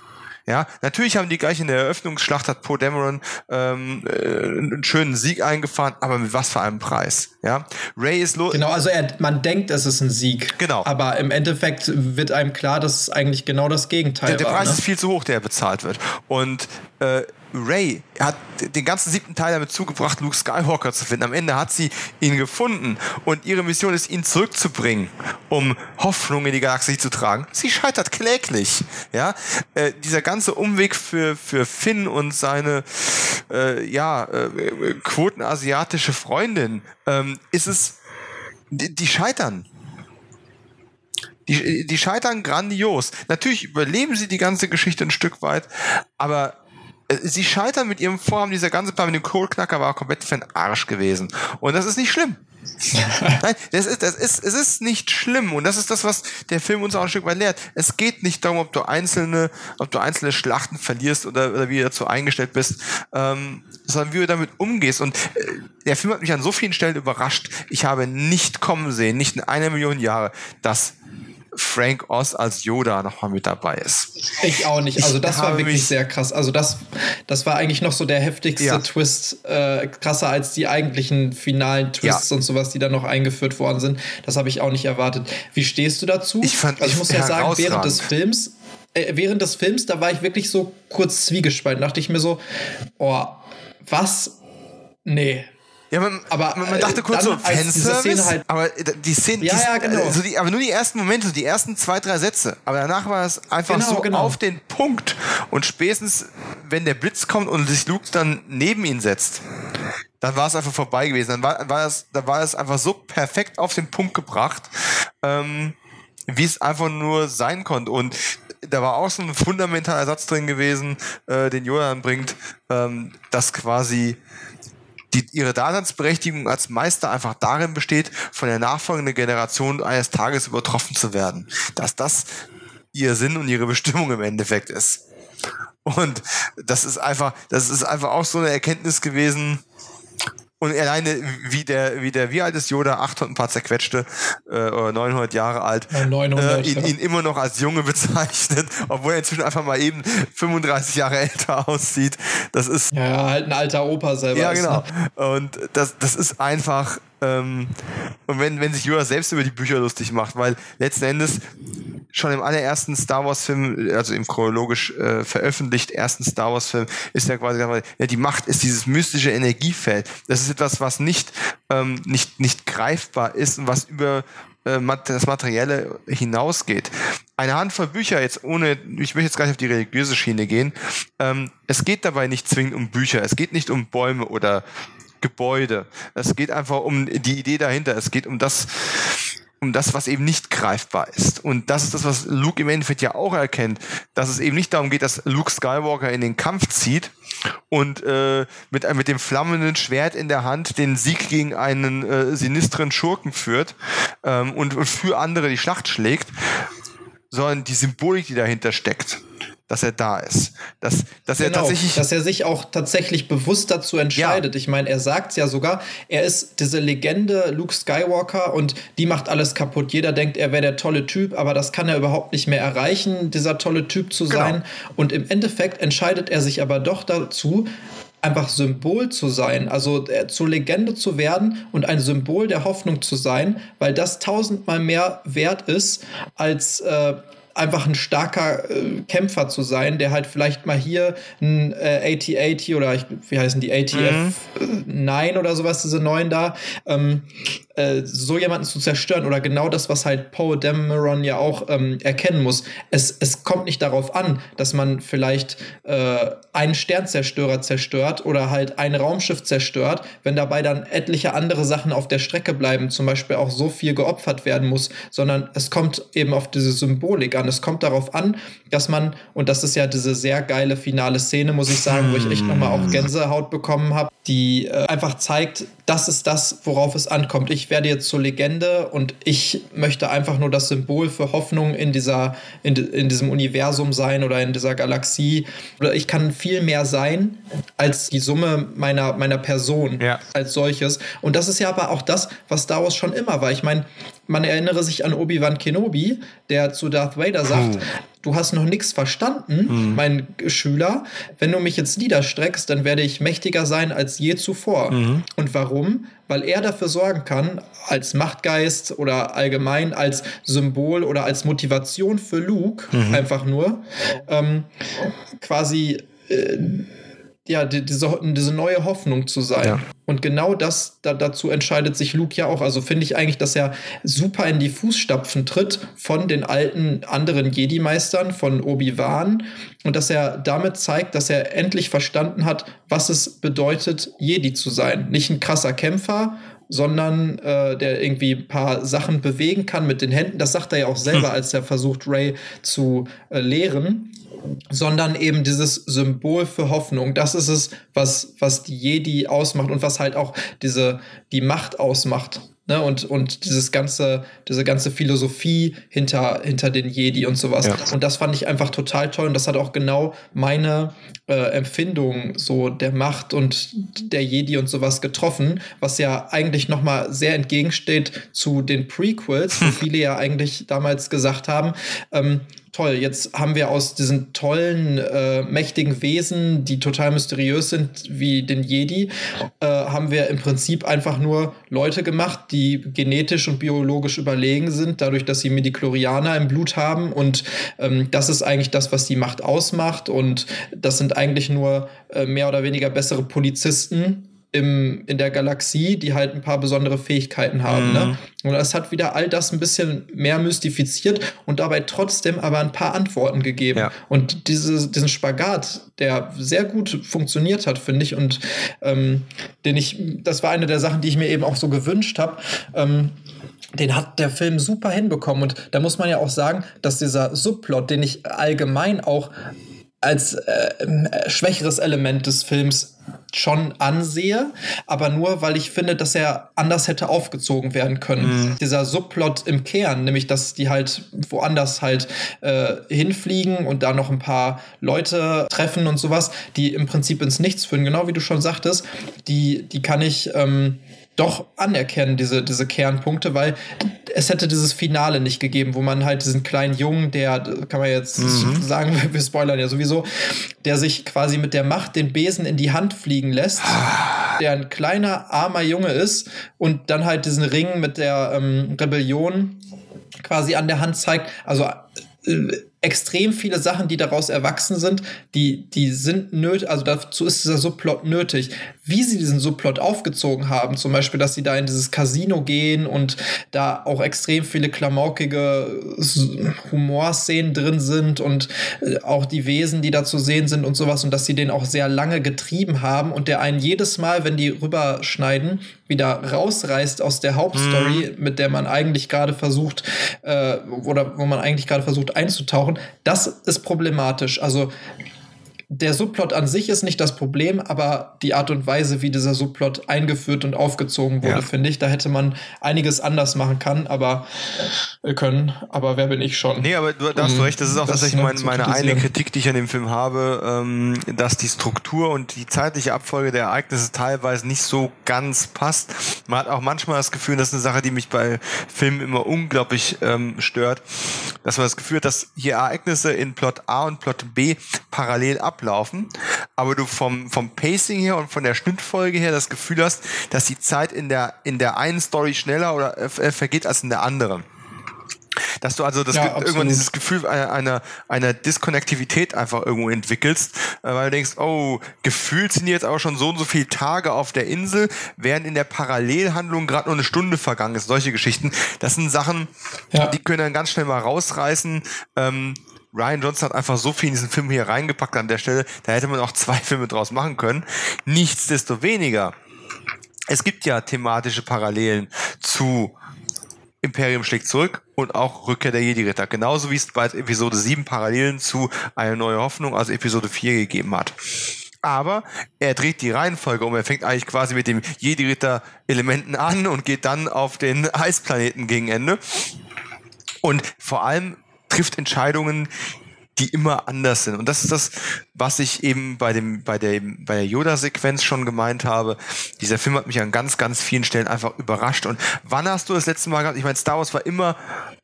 Ja, natürlich haben die gleich in der Eröffnungsschlacht hat Poe Dameron ähm, äh, einen schönen Sieg eingefahren, aber mit was für einem Preis? Ja, Ray ist los. Genau, also er, man denkt, es ist ein Sieg. Genau. Aber im Endeffekt wird einem klar, dass es eigentlich genau das Gegenteil der, der war. Der Preis ne? ist viel zu hoch, der bezahlt wird. Und äh, Ray hat den ganzen siebten Teil damit zugebracht, Luke Skywalker zu finden. Am Ende hat sie ihn gefunden und ihre Mission ist, ihn zurückzubringen, um Hoffnung in die Galaxie zu tragen. Sie scheitert kläglich. Ja, äh, dieser ganze Umweg für für Finn und seine äh, ja äh, quotenasiatische Freundin ähm, ist es, die, die scheitern. Die, die scheitern grandios. Natürlich überleben sie die ganze Geschichte ein Stück weit, aber sie scheitern mit ihrem Vorhaben, dieser ganze Plan mit dem Kohlknacker war komplett für den Arsch gewesen. Und das ist nicht schlimm. Nein, das ist, das ist, es ist nicht schlimm. Und das ist das, was der Film uns auch ein Stück weit lehrt. Es geht nicht darum, ob du einzelne, ob du einzelne Schlachten verlierst oder, oder wie du dazu eingestellt bist, ähm, sondern wie du damit umgehst. Und äh, der Film hat mich an so vielen Stellen überrascht. Ich habe nicht kommen sehen, nicht in einer Million Jahre, dass Frank Oz als Yoda nochmal mit dabei ist. Ich auch nicht. Also das Ich war wirklich sehr krass. Also das, das war eigentlich noch so der heftigste Ja. Twist, äh, krasser als die eigentlichen finalen Twists Ja. und sowas, die dann noch eingeführt worden sind. Das habe ich auch nicht erwartet. Wie stehst du dazu? Ich fand- also ich ich- muss ja sagen, während des Films, äh, während des Films, da war ich wirklich so kurz zwiegespalten. Dachte ich mir so, oh, was? Nee. Ja, man, Aber, man, man äh, dachte kurz dann, so, Fanservice, halt- aber die Szene, Ja, die, ja, genau. also die, aber nur die ersten Momente, die ersten zwei, drei Sätze. Aber danach war es einfach Genau, so genau. auf den Punkt. Und spätestens, wenn der Blitz kommt und sich Luke dann neben ihn setzt, dann war es einfach vorbei gewesen. Dann war, war es, da war es einfach so perfekt auf den Punkt gebracht, ähm, wie es einfach nur sein konnte. Und da war auch so ein fundamentaler Satz drin gewesen, äh, den Jodan bringt, ähm, dass quasi die, ihre Daseinsberechtigung als Meister einfach darin besteht, von der nachfolgenden Generation eines Tages übertroffen zu werden. Dass das ihr Sinn und ihre Bestimmung im Endeffekt ist. Und das ist einfach, das ist einfach auch so eine Erkenntnis gewesen. Und alleine, wie der, wie der, wie alt ist Yoda? 800 ein paar zerquetschte, äh, oder 900 Jahre alt, Ja, 900, äh, ihn, ihn immer noch als Junge bezeichnet, obwohl er inzwischen einfach mal eben 35 Jahre älter aussieht. Das ist, Ja, ja, halt ein alter Opa selber. ja, ist, genau. Ne? Und das, das ist einfach, ähm, und wenn, wenn sich Yoda selbst über die Bücher lustig macht, weil letzten Endes schon im allerersten Star Wars Film, also im chronologisch äh, veröffentlicht ersten Star Wars Film, ist ja quasi, ja, die Macht ist dieses mystische Energiefeld. Das ist etwas, was nicht, ähm, nicht, nicht greifbar ist und was über äh, das Materielle hinausgeht. Eine Handvoll Bücher jetzt ohne, ich möchte jetzt gar nicht auf die religiöse Schiene gehen, ähm, es geht dabei nicht zwingend um Bücher, es geht nicht um Bäume oder Gebäude. Es geht einfach um die Idee dahinter. Es geht um das, um das, was eben nicht greifbar ist. Und das ist das, was Luke im Endeffekt ja auch erkennt, dass es eben nicht darum geht, dass Luke Skywalker in den Kampf zieht und äh, mit, einem- mit dem flammenden Schwert in der Hand den Sieg gegen einen äh, sinistren Schurken führt ähm, und, und für andere die Schlacht schlägt, sondern die Symbolik, die dahinter steckt, dass er da ist. Dass, dass er Genau, tatsächlich dass er sich auch tatsächlich bewusst dazu entscheidet. Ich meine, er sagt ja sogar, er ist diese Legende Luke Skywalker und die macht alles kaputt. Jeder denkt, er wäre der tolle Typ, aber das kann er überhaupt nicht mehr erreichen, dieser tolle Typ zu Genau. sein. Und im Endeffekt entscheidet er sich aber doch dazu, einfach Symbol zu sein, also äh, zur Legende zu werden und ein Symbol der Hoffnung zu sein, weil das tausendmal mehr wert ist als äh, einfach ein starker äh, Kämpfer zu sein, der halt vielleicht mal hier ein äh, AT-80 oder ich, wie heißen die? ATF 9 oder sowas, diese neuen da, ähm, äh, so jemanden zu zerstören oder genau das, was halt Poe Dameron ja auch ähm, erkennen muss. Es, es kommt nicht darauf an, dass man vielleicht äh, einen Sternzerstörer zerstört oder halt ein Raumschiff zerstört, wenn dabei dann etliche andere Sachen auf der Strecke bleiben, zum Beispiel auch so viel geopfert werden muss, sondern es kommt eben auf diese Symbolik an. Es kommt darauf an, dass man, und das ist ja diese sehr geile finale Szene, muss ich sagen, wo ich echt nochmal auch Gänsehaut bekommen habe, die äh, einfach zeigt, das ist das, worauf es ankommt. Ich werde jetzt zur Legende und ich möchte einfach nur das Symbol für Hoffnung in dieser, in, in diesem Universum sein oder in dieser Galaxie. Oder ich kann viel mehr sein als die Summe meiner, meiner Person Ja. als solches. Und das ist ja aber auch das, was Star Wars schon immer war. Ich meine, man erinnere sich an Obi-Wan Kenobi, der zu Darth Vader sagt, du hast noch nichts verstanden, mein Schüler. Wenn du mich jetzt niederstreckst, dann werde ich mächtiger sein als je zuvor. Und warum? Weil er dafür sorgen kann, als Machtgeist oder allgemein als Symbol oder als Motivation für Luke, einfach nur, ähm, quasi äh, ja, die, diese, diese neue Hoffnung zu sein. Ja. Und genau das, da, dazu entscheidet sich Luke ja auch. Also finde ich eigentlich, dass er super in die Fußstapfen tritt von den alten anderen Jedi-Meistern, von Obi-Wan. Und dass er damit zeigt, dass er endlich verstanden hat, was es bedeutet, Jedi zu sein. Nicht ein krasser Kämpfer, sondern äh, der irgendwie ein paar Sachen bewegen kann mit den Händen. Das sagt er ja auch selber, als er versucht, Ray zu äh, lehren sondern eben dieses Symbol für Hoffnung. Das ist es, was, was die Jedi ausmacht und was halt auch diese, die Macht ausmacht. Ne, und, und dieses ganze, diese ganze Philosophie hinter, hinter den Jedi und sowas. Ja. Und das fand ich einfach total toll. Und das hat auch genau meine äh, Empfindung so der Macht und der Jedi und sowas getroffen, was ja eigentlich nochmal sehr entgegensteht zu den Prequels, wo viele ja eigentlich damals gesagt haben, ähm, toll, jetzt haben wir aus diesen tollen, äh, mächtigen Wesen, die total mysteriös sind, wie den Jedi, äh, haben wir im Prinzip einfach nur Leute gemacht, die genetisch und biologisch überlegen sind, dadurch, dass sie Mediklorianer im Blut haben. Und ähm, das ist eigentlich das, was die Macht ausmacht. Und das sind eigentlich nur äh, mehr oder weniger bessere Polizisten im, in der Galaxie, die halt ein paar besondere Fähigkeiten haben. Ne? Mhm. Ne? Und das hat wieder all das ein bisschen mehr mystifiziert und dabei trotzdem aber ein paar Antworten gegeben. Ja. Und diese, diesen Spagat, der sehr gut funktioniert hat, finde ich, und ähm, den ich, das war eine der Sachen, die ich mir eben auch so gewünscht habe. Ähm, den hat der Film super hinbekommen. Und da muss man ja auch sagen, dass dieser Subplot, den ich allgemein auch als äh, äh, schwächeres Element des Films schon ansehe, aber nur, weil ich finde, dass er anders hätte aufgezogen werden können. Mhm. Dieser Subplot im Kern, nämlich, dass die halt woanders halt äh, hinfliegen und da noch ein paar Leute treffen und sowas, die im Prinzip ins Nichts führen, genau wie du schon sagtest, die, die kann ich ähm, doch anerkennen, diese, diese Kernpunkte, weil es hätte dieses Finale nicht gegeben, wo man halt diesen kleinen Jungen, der, kann man jetzt mhm. sagen, wir spoilern ja sowieso, der sich quasi mit der Macht den Besen in die Hand fliegen lässt, der ein kleiner, armer Junge ist und dann halt diesen Ring mit der ähm, Rebellion quasi an der Hand zeigt. Also äh, extrem viele Sachen, die daraus erwachsen sind, die, die sind nötig, also dazu ist dieser Subplot nötig. Wie sie diesen Subplot aufgezogen haben, zum Beispiel, dass sie da in dieses Casino gehen und da auch extrem viele klamaukige Humorszenen drin sind und äh, auch die Wesen, die da zu sehen sind und sowas und dass sie den auch sehr lange getrieben haben und der einen jedes Mal, wenn die rüberschneiden, wieder rausreißt aus der Hauptstory, mhm. mit der man eigentlich gerade versucht, äh, oder wo man eigentlich gerade versucht einzutauchen, das ist problematisch. Also der Subplot an sich ist nicht das Problem, aber die Art und Weise, wie dieser Subplot eingeführt und aufgezogen wurde, ja. finde ich, da hätte man einiges anders machen kann, aber äh, können. Aber wer bin ich schon? Nee, aber du, da hast du recht. Das ist auch das tatsächlich meine, meine eine Kritik, die ich an dem Film habe, ähm, dass die Struktur und die zeitliche Abfolge der Ereignisse teilweise nicht so ganz passt. Man hat auch manchmal das Gefühl, das ist eine Sache, die mich bei Filmen immer unglaublich ähm, stört, dass man das Gefühl hat, dass hier Ereignisse in Plot A und Plot B parallel ab ablaufen, aber du vom, vom Pacing her und von der Schnittfolge her das Gefühl hast, dass die Zeit in der, in der einen Story schneller oder äh, vergeht als in der anderen. Dass du also das ja, irgendwann dieses Gefühl einer, einer, einer Diskonnektivität einfach irgendwo entwickelst, äh, weil du denkst, oh, gefühlt sind jetzt aber schon so und so viele Tage auf der Insel, während in der Parallelhandlung gerade nur eine Stunde vergangen ist. Solche Geschichten. Das sind Sachen, ja. die können dann ganz schnell mal rausreißen. Ähm, Ryan Johnson hat einfach so viel in diesen Film hier reingepackt an der Stelle, da hätte man auch zwei Filme draus machen können. Nichtsdestoweniger, es gibt ja thematische Parallelen zu Imperium schlägt zurück und auch Rückkehr der Jedi-Ritter. Genauso wie es bei Episode 7 Parallelen zu Eine neue Hoffnung, also Episode 4 gegeben hat. Aber er dreht die Reihenfolge um. Er fängt eigentlich quasi mit dem Jedi-Ritter-Elementen an und geht dann auf den Eisplaneten gegen Ende. Und vor allem trifft Entscheidungen, die immer anders sind. Und das ist das, was ich eben bei dem, bei der, bei der Yoda-Sequenz schon gemeint habe. Dieser Film hat mich an ganz, ganz vielen Stellen einfach überrascht. Und wann hast du das letzte Mal gehabt? Ich meine, Star Wars war immer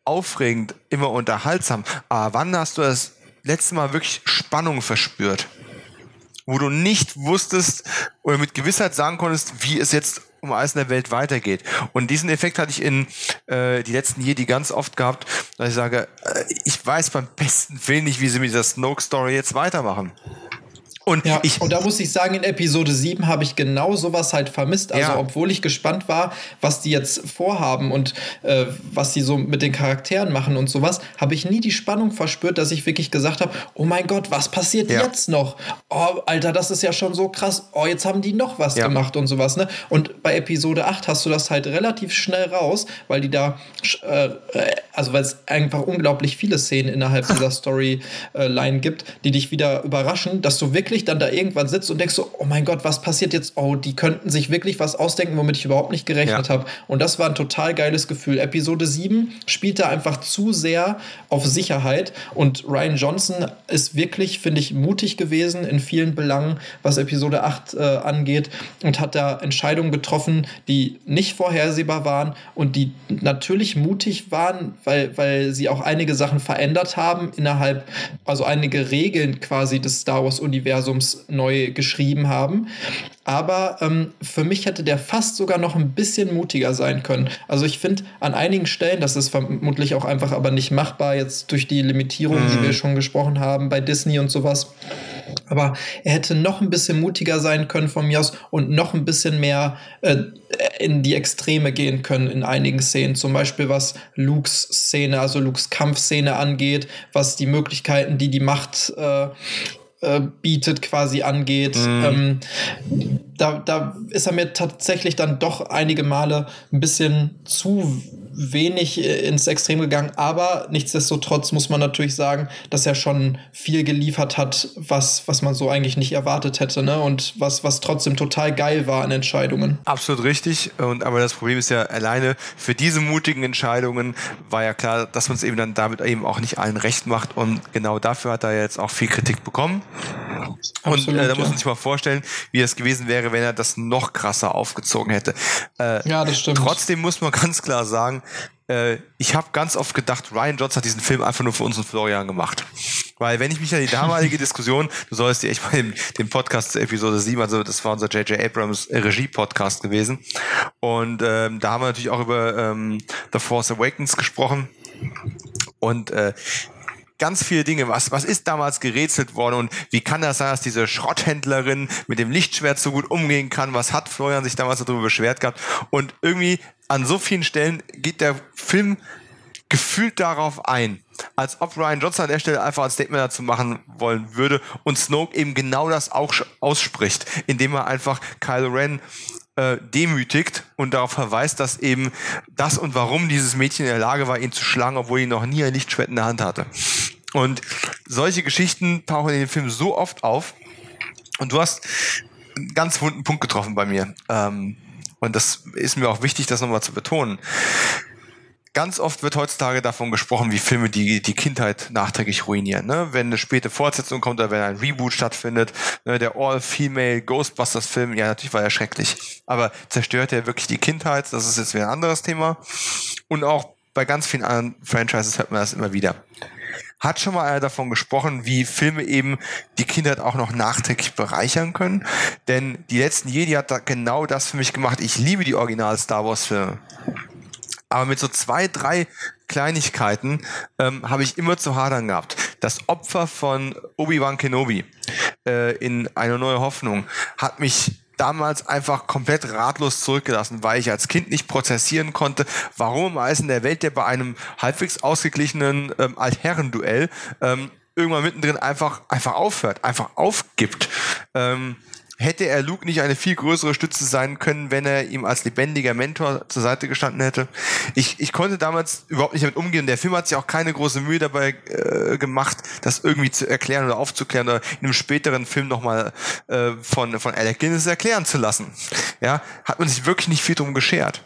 aufregend, immer unterhaltsam. Aber wann hast du das letzte Mal wirklich Spannung verspürt? Wo du nicht wusstest oder mit Gewissheit sagen konntest, wie es jetzt um alles in der Welt weitergeht. Und diesen Effekt hatte ich in äh, die letzten Jedi ganz oft gehabt, dass ich sage, äh, ich weiß beim besten Willen nicht, wie sie mit dieser Snoke-Story jetzt weitermachen. Und, ja, ich, und da muss ich sagen, in Episode 7 habe ich genau sowas halt vermisst. Also, ja. obwohl ich gespannt war, was die jetzt vorhaben und äh, was sie so mit den Charakteren machen und sowas, habe ich nie die Spannung verspürt, dass ich wirklich gesagt habe: Oh mein Gott, was passiert ja. jetzt noch? Oh, Alter, das ist ja schon so krass. Oh, jetzt haben die noch was gemacht und sowas. Ne? Und bei Episode 8 hast du das halt relativ schnell raus, weil die da, äh, also weil es einfach unglaublich viele Szenen innerhalb dieser Storyline gibt, die dich wieder überraschen, dass du wirklich wirklich dann da irgendwann sitzt und denkst so, oh mein Gott, was passiert jetzt? Oh, die könnten sich wirklich was ausdenken, womit ich überhaupt nicht gerechnet ja. habe. Und das war ein total geiles Gefühl. Episode 7 spielt da einfach zu sehr auf Sicherheit und Ryan Johnson ist wirklich, finde ich, mutig gewesen in vielen Belangen, was Episode 8 äh, angeht und hat da Entscheidungen getroffen, die nicht vorhersehbar waren und die natürlich mutig waren, weil, weil sie auch einige Sachen verändert haben innerhalb, also einige Regeln quasi des Star Wars-Universums neu geschrieben haben. Aber ähm, für mich hätte der fast sogar noch ein bisschen mutiger sein können. Also ich finde an einigen Stellen, das ist vermutlich auch einfach aber nicht machbar jetzt durch die Limitierungen, mhm. die wir schon gesprochen haben bei Disney und sowas. Aber er hätte noch ein bisschen mutiger sein können von mir aus und noch ein bisschen mehr äh, in die Extreme gehen können in einigen Szenen. Zum Beispiel was Lukes Szene, also Lukes Kampfszene angeht, was die Möglichkeiten, die die Macht äh, äh, bietet, quasi angeht. Mhm. Ähm, da, da ist er mir tatsächlich dann doch einige Male ein bisschen zu wenig äh, ins Extrem gegangen, aber nichtsdestotrotz muss man natürlich sagen, dass er schon viel geliefert hat, was, was man so eigentlich nicht erwartet hätte, ne? Und was, was trotzdem total geil war an Entscheidungen. Absolut richtig. Und aber das Problem ist ja alleine für diese mutigen Entscheidungen war ja klar, dass man es eben dann damit eben auch nicht allen recht macht. Und genau dafür hat er jetzt auch viel Kritik bekommen. Und äh, da muss man sich mal vorstellen, wie es gewesen wäre, wenn er das noch krasser aufgezogen hätte. Äh, ja, das stimmt. Trotzdem muss man ganz klar sagen, äh, ich habe ganz oft gedacht, Ryan Johnson hat diesen Film einfach nur für uns und Florian gemacht. Weil wenn ich mich an die damalige Diskussion, du sollst dir echt mal den, den Podcast Episode 7, also das war unser J.J. Abrams Regie-Podcast gewesen. Und ähm, da haben wir natürlich auch über ähm, The Force Awakens gesprochen. Und äh, ganz viele Dinge. Was, was ist damals gerätselt worden und wie kann das sein, dass diese Schrotthändlerin mit dem Lichtschwert so gut umgehen kann? Was hat Florian sich damals darüber beschwert gehabt? Und irgendwie an so vielen Stellen geht der Film gefühlt darauf ein, als ob Ryan Johnson an der Stelle einfach ein Statement dazu machen wollen würde und Snoke eben genau das auch ausspricht, indem er einfach Kylo Ren äh, demütigt und darauf verweist, dass eben das und warum dieses Mädchen in der Lage war, ihn zu schlagen, obwohl ihn noch nie ein Lichtschwert in der Hand hatte. Und solche Geschichten tauchen in dem Film so oft auf. Und du hast einen ganz wunden Punkt getroffen bei mir. Ähm, und das ist mir auch wichtig, das nochmal zu betonen. Ganz oft wird heutzutage davon gesprochen, wie Filme die, die Kindheit nachträglich ruinieren. Ne? Wenn eine späte Fortsetzung kommt oder wenn ein Reboot stattfindet, ne? der All-Female Ghostbusters-Film, ja, natürlich war er schrecklich. Aber zerstört er wirklich die Kindheit? Das ist jetzt wieder ein anderes Thema. Und auch bei ganz vielen anderen Franchises hört man das immer wieder. Hat schon mal einer davon gesprochen, wie Filme eben die Kindheit auch noch nachträglich bereichern können? Denn die letzten Jedi hat da genau das für mich gemacht. Ich liebe die Original Star Wars Filme. Aber mit so zwei, drei Kleinigkeiten ähm, habe ich immer zu hadern gehabt. Das Opfer von Obi-Wan Kenobi äh, in Eine neue Hoffnung hat mich damals einfach komplett ratlos zurückgelassen, weil ich als Kind nicht prozessieren konnte, warum im in der Welt, der bei einem halbwegs ausgeglichenen ähm, Altherrenduell ähm, irgendwann mittendrin einfach, einfach aufhört, einfach aufgibt. Ähm, hätte er Luke nicht eine viel größere Stütze sein können, wenn er ihm als lebendiger Mentor zur Seite gestanden hätte. Ich, ich konnte damals überhaupt nicht damit umgehen. Der Film hat sich auch keine große Mühe dabei äh, gemacht, das irgendwie zu erklären oder aufzuklären oder in einem späteren Film nochmal äh, von, von Alec Guinness erklären zu lassen. Ja, hat man sich wirklich nicht viel drum geschert.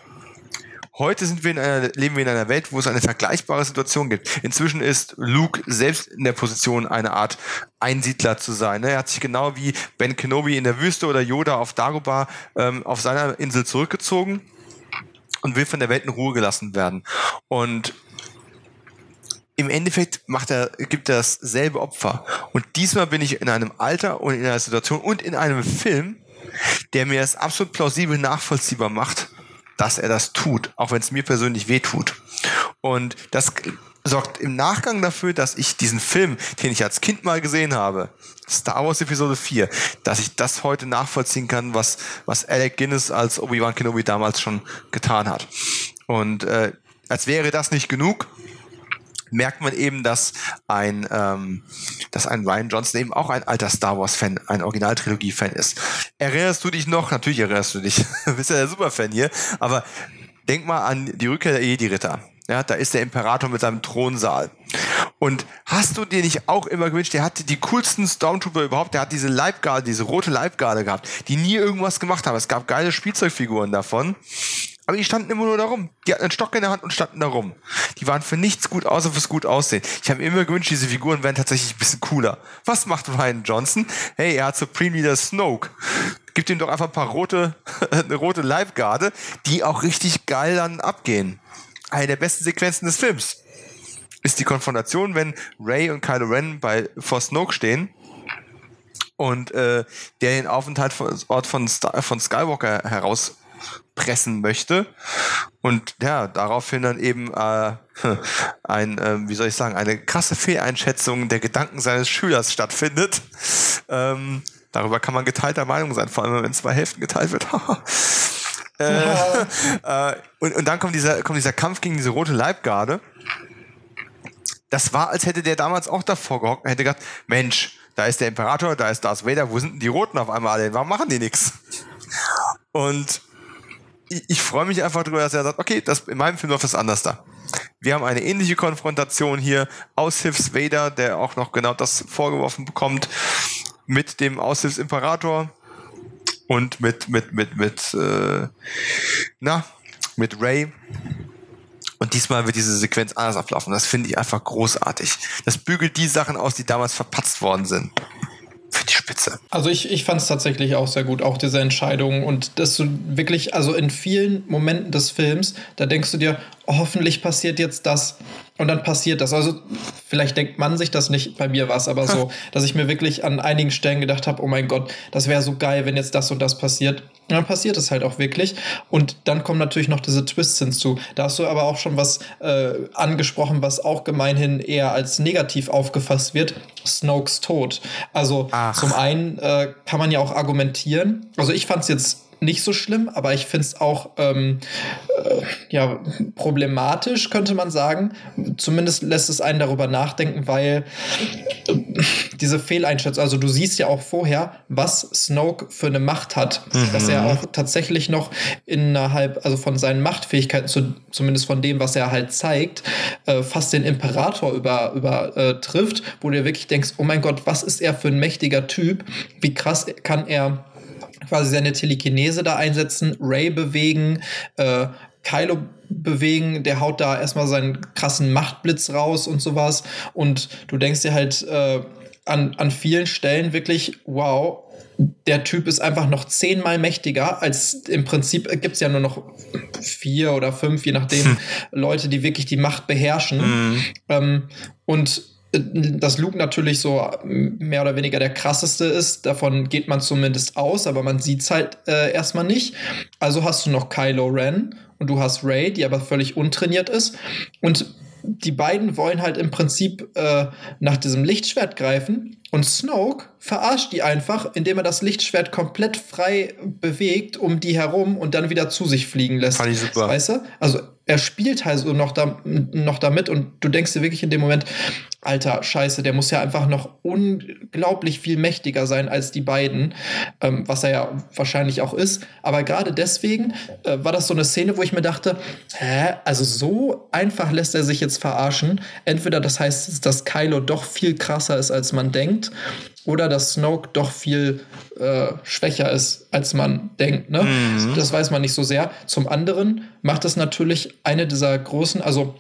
Heute wir in einer, leben wir in einer Welt, wo es eine vergleichbare Situation gibt. Inzwischen ist Luke selbst in der Position, eine Art Einsiedler zu sein. Er hat sich genau wie Ben Kenobi in der Wüste oder Yoda auf Dagobah ähm, auf seiner Insel zurückgezogen und will von der Welt in Ruhe gelassen werden. Und im Endeffekt macht er, gibt er dasselbe Opfer. Und diesmal bin ich in einem Alter und in einer Situation und in einem Film, der mir es absolut plausibel nachvollziehbar macht, dass er das tut, auch wenn es mir persönlich weh tut. Und das sorgt im Nachgang dafür, dass ich diesen Film, den ich als Kind mal gesehen habe, Star Wars Episode 4, dass ich das heute nachvollziehen kann, was, was Alec Guinness als Obi-Wan Kenobi damals schon getan hat. Und äh, als wäre das nicht genug, merkt man eben, dass ein, ähm, dass ein Ryan Johnson eben auch ein alter Star Wars-Fan, ein Originaltrilogie-Fan ist. Erinnerst du dich noch? Natürlich erinnerst du dich. du bist ja der Superfan hier. Aber denk mal an die Rückkehr der Jedi-Ritter. Ja, da ist der Imperator mit seinem Thronsaal. Und hast du dir nicht auch immer gewünscht, der hatte die coolsten Stormtrooper überhaupt, der hat diese Leibgarde, diese rote Leibgarde gehabt, die nie irgendwas gemacht haben. Es gab geile Spielzeugfiguren davon. Aber die standen immer nur da rum. Die hatten einen Stock in der Hand und standen da rum. Die waren für nichts gut, außer fürs gut aussehen. Ich habe mir immer gewünscht, diese Figuren wären tatsächlich ein bisschen cooler. Was macht Ryan Johnson? Hey, er hat Supreme Leader Snoke. Gibt ihm doch einfach ein paar rote, eine rote Leibgarde, die auch richtig geil dann abgehen eine der besten Sequenzen des Films ist die Konfrontation, wenn Ray und Kylo Ren bei vor Snoke stehen und äh, der den Aufenthaltsort von, von Skywalker herauspressen möchte und ja, daraufhin dann eben äh, ein, äh, wie soll ich sagen, eine krasse Fehleinschätzung der Gedanken seines Schülers stattfindet. Ähm, darüber kann man geteilter Meinung sein, vor allem wenn zwei Hälften geteilt wird. Äh, äh, und, und dann kommt dieser, kommt dieser Kampf gegen diese rote Leibgarde. Das war, als hätte der damals auch davor gehockt und hätte gedacht, Mensch, da ist der Imperator, da ist Darth Vader, wo sind denn die Roten auf einmal alle? Warum machen die nichts? Und ich, ich freue mich einfach darüber, dass er sagt, okay, das, in meinem Film läuft das anders da. Wir haben eine ähnliche Konfrontation hier. Aushilfs Vader, der auch noch genau das vorgeworfen bekommt, mit dem Aushilfsimperator und mit, mit, mit, mit, äh, na, mit Ray. Und diesmal wird diese Sequenz anders ablaufen. Das finde ich einfach großartig. Das bügelt die Sachen aus, die damals verpatzt worden sind. Für die Spitze. Also ich, ich fand es tatsächlich auch sehr gut, auch diese Entscheidung. Und dass du wirklich, also in vielen Momenten des Films, da denkst du dir, hoffentlich passiert jetzt das. Und dann passiert das. Also vielleicht denkt man sich das nicht, bei mir war es aber so, dass ich mir wirklich an einigen Stellen gedacht habe, oh mein Gott, das wäre so geil, wenn jetzt das und das passiert. Und dann passiert es halt auch wirklich. Und dann kommen natürlich noch diese Twists hinzu. Da hast du aber auch schon was äh, angesprochen, was auch gemeinhin eher als negativ aufgefasst wird. Snokes Tod. Also Ach. zum einen äh, kann man ja auch argumentieren. Also ich fand es jetzt nicht so schlimm, aber ich finde es auch ähm, äh, ja, problematisch, könnte man sagen. Zumindest lässt es einen darüber nachdenken, weil äh, diese Fehleinschätzung, also du siehst ja auch vorher, was Snoke für eine Macht hat, mhm. dass er auch tatsächlich noch innerhalb, also von seinen Machtfähigkeiten, zu, zumindest von dem, was er halt zeigt, äh, fast den Imperator über, übertrifft, wo du dir wirklich denkst, oh mein Gott, was ist er für ein mächtiger Typ? Wie krass kann er quasi seine Telekinese da einsetzen, Ray bewegen, äh, Kylo bewegen, der haut da erstmal seinen krassen Machtblitz raus und sowas. Und du denkst dir halt äh, an, an vielen Stellen wirklich, wow, der Typ ist einfach noch zehnmal mächtiger als im Prinzip gibt es ja nur noch vier oder fünf, je nachdem, hm. Leute, die wirklich die Macht beherrschen. Hm. Ähm, und dass Luke natürlich so mehr oder weniger der krasseste ist, davon geht man zumindest aus, aber man sieht es halt äh, erstmal nicht. Also hast du noch Kylo Ren und du hast Ray, die aber völlig untrainiert ist. Und die beiden wollen halt im Prinzip äh, nach diesem Lichtschwert greifen und Snoke verarscht die einfach, indem er das Lichtschwert komplett frei bewegt um die herum und dann wieder zu sich fliegen lässt. Fand ich super. Weißt du? Also er spielt halt so noch, da, noch damit und du denkst dir wirklich in dem Moment, alter Scheiße, der muss ja einfach noch unglaublich viel mächtiger sein als die beiden, ähm, was er ja wahrscheinlich auch ist. Aber gerade deswegen äh, war das so eine Szene, wo ich mir dachte, hä, also so einfach lässt er sich jetzt verarschen. Entweder das heißt, dass Kylo doch viel krasser ist, als man denkt, oder dass Snoke doch viel äh, schwächer ist, als man denkt. Ne? Mhm. Das weiß man nicht so sehr. Zum anderen macht es natürlich eine dieser großen, also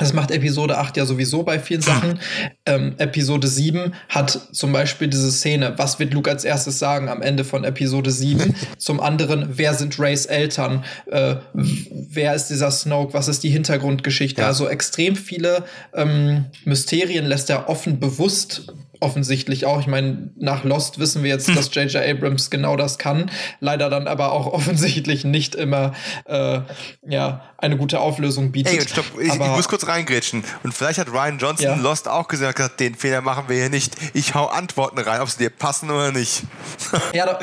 das macht Episode 8 ja sowieso bei vielen Sachen. Ähm, Episode 7 hat zum Beispiel diese Szene, was wird Luke als erstes sagen am Ende von Episode 7? zum anderen, wer sind Rays Eltern? Äh, wer ist dieser Snoke? Was ist die Hintergrundgeschichte? Ja. Also extrem viele ähm, Mysterien lässt er offen bewusst offensichtlich auch. Ich meine, nach Lost wissen wir jetzt, hm. dass J.J. Abrams genau das kann. Leider dann aber auch offensichtlich nicht immer äh, ja, eine gute Auflösung bietet. Ey, stopp, ich, ich, muss kurz reingrätschen. Und vielleicht hat Ryan Johnson ja. Lost auch gesagt, den Fehler machen wir hier nicht. Ich hau Antworten rein, ob sie dir passen oder nicht. ja,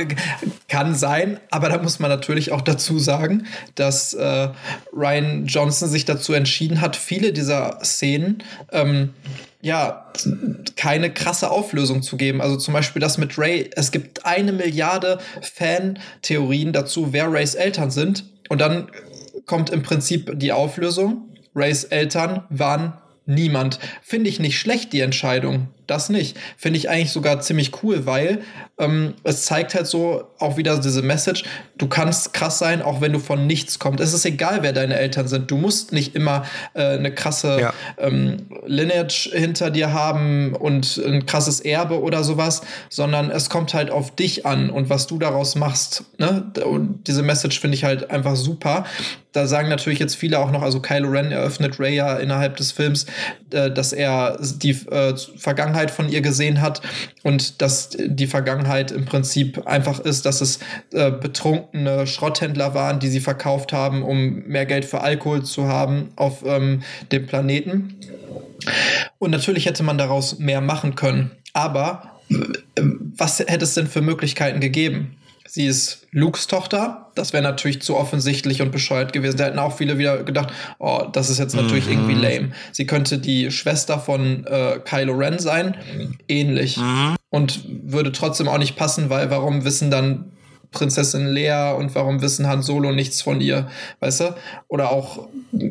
kann sein, aber da muss man natürlich auch dazu sagen, dass äh, Ryan Johnson sich dazu entschieden hat, viele dieser Szenen ähm, ja, keine krasse Auflösung zu geben. Also zum Beispiel das mit Ray. Es gibt eine Milliarde Fan-Theorien dazu, wer Rays Eltern sind. Und dann kommt im Prinzip die Auflösung. Rays Eltern waren niemand. Finde ich nicht schlecht, die Entscheidung. Das nicht. Finde ich eigentlich sogar ziemlich cool, weil ähm, es zeigt halt so auch wieder diese Message, du kannst krass sein, auch wenn du von nichts kommst. Es ist egal, wer deine Eltern sind. Du musst nicht immer äh, eine krasse ja. ähm, Lineage hinter dir haben und ein krasses Erbe oder sowas, sondern es kommt halt auf dich an und was du daraus machst. Ne? Und diese Message finde ich halt einfach super. Da sagen natürlich jetzt viele auch noch, also Kylo Ren eröffnet Ray ja innerhalb des Films, äh, dass er die äh, Vergangenheit Vergangenheit von ihr gesehen hat und dass die Vergangenheit im Prinzip einfach ist, dass es äh, betrunkene Schrotthändler waren, die sie verkauft haben, um mehr Geld für Alkohol zu haben auf ähm, dem Planeten. Und natürlich hätte man daraus mehr machen können. Aber was hätte es denn für Möglichkeiten gegeben? Sie ist Lukes Tochter. Das wäre natürlich zu offensichtlich und bescheuert gewesen. Da hätten auch viele wieder gedacht, oh, das ist jetzt natürlich mhm. irgendwie lame. Sie könnte die Schwester von äh, Kylo Ren sein. Ähnlich. Mhm. Und würde trotzdem auch nicht passen, weil warum wissen dann Prinzessin Lea und warum wissen Han Solo nichts von ihr, weißt du? Oder auch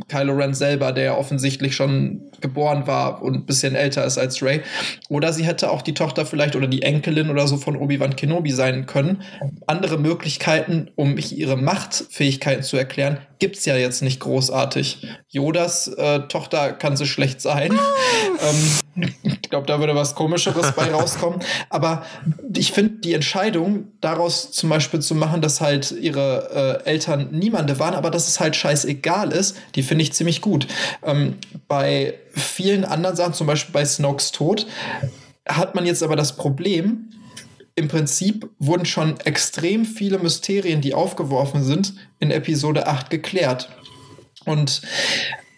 Kylo Ren selber, der offensichtlich schon geboren war und ein bisschen älter ist als Ray. Oder sie hätte auch die Tochter vielleicht oder die Enkelin oder so von Obi-Wan Kenobi sein können. Andere Möglichkeiten, um ihre Machtfähigkeiten zu erklären, gibt es ja jetzt nicht großartig. Yodas äh, Tochter kann so schlecht sein. ähm, ich glaube, da würde was Komischeres bei rauskommen. Aber ich finde die Entscheidung, daraus zum Beispiel zu machen, dass halt ihre äh, Eltern niemande waren, aber dass es halt scheißegal ist, die finde ich ziemlich gut. Ähm, bei vielen anderen Sachen, zum Beispiel bei Snokes Tod, hat man jetzt aber das Problem, im Prinzip wurden schon extrem viele Mysterien, die aufgeworfen sind, in Episode 8 geklärt. Und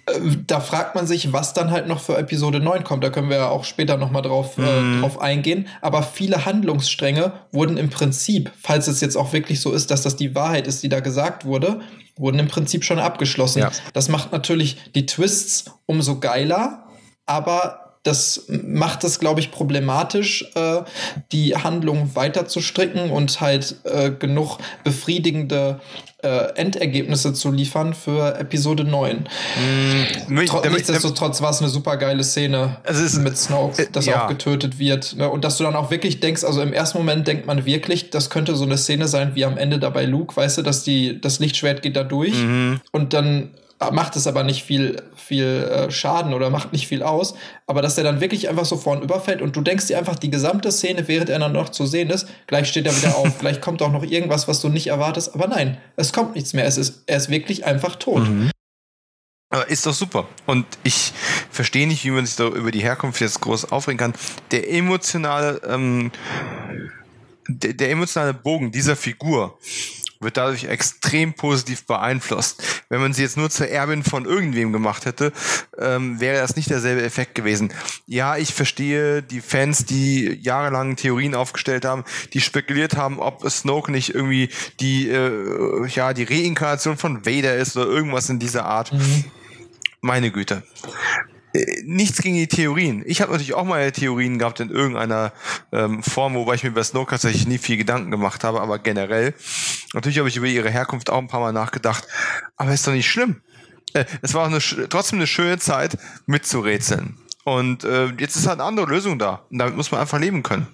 äh, da fragt man sich, was dann halt noch für Episode 9 kommt. Da können wir ja auch später nochmal drauf, äh, mhm. äh, drauf eingehen. Aber viele Handlungsstränge wurden im Prinzip, falls es jetzt auch wirklich so ist, dass das die Wahrheit ist, die da gesagt wurde, wurden im Prinzip schon abgeschlossen. Ja. Das macht natürlich die Twists umso geiler, aber das macht es, glaube ich, problematisch, äh, die Handlung weiter zu stricken und halt äh, genug befriedigende äh, Endergebnisse zu liefern für Episode 9. Mm, Tro nichtsdestotrotz war es eine super geile Szene also mit Snoke, äh, dass ja. auch getötet wird. Ne? Und dass du dann auch wirklich denkst, also im ersten Moment denkt man wirklich, das könnte so eine Szene sein wie am Ende dabei Luke, weißt du, dass die, das Lichtschwert geht da durch mhm. und dann macht es aber nicht viel, viel äh, Schaden oder macht nicht viel aus. Aber dass er dann wirklich einfach so vorn überfällt und du denkst dir einfach die gesamte Szene, während er dann noch zu sehen ist, gleich steht er wieder auf, gleich kommt auch noch irgendwas, was du nicht erwartest. Aber nein, es kommt nichts mehr. Es ist, er ist wirklich einfach tot. Mhm. Ist doch super. Und ich verstehe nicht, wie man sich da über die Herkunft jetzt groß aufregen kann. Der emotionale, ähm, der, der emotionale Bogen dieser Figur wird dadurch extrem positiv beeinflusst. Wenn man sie jetzt nur zur Erbin von irgendwem gemacht hätte, ähm, wäre das nicht derselbe Effekt gewesen. Ja, ich verstehe die Fans, die jahrelang Theorien aufgestellt haben, die spekuliert haben, ob Snoke nicht irgendwie die, äh, ja, die Reinkarnation von Vader ist oder irgendwas in dieser Art. Mhm. Meine Güte. Äh, nichts gegen die Theorien. Ich habe natürlich auch mal Theorien gehabt in irgendeiner ähm, Form, wobei ich mir über Snoke tatsächlich nie viel Gedanken gemacht habe, aber generell. Natürlich habe ich über ihre Herkunft auch ein paar Mal nachgedacht. Aber ist doch nicht schlimm. Äh, es war eine, trotzdem eine schöne Zeit mitzurätseln. Und äh, jetzt ist halt eine andere Lösung da. Und damit muss man einfach leben können.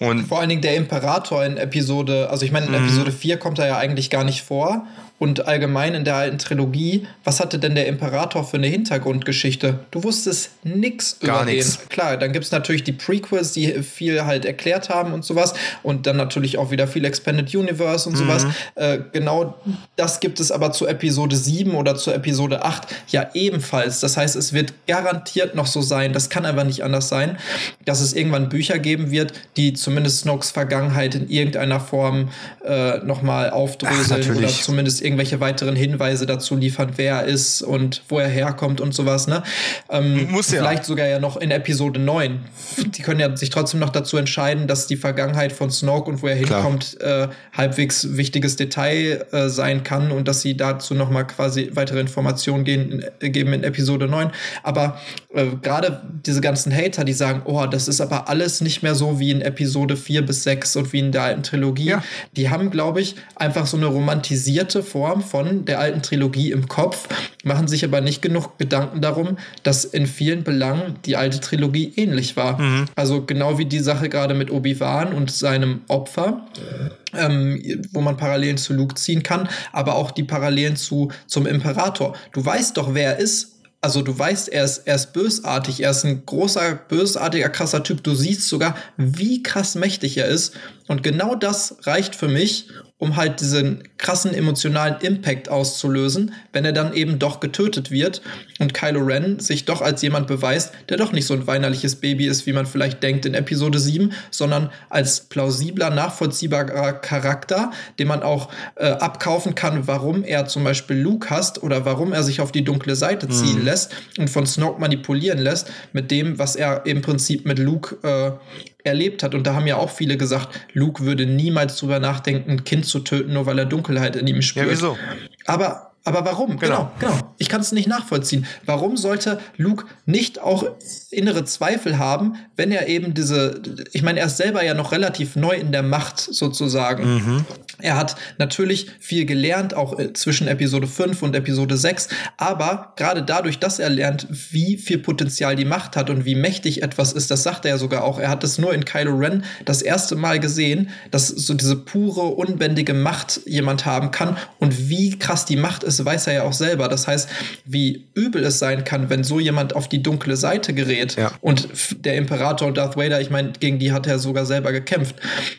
Und Vor allen Dingen der Imperator in Episode, also ich meine, in mhm. Episode 4 kommt er ja eigentlich gar nicht vor und allgemein in der alten Trilogie, was hatte denn der Imperator für eine Hintergrundgeschichte? Du wusstest nichts über nix. den. Klar, dann gibt es natürlich die Prequels, die viel halt erklärt haben und sowas. Und dann natürlich auch wieder viel Expanded Universe und mhm. sowas. Äh, genau das gibt es aber zu Episode 7 oder zu Episode 8 ja ebenfalls. Das heißt, es wird garantiert noch so sein, das kann einfach nicht anders sein, dass es irgendwann Bücher geben wird, die zumindest Snokes Vergangenheit in irgendeiner Form äh, nochmal aufdröseln Ach, oder zumindest irgendwelche weiteren Hinweise dazu liefern, wer er ist und wo er herkommt und sowas. Ne? Ähm, Muss ja. Vielleicht sogar ja noch in Episode 9. Die können ja sich trotzdem noch dazu entscheiden, dass die Vergangenheit von Snoke und wo er hinkommt äh, halbwegs wichtiges Detail äh, sein kann und dass sie dazu noch mal quasi weitere Informationen gehen, äh, geben in Episode 9. Aber äh, gerade diese ganzen Hater, die sagen, oh, das ist aber alles nicht mehr so wie in Episode Episode 4 bis 6 und wie in der alten Trilogie. Ja. Die haben, glaube ich, einfach so eine romantisierte Form von der alten Trilogie im Kopf, machen sich aber nicht genug Gedanken darum, dass in vielen Belangen die alte Trilogie ähnlich war. Mhm. Also genau wie die Sache gerade mit Obi-Wan und seinem Opfer. Ähm, wo man Parallelen zu Luke ziehen kann, aber auch die Parallelen zu, zum Imperator. Du weißt doch, wer er ist, also du weißt, er ist, er ist bösartig, er ist ein großer, bösartiger, krasser Typ. Du siehst sogar, wie krass mächtig er ist. Und genau das reicht für mich, um halt diesen krassen emotionalen Impact auszulösen, wenn er dann eben doch getötet wird und Kylo Ren sich doch als jemand beweist, der doch nicht so ein weinerliches Baby ist, wie man vielleicht denkt in Episode 7, sondern als plausibler, nachvollziehbarer Charakter, den man auch äh, abkaufen kann, warum er zum Beispiel Luke hasst oder warum er sich auf die dunkle Seite ziehen mhm. lässt und von Snoke manipulieren lässt mit dem, was er im Prinzip mit Luke äh, erlebt hat. Und da haben ja auch viele gesagt, Luke würde niemals drüber nachdenken, ein Kind zu töten, nur weil er Dunkelheit in ihm spürt. Ja, wieso? Aber aber warum? Genau, genau. genau. Ich kann es nicht nachvollziehen. Warum sollte Luke nicht auch innere Zweifel haben, wenn er eben diese, ich meine, er ist selber ja noch relativ neu in der Macht sozusagen. Mhm. Er hat natürlich viel gelernt, auch äh, zwischen Episode 5 und Episode 6, aber gerade dadurch, dass er lernt, wie viel Potenzial die Macht hat und wie mächtig etwas ist, das sagt er ja sogar auch. Er hat es nur in Kylo Ren das erste Mal gesehen, dass so diese pure, unbändige Macht jemand haben kann und wie krass die Macht ist, weiß er ja auch selber. Das heißt, wie übel es sein kann, wenn so jemand auf die dunkle Seite gerät ja. und der Imperator und Darth Vader, ich meine, gegen die hat er sogar selber gekämpft.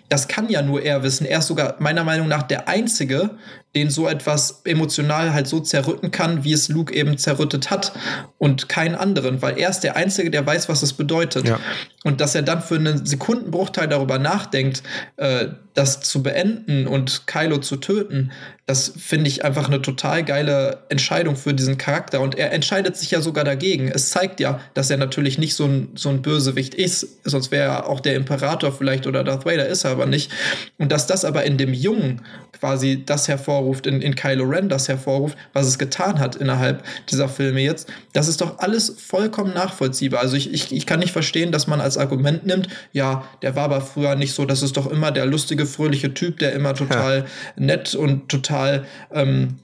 Das kann ja nur er wissen. Er ist sogar meiner Meinung nach der Einzige, den so etwas emotional halt so zerrütten kann, wie es Luke eben zerrüttet hat und keinen anderen, weil er ist der Einzige, der weiß, was es bedeutet. Ja. Und dass er dann für einen Sekundenbruchteil darüber nachdenkt, äh, das zu beenden und Kylo zu töten, das finde ich einfach eine total geile Entscheidung für diesen Charakter. Und er entscheidet sich ja sogar dagegen. Es zeigt ja, dass er natürlich nicht so ein, so ein Bösewicht ist, sonst wäre er auch der Imperator vielleicht oder Darth Vader ist er aber nicht. Und dass das aber in dem Jungen quasi das hervorruft, in, in Kylo Ren das hervorruft, was es getan hat innerhalb dieser Filme jetzt, das ist doch alles vollkommen nachvollziehbar. Also ich, ich, ich kann nicht verstehen, dass man als Argument nimmt, ja, der war aber früher nicht so, das ist doch immer der lustige, fröhliche Typ, der immer total ja. nett und total ähm,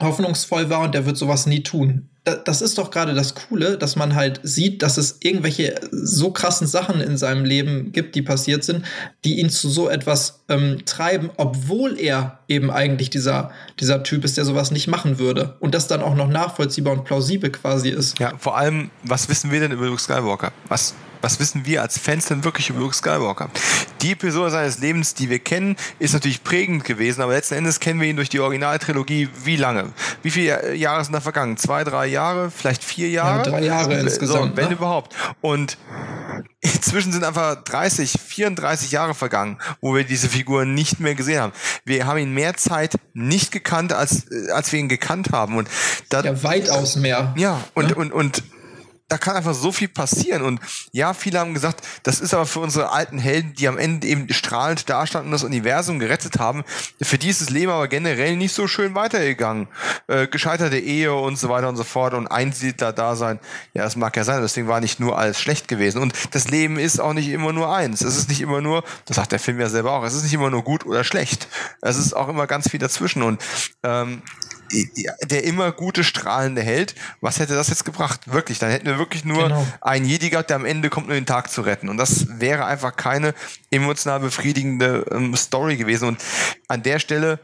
hoffnungsvoll war und der wird sowas nie tun das ist doch gerade das Coole, dass man halt sieht, dass es irgendwelche so krassen Sachen in seinem Leben gibt, die passiert sind, die ihn zu so etwas ähm, treiben, obwohl er eben eigentlich dieser, dieser Typ ist, der sowas nicht machen würde. Und das dann auch noch nachvollziehbar und plausibel quasi ist. Ja, vor allem, was wissen wir denn über Luke Skywalker? Was was wissen wir als Fans denn wirklich über Luke Skywalker? Die Episode seines Lebens, die wir kennen, ist natürlich prägend gewesen, aber letzten Endes kennen wir ihn durch die Originaltrilogie wie lange? Wie viele Jahre sind da vergangen? Zwei, drei Jahre? Vielleicht vier Jahre? Ja, drei Jahre insgesamt. So, wenn ne? überhaupt. Und inzwischen sind einfach 30, 34 Jahre vergangen, wo wir diese Figuren nicht mehr gesehen haben. Wir haben ihn mehr Zeit nicht gekannt, als, als wir ihn gekannt haben. Und da, ja, weitaus mehr. Ja, und, ja? und, und da kann einfach so viel passieren. Und ja, viele haben gesagt, das ist aber für unsere alten Helden, die am Ende eben strahlend dastanden und das Universum gerettet haben, für die ist das Leben aber generell nicht so schön weitergegangen. Äh, gescheiterte Ehe und so weiter und so fort und Einsiedler-Dasein. Ja, das mag ja sein, deswegen war nicht nur alles schlecht gewesen. Und das Leben ist auch nicht immer nur eins. Es ist nicht immer nur, das sagt der Film ja selber auch, es ist nicht immer nur gut oder schlecht. Es ist auch immer ganz viel dazwischen. Und ähm, der immer gute, strahlende Held. Was hätte das jetzt gebracht? Wirklich, dann hätten wir wirklich nur genau. einen Jedi gehabt, der am Ende kommt, nur den Tag zu retten. Und das wäre einfach keine emotional befriedigende ähm, Story gewesen. Und an der Stelle,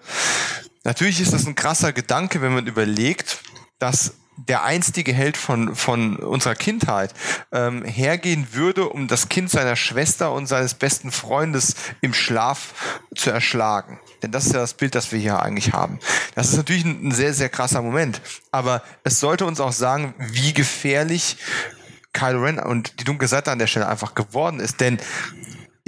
natürlich ist das ein krasser Gedanke, wenn man überlegt, dass der einstige Held von, von unserer Kindheit ähm, hergehen würde, um das Kind seiner Schwester und seines besten Freundes im Schlaf zu erschlagen. Denn das ist ja das Bild, das wir hier eigentlich haben. Das ist natürlich ein, sehr, sehr krasser Moment. Aber es sollte uns auch sagen, wie gefährlich Kylo Ren und die dunkle Seite an der Stelle einfach geworden ist. Denn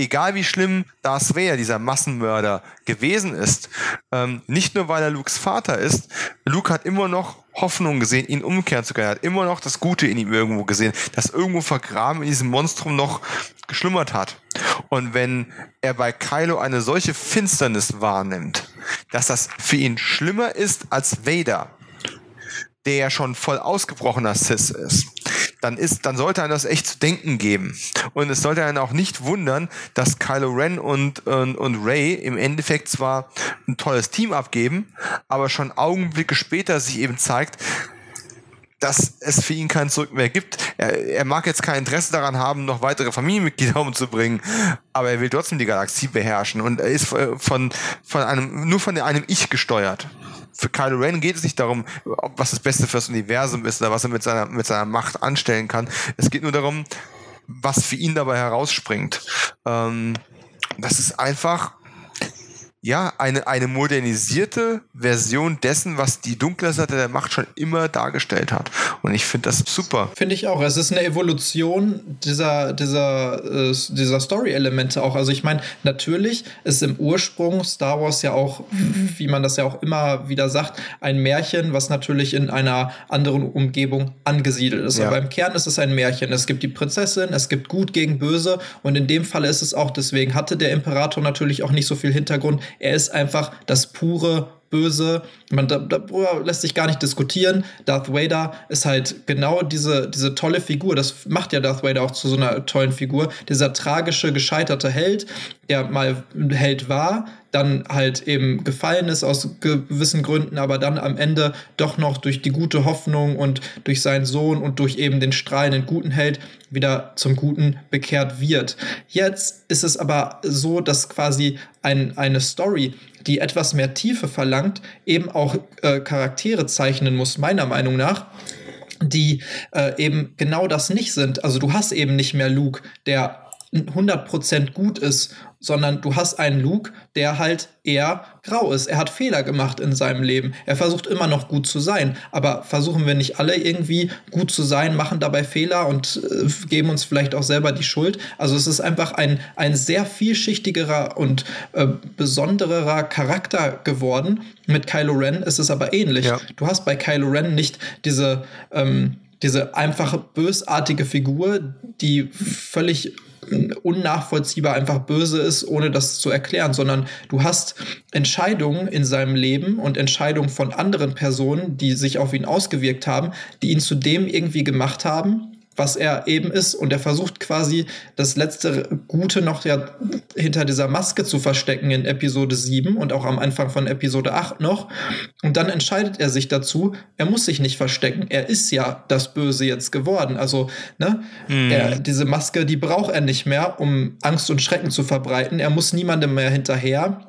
egal wie schlimm Darth Vader, dieser Massenmörder, gewesen ist, ähm, nicht nur weil er Lukes Vater ist, Luke hat immer noch Hoffnung gesehen, ihn umkehren zu können. Er hat immer noch das Gute in ihm irgendwo gesehen, das irgendwo vergraben in diesem Monstrum noch geschlummert hat. Und wenn er bei Kylo eine solche Finsternis wahrnimmt, dass das für ihn schlimmer ist als Vader, der ja schon voll ausgebrochener Sis ist, dann ist, dann sollte einem das echt zu denken geben. Und es sollte einen auch nicht wundern, dass Kylo Ren und, und, und Ray im Endeffekt zwar ein tolles Team abgeben, aber schon Augenblicke später sich eben zeigt, dass es für ihn kein Zurück mehr gibt. Er, er mag jetzt kein Interesse daran haben, noch weitere Familienmitglieder umzubringen, aber er will trotzdem die Galaxie beherrschen und er ist von, von einem, nur von einem Ich gesteuert. Für Kylo Ren geht es nicht darum, was das Beste fürs Universum ist oder was er mit seiner, mit seiner Macht anstellen kann. Es geht nur darum, was für ihn dabei herausspringt. Ähm, das ist einfach ja, eine, eine modernisierte Version dessen, was die dunkle Seite der Macht schon immer dargestellt hat. Und ich finde das super. Finde ich auch. Es ist eine Evolution dieser, dieser, äh, dieser Story-Elemente auch. Also ich meine, natürlich ist im Ursprung Star Wars ja auch, wie man das ja auch immer wieder sagt, ein Märchen, was natürlich in einer anderen Umgebung angesiedelt ist. Ja. Aber im Kern ist es ein Märchen. Es gibt die Prinzessin, es gibt Gut gegen Böse und in dem Fall ist es auch, deswegen hatte der Imperator natürlich auch nicht so viel Hintergrund er ist einfach das pure Böse. Man, darüber lässt sich gar nicht diskutieren. Darth Vader ist halt genau diese, diese tolle Figur. Das macht ja Darth Vader auch zu so einer tollen Figur. Dieser tragische, gescheiterte Held, der mal Held war, dann halt eben gefallen ist aus gewissen Gründen, aber dann am Ende doch noch durch die gute Hoffnung und durch seinen Sohn und durch eben den strahlenden guten Held wieder zum Guten bekehrt wird. Jetzt ist es aber so, dass quasi ein, eine Story, die etwas mehr Tiefe verlangt, eben auch äh, Charaktere zeichnen muss, meiner Meinung nach die äh, eben genau das nicht sind. Also du hast eben nicht mehr Luke, der 100% gut ist sondern du hast einen Luke, der halt eher grau ist. Er hat Fehler gemacht in seinem Leben. Er versucht immer noch gut zu sein. Aber versuchen wir nicht alle irgendwie gut zu sein, machen dabei Fehler und äh, geben uns vielleicht auch selber die Schuld. Also es ist einfach ein, ein sehr vielschichtigerer und äh, besonderer Charakter geworden. Mit Kylo Ren ist es aber ähnlich. Ja. Du hast bei Kylo Ren nicht diese, ähm, diese einfache bösartige Figur, die völlig unnachvollziehbar einfach böse ist, ohne das zu erklären, sondern du hast Entscheidungen in seinem Leben und Entscheidungen von anderen Personen, die sich auf ihn ausgewirkt haben, die ihn zu dem irgendwie gemacht haben, was er eben ist. Und er versucht quasi das letzte Gute noch ja hinter dieser Maske zu verstecken in Episode 7 und auch am Anfang von Episode 8 noch. Und dann entscheidet er sich dazu, er muss sich nicht verstecken. Er ist ja das Böse jetzt geworden. Also, ne, mhm. er, diese Maske, die braucht er nicht mehr, um Angst und Schrecken zu verbreiten. Er muss niemandem mehr hinterher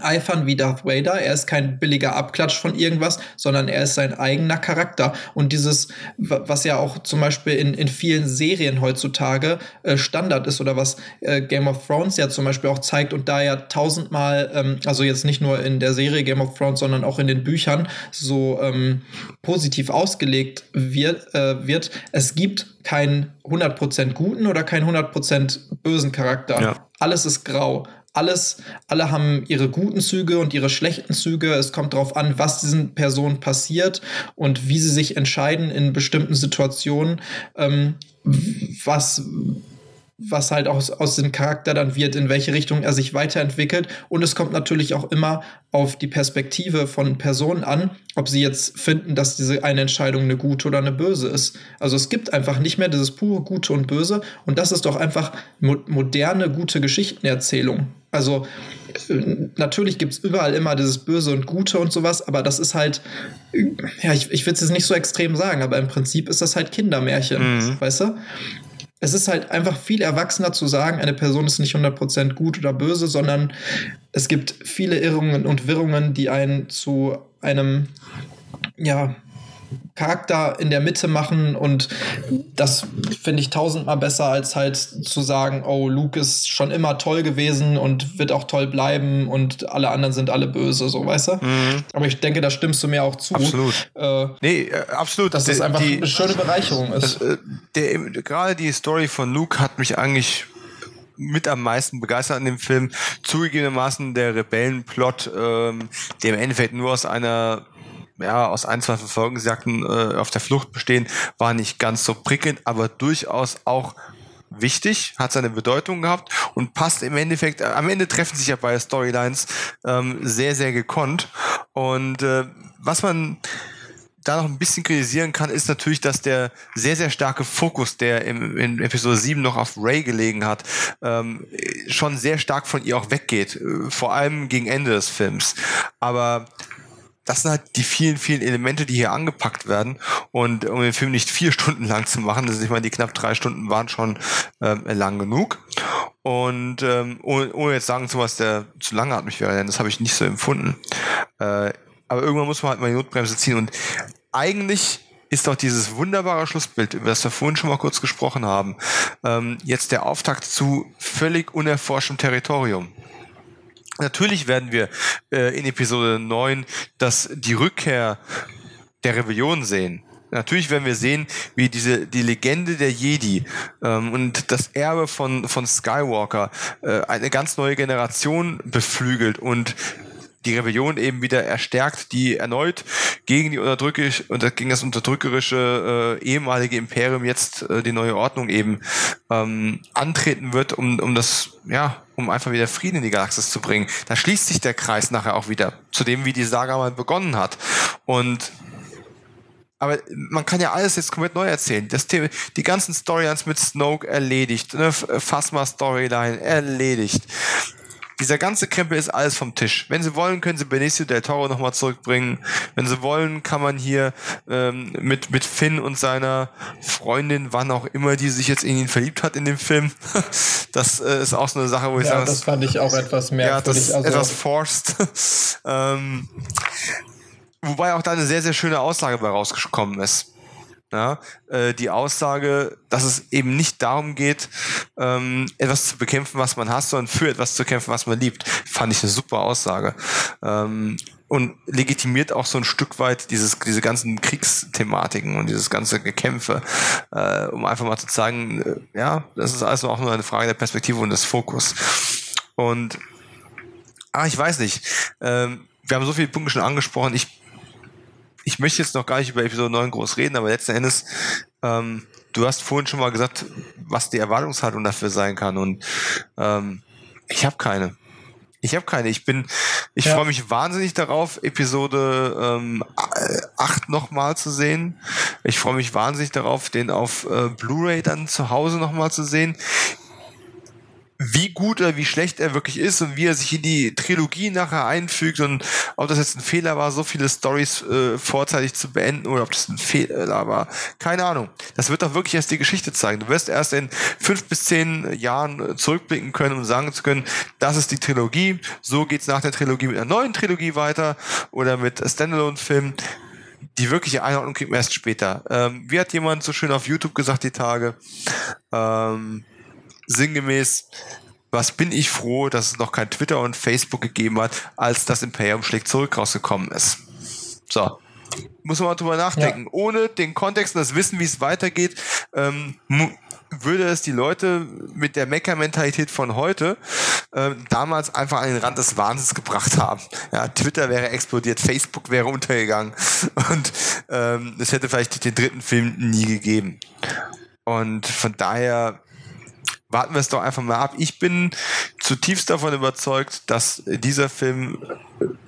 eifern wie Darth Vader. Er ist kein billiger Abklatsch von irgendwas, sondern er ist sein eigener Charakter. Und dieses, was ja auch zum Beispiel in, in vielen Serien heutzutage äh, Standard ist oder was äh, Game of Thrones ja zum Beispiel auch zeigt und da ja tausendmal, ähm, also jetzt nicht nur in der Serie Game of Thrones, sondern auch in den Büchern so ähm, positiv ausgelegt wird, äh, wird, es gibt keinen 100% guten oder keinen 100% bösen Charakter. Ja. Alles ist grau alles, alle haben ihre guten Züge und ihre schlechten Züge. Es kommt darauf an, was diesen Personen passiert und wie sie sich entscheiden in bestimmten Situationen, ähm, was was halt aus, aus dem Charakter dann wird, in welche Richtung er sich weiterentwickelt. Und es kommt natürlich auch immer auf die Perspektive von Personen an, ob sie jetzt finden, dass diese eine Entscheidung eine gute oder eine böse ist. Also es gibt einfach nicht mehr dieses pure Gute und Böse. Und das ist doch einfach mo moderne, gute Geschichtenerzählung. Also äh, natürlich gibt es überall immer dieses Böse und Gute und sowas, aber das ist halt, ja, ich, ich will es jetzt nicht so extrem sagen, aber im Prinzip ist das halt Kindermärchen, mhm. weißt du? es ist halt einfach viel erwachsener zu sagen, eine Person ist nicht 100% gut oder böse, sondern es gibt viele Irrungen und Wirrungen, die einen zu einem, ja, Charakter in der Mitte machen und das finde ich tausendmal besser, als halt zu sagen, oh, Luke ist schon immer toll gewesen und wird auch toll bleiben und alle anderen sind alle böse, so weißt du? Mhm. Aber ich denke, da stimmst du mir auch zu. Absolut. Äh, nee, äh, absolut. Dass das einfach die, eine schöne Bereicherung ist. Das, äh, gerade die Story von Luke hat mich eigentlich mit am meisten begeistert an dem Film. Zugegebenermaßen der Rebellenplot, ähm, der im Endeffekt nur aus einer ja, aus ein, zwei Verfolgungsjagden äh, auf der Flucht bestehen, war nicht ganz so prickelnd, aber durchaus auch wichtig, hat seine Bedeutung gehabt und passt im Endeffekt, äh, am Ende treffen sich ja beide Storylines ähm, sehr, sehr gekonnt. Und äh, was man da noch ein bisschen kritisieren kann, ist natürlich, dass der sehr, sehr starke Fokus, der im, in Episode 7 noch auf Ray gelegen hat, ähm, schon sehr stark von ihr auch weggeht. Äh, vor allem gegen Ende des Films. Aber das sind halt die vielen, vielen Elemente, die hier angepackt werden. Und um den Film nicht vier Stunden lang zu machen, das ist, ich meine, die knapp drei Stunden waren schon ähm, lang genug. Und ähm, ohne, ohne jetzt sagen zu was, der zu mich wäre, denn das habe ich nicht so empfunden. Äh, aber irgendwann muss man halt mal die Notbremse ziehen. Und eigentlich ist doch dieses wunderbare Schlussbild, über das wir vorhin schon mal kurz gesprochen haben, ähm, jetzt der Auftakt zu völlig unerforschtem Territorium. Natürlich werden wir äh, in Episode 9 das, die Rückkehr der Rebellion sehen. Natürlich werden wir sehen, wie diese die Legende der Jedi ähm, und das Erbe von von Skywalker äh, eine ganz neue Generation beflügelt und die Rebellion eben wieder erstärkt, die erneut gegen die unterdrückisch und gegen das unterdrückerische äh, ehemalige Imperium jetzt äh, die neue Ordnung eben ähm, antreten wird, um, um das, ja, um einfach wieder Frieden in die Galaxis zu bringen. Da schließt sich der Kreis nachher auch wieder zu dem, wie die Saga mal begonnen hat. Und aber man kann ja alles jetzt komplett neu erzählen. Das Thema, die ganzen Storylines mit Snoke erledigt, ne, Phasma Storyline erledigt dieser ganze Krempel ist alles vom Tisch. Wenn sie wollen, können sie Benicio del Toro nochmal zurückbringen. Wenn sie wollen, kann man hier ähm, mit, mit Finn und seiner Freundin, wann auch immer die sich jetzt in ihn verliebt hat in dem Film. das äh, ist auch so eine Sache, wo ich ja, sage... das fand ich auch etwas merkwürdig. Ja, das also etwas forced. ähm, wobei auch da eine sehr, sehr schöne Aussage bei rausgekommen ist. Ja, äh, die Aussage, dass es eben nicht darum geht, ähm, etwas zu bekämpfen, was man hasst, sondern für etwas zu kämpfen, was man liebt, fand ich eine super Aussage. Ähm, und legitimiert auch so ein Stück weit dieses, diese ganzen Kriegsthematiken und dieses ganze Gekämpfe, äh, um einfach mal zu zeigen, äh, ja, das ist also auch nur eine Frage der Perspektive und des Fokus. Und, ah, ich weiß nicht, ähm, wir haben so viele Punkte schon angesprochen, ich ich möchte jetzt noch gar nicht über Episode 9 groß reden, aber letzten Endes, ähm, du hast vorhin schon mal gesagt, was die Erwartungshaltung dafür sein kann und ähm, ich habe keine. Ich habe keine. Ich bin, ich ja. freue mich wahnsinnig darauf, Episode ähm, 8 nochmal zu sehen. Ich freue mich wahnsinnig darauf, den auf äh, Blu-ray dann zu Hause nochmal zu sehen wie gut oder wie schlecht er wirklich ist und wie er sich in die Trilogie nachher einfügt und ob das jetzt ein Fehler war, so viele Stories äh, vorzeitig zu beenden oder ob das ein Fehler war. Keine Ahnung. Das wird doch wirklich erst die Geschichte zeigen. Du wirst erst in fünf bis zehn Jahren zurückblicken können und sagen zu können, das ist die Trilogie, so geht's nach der Trilogie mit einer neuen Trilogie weiter oder mit Standalone-Filmen die wirkliche Einordnung kriegt man erst später. Ähm, wie hat jemand so schön auf YouTube gesagt die Tage? Ähm, sinngemäß, was bin ich froh, dass es noch kein Twitter und Facebook gegeben hat, als das Imperium schlägt zurück rausgekommen ist. So. Muss man mal drüber nachdenken. Ja. Ohne den Kontext und das Wissen, wie es weitergeht, ähm, würde es die Leute mit der Mecker-Mentalität von heute äh, damals einfach an den Rand des Wahnsinns gebracht haben. Ja, Twitter wäre explodiert, Facebook wäre untergegangen und ähm, es hätte vielleicht den dritten Film nie gegeben. Und von daher warten wir es doch einfach mal ab. Ich bin zutiefst davon überzeugt, dass dieser Film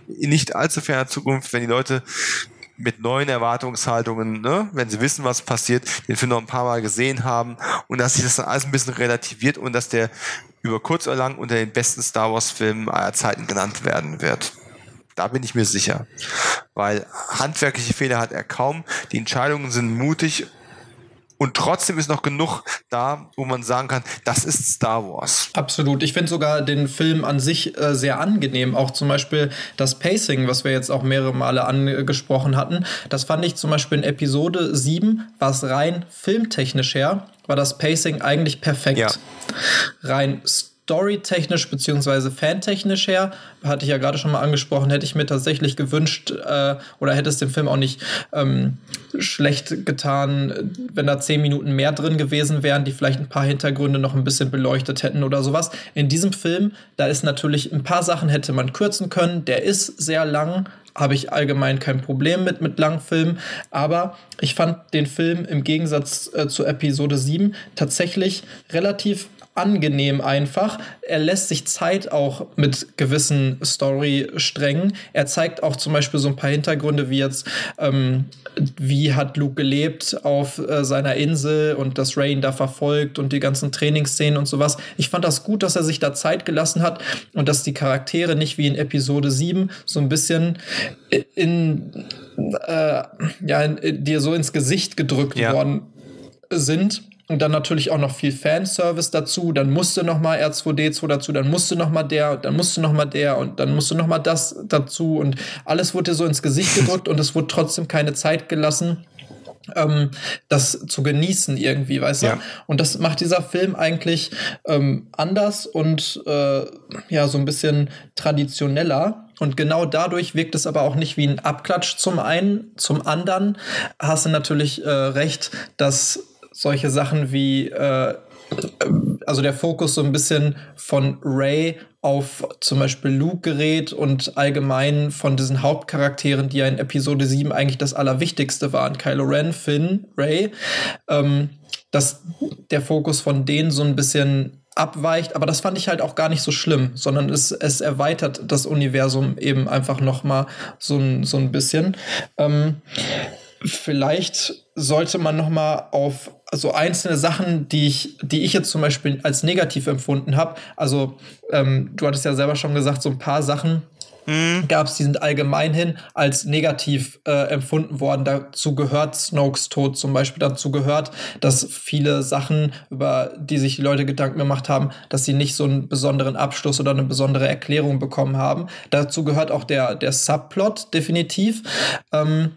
in nicht allzu ferner Zukunft, wenn die Leute mit neuen Erwartungshaltungen, ne, wenn sie wissen, was passiert, den Film noch ein paar Mal gesehen haben und dass sich das dann alles ein bisschen relativiert und dass der über kurz oder lang unter den besten Star Wars Filmen aller Zeiten genannt werden wird. Da bin ich mir sicher. Weil handwerkliche Fehler hat er kaum. Die Entscheidungen sind mutig und trotzdem ist noch genug da, wo man sagen kann, das ist Star Wars. Absolut. Ich finde sogar den Film an sich äh, sehr angenehm. Auch zum Beispiel das Pacing, was wir jetzt auch mehrere Male angesprochen hatten. Das fand ich zum Beispiel in Episode 7, was rein filmtechnisch her, war das Pacing eigentlich perfekt. Ja. Rein storytechnisch beziehungsweise fantechnisch her, hatte ich ja gerade schon mal angesprochen, hätte ich mir tatsächlich gewünscht äh, oder hätte es dem Film auch nicht ähm, schlecht getan, wenn da zehn Minuten mehr drin gewesen wären, die vielleicht ein paar Hintergründe noch ein bisschen beleuchtet hätten oder sowas. In diesem Film, da ist natürlich ein paar Sachen hätte man kürzen können. Der ist sehr lang, habe ich allgemein kein Problem mit, mit langen Filmen. Aber ich fand den Film im Gegensatz äh, zu Episode 7 tatsächlich relativ angenehm einfach. Er lässt sich Zeit auch mit gewissen Storysträngen. Er zeigt auch zum Beispiel so ein paar Hintergründe, wie jetzt, ähm, wie hat Luke gelebt auf äh, seiner Insel und das Rain da verfolgt und die ganzen Trainingsszenen und sowas. Ich fand das gut, dass er sich da Zeit gelassen hat und dass die Charaktere nicht wie in Episode 7 so ein bisschen in, äh, ja, in, dir so ins Gesicht gedrückt ja. worden sind und dann natürlich auch noch viel Fanservice dazu. Dann musste noch mal R2D2 dazu, dann musste noch mal der, dann musste noch mal der und dann musste noch mal das dazu und alles wurde so ins Gesicht gedrückt und es wurde trotzdem keine Zeit gelassen. Ähm, das zu genießen irgendwie, weißt du? Ja. Und das macht dieser Film eigentlich ähm, anders und äh, ja, so ein bisschen traditioneller. Und genau dadurch wirkt es aber auch nicht wie ein Abklatsch zum einen. Zum anderen hast du natürlich äh, recht, dass solche Sachen wie, äh, also der Fokus so ein bisschen von Ray auf zum Beispiel Luke gerät und allgemein von diesen Hauptcharakteren, die ja in Episode 7 eigentlich das Allerwichtigste waren, Kylo Ren, Finn, Ray, ähm, dass der Fokus von denen so ein bisschen abweicht, aber das fand ich halt auch gar nicht so schlimm, sondern es, es erweitert das Universum eben einfach noch mal so ein, so ein bisschen. Ähm, vielleicht sollte man noch mal auf so einzelne Sachen, die ich, die ich jetzt zum Beispiel als negativ empfunden habe. Also ähm, du hattest ja selber schon gesagt, so ein paar Sachen mhm. gab es, die sind allgemein hin als negativ äh, empfunden worden. Dazu gehört Snokes Tod zum Beispiel. Dazu gehört, dass viele Sachen, über die sich die Leute Gedanken gemacht haben, dass sie nicht so einen besonderen Abschluss oder eine besondere Erklärung bekommen haben. Dazu gehört auch der, der Subplot definitiv. Ähm,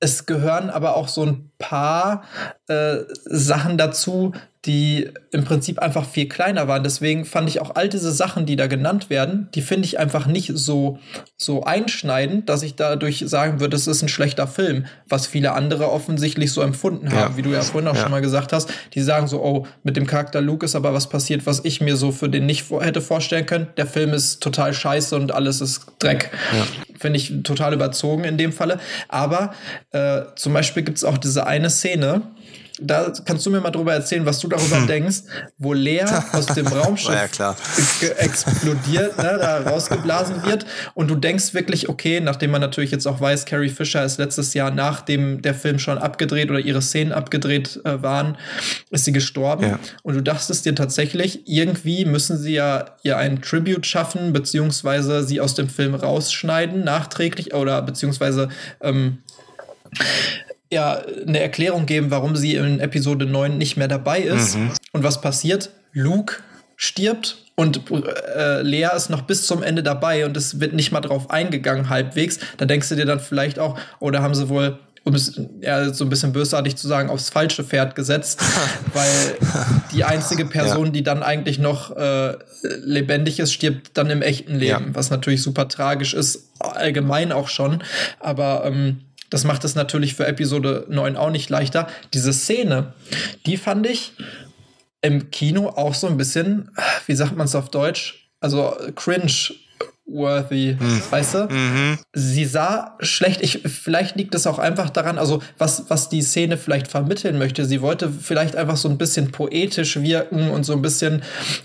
es gehören aber auch so ein paar äh, Sachen dazu, die im Prinzip einfach viel kleiner waren. Deswegen fand ich auch all diese Sachen, die da genannt werden, die finde ich einfach nicht so, so einschneidend, dass ich dadurch sagen würde, es ist ein schlechter Film, was viele andere offensichtlich so empfunden haben, ja. wie du ja vorhin auch ja. schon mal gesagt hast. Die sagen so, oh, mit dem Charakter Luke ist aber was passiert, was ich mir so für den nicht hätte vorstellen können. Der Film ist total scheiße und alles ist Dreck. Ja. Finde ich total überzogen in dem Falle. Aber äh, zum Beispiel gibt es auch diese eine Szene, da kannst du mir mal drüber erzählen, was du darüber hm. denkst, wo Lea aus dem Raumschiff ja, explodiert, ne, da rausgeblasen wird und du denkst wirklich, okay, nachdem man natürlich jetzt auch weiß, Carrie Fisher ist letztes Jahr, nachdem der Film schon abgedreht oder ihre Szenen abgedreht äh, waren, ist sie gestorben ja. und du dachtest dir tatsächlich, irgendwie müssen sie ja ihr einen Tribute schaffen, beziehungsweise sie aus dem Film rausschneiden, nachträglich oder beziehungsweise ähm, ja eine Erklärung geben, warum sie in Episode 9 nicht mehr dabei ist. Mhm. Und was passiert? Luke stirbt und äh, Lea ist noch bis zum Ende dabei und es wird nicht mal drauf eingegangen halbwegs. Da denkst du dir dann vielleicht auch, oder haben sie wohl um es ja, so ein bisschen bösartig zu sagen, aufs falsche Pferd gesetzt, weil die einzige Person, ja. die dann eigentlich noch äh, lebendig ist, stirbt dann im echten Leben, ja. was natürlich super tragisch ist, allgemein auch schon. Aber ähm, das macht es natürlich für Episode 9 auch nicht leichter. Diese Szene, die fand ich im Kino auch so ein bisschen, wie sagt man es auf Deutsch? Also cringe worthy, hm. weißt du? Mhm. Sie sah schlecht. Ich, vielleicht liegt es auch einfach daran, also was, was die Szene vielleicht vermitteln möchte. Sie wollte vielleicht einfach so ein bisschen poetisch wirken und so ein bisschen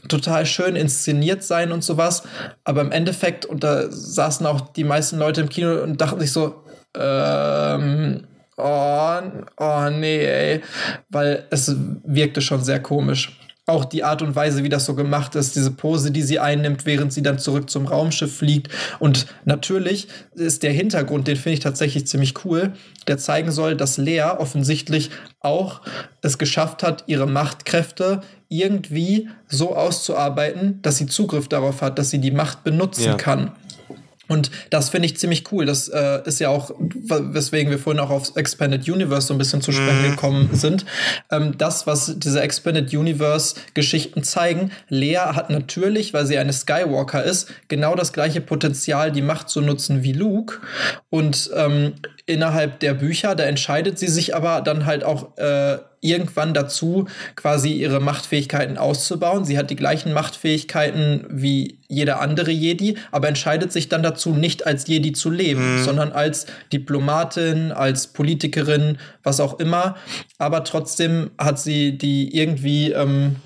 total schön inszeniert sein und sowas. Aber im Endeffekt, und da saßen auch die meisten Leute im Kino und dachten sich so, ähm, oh, oh nee, ey. Weil es wirkte schon sehr komisch. Auch die Art und Weise, wie das so gemacht ist, diese Pose, die sie einnimmt, während sie dann zurück zum Raumschiff fliegt. Und natürlich ist der Hintergrund, den finde ich tatsächlich ziemlich cool, der zeigen soll, dass Lea offensichtlich auch es geschafft hat, ihre Machtkräfte irgendwie so auszuarbeiten, dass sie Zugriff darauf hat, dass sie die Macht benutzen ja. kann. Und das finde ich ziemlich cool. Das äh, ist ja auch, weswegen wir vorhin auch aufs Expanded Universe so ein bisschen zu sprechen mhm. gekommen sind. Ähm, das, was diese Expanded Universe-Geschichten zeigen, Lea hat natürlich, weil sie eine Skywalker ist, genau das gleiche Potenzial, die Macht zu nutzen wie Luke. Und ähm, innerhalb der Bücher, da entscheidet sie sich aber dann halt auch äh, irgendwann dazu, quasi ihre Machtfähigkeiten auszubauen. Sie hat die gleichen Machtfähigkeiten wie jeder andere Jedi, aber entscheidet sich dann dazu, nicht als Jedi zu leben, mhm. sondern als Diplomatin, als Politikerin, was auch immer. Aber trotzdem hat sie die irgendwie ähm,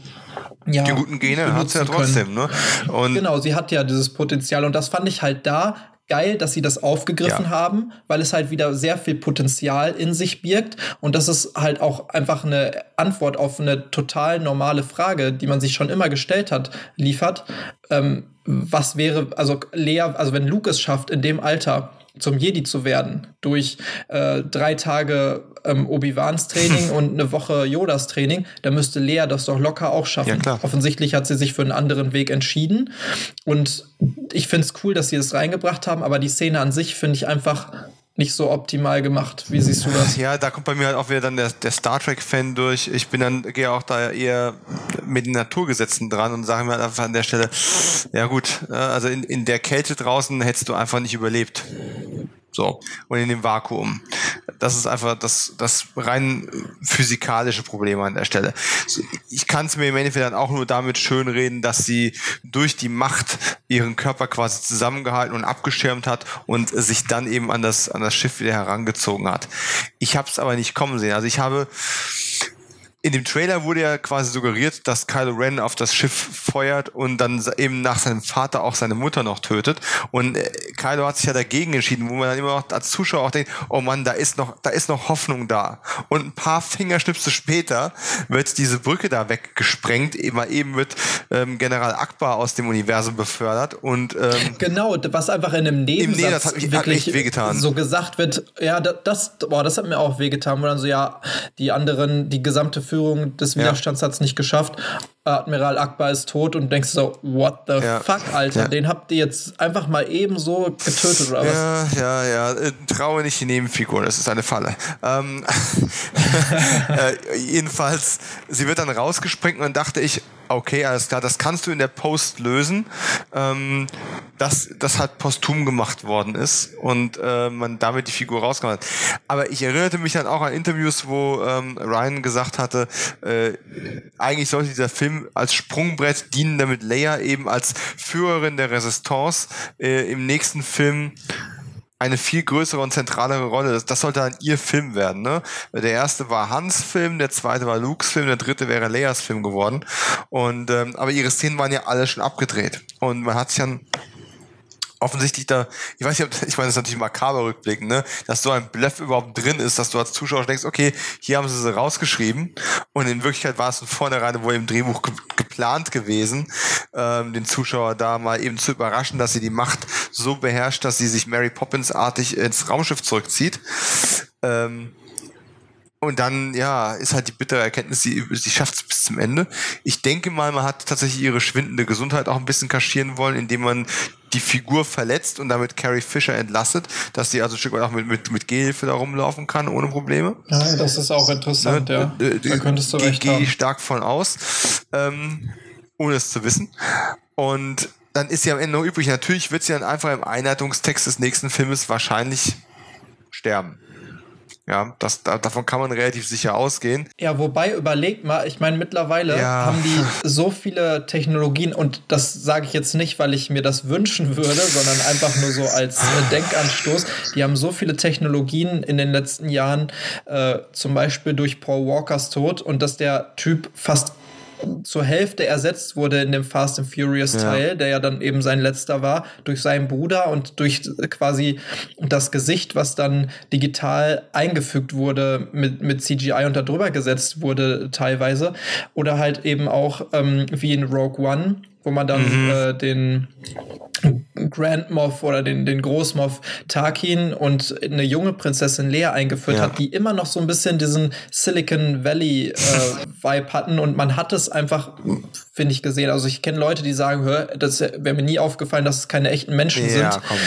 ja, die guten Gene hat sie ja trotzdem, ne? Und genau, sie hat ja dieses Potenzial und das fand ich halt da geil, dass sie das aufgegriffen ja. haben, weil es halt wieder sehr viel Potenzial in sich birgt und das ist halt auch einfach eine Antwort auf eine total normale Frage, die man sich schon immer gestellt hat, liefert. Ähm, was wäre, also Lea, also wenn Luke es schafft, in dem Alter zum Jedi zu werden, durch äh, drei Tage ähm, Obi-Wans Training und eine Woche Yodas Training, dann müsste Lea das doch locker auch schaffen. Ja, Offensichtlich hat sie sich für einen anderen Weg entschieden. Und ich finde es cool, dass sie es reingebracht haben, aber die Szene an sich finde ich einfach nicht so optimal gemacht. Wie siehst du das? Ja, da kommt bei mir halt auch wieder dann der, der Star Trek-Fan durch. Ich bin dann, gehe auch da eher mit den Naturgesetzen dran und sage mir halt einfach an der Stelle, ja gut, äh, also in, in der Kälte draußen hättest du einfach nicht überlebt. So. Und in dem Vakuum. Das ist einfach das, das rein physikalische Problem an der Stelle. Ich kann es mir im Endeffekt dann auch nur damit schönreden, dass sie durch die Macht ihren Körper quasi zusammengehalten und abgeschirmt hat und sich dann eben an das, an das Schiff wieder herangezogen hat. Ich habe es aber nicht kommen sehen. Also ich habe in dem Trailer wurde ja quasi suggeriert, dass Kylo Ren auf das Schiff feuert und dann eben nach seinem Vater auch seine Mutter noch tötet. Und äh, Kylo hat sich ja dagegen entschieden, wo man dann immer noch als Zuschauer auch denkt, oh Mann, da ist noch, da ist noch Hoffnung da. Und ein paar Fingerschnipse später wird diese Brücke da weggesprengt, eben eben wird ähm, General Akbar aus dem Universum befördert und ähm, genau, was einfach in einem Nebensatz nee, das hat mich, wirklich hat wehgetan. so gesagt wird, ja, das, boah, das hat mir auch wehgetan, wo dann so, ja, die anderen, die gesamte Führung Ausführung des Widerstands ja. hat es nicht geschafft. Admiral Akbar ist tot und denkst so, what the ja. fuck, Alter? Ja. Den habt ihr jetzt einfach mal eben so getötet oder was? Ja, ja, ja. Äh, traue nicht die Nebenfiguren, das ist eine Falle. Ähm, äh, jedenfalls, sie wird dann rausgesprengt und dann dachte ich, okay, alles klar, das kannst du in der Post lösen, ähm, dass das halt posthum gemacht worden ist und äh, man damit die Figur rausgekommen hat. Aber ich erinnerte mich dann auch an Interviews, wo ähm, Ryan gesagt hatte, äh, eigentlich sollte dieser Film als Sprungbrett dienen, damit Leia eben als Führerin der Resistance äh, im nächsten Film eine viel größere und zentralere Rolle. Das, das sollte dann ihr Film werden. Ne? Der erste war Hans Film, der zweite war Lukes Film, der dritte wäre Leias Film geworden. Und ähm, aber ihre Szenen waren ja alle schon abgedreht. Und man hat sich dann offensichtlich da, ich weiß nicht, ob, ich meine, das ist natürlich makaber rückblicken, ne, dass so ein Bluff überhaupt drin ist, dass du als Zuschauer denkst, okay, hier haben sie sie rausgeschrieben und in Wirklichkeit war es von vornherein wohl im Drehbuch ge geplant gewesen, ähm, den Zuschauer da mal eben zu überraschen, dass sie die Macht so beherrscht, dass sie sich Mary Poppins-artig ins Raumschiff zurückzieht. Ähm, und dann, ja, ist halt die bittere Erkenntnis, sie, sie schafft es bis zum Ende. Ich denke mal, man hat tatsächlich ihre schwindende Gesundheit auch ein bisschen kaschieren wollen, indem man die Figur verletzt und damit Carrie Fisher entlastet, dass sie also ein Stück weit auch mit, mit, mit Gehhilfe da rumlaufen kann, ohne Probleme. Ja, das ist auch interessant, ne? ja. Äh, da könntest du recht Gehe ich stark von aus, ähm, ohne es zu wissen. Und dann ist sie am Ende noch übrig. Natürlich wird sie dann einfach im Einleitungstext des nächsten Filmes wahrscheinlich sterben. Ja, das, da, davon kann man relativ sicher ausgehen. Ja, wobei, überlegt mal, ich meine, mittlerweile ja. haben die so viele Technologien und das sage ich jetzt nicht, weil ich mir das wünschen würde, sondern einfach nur so als äh, Denkanstoß. Die haben so viele Technologien in den letzten Jahren, äh, zum Beispiel durch Paul Walkers Tod und dass der Typ fast zur Hälfte ersetzt wurde in dem Fast and Furious Teil, ja. der ja dann eben sein letzter war, durch seinen Bruder und durch quasi das Gesicht, was dann digital eingefügt wurde mit, mit CGI und da drüber gesetzt wurde teilweise. Oder halt eben auch ähm, wie in Rogue One, wo man dann mhm. äh, den Grand Moff oder den, den Großmoff Tarkin und eine junge Prinzessin Lea eingeführt ja. hat, die immer noch so ein bisschen diesen Silicon Valley äh, Vibe hatten und man hat es einfach, finde ich, gesehen. Also ich kenne Leute, die sagen, hör, das wäre mir nie aufgefallen, dass es keine echten Menschen ja, sind. Komm.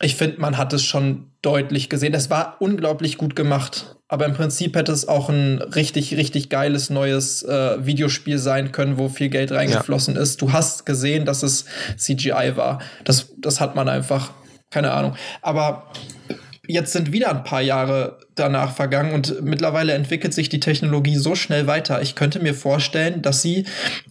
Ich finde, man hat es schon deutlich gesehen. Es war unglaublich gut gemacht. Aber im Prinzip hätte es auch ein richtig, richtig geiles neues äh, Videospiel sein können, wo viel Geld reingeflossen ja. ist. Du hast gesehen, dass es CGI war. Das, das hat man einfach. Keine Ahnung. Aber jetzt sind wieder ein paar Jahre danach vergangen und mittlerweile entwickelt sich die Technologie so schnell weiter. Ich könnte mir vorstellen, dass sie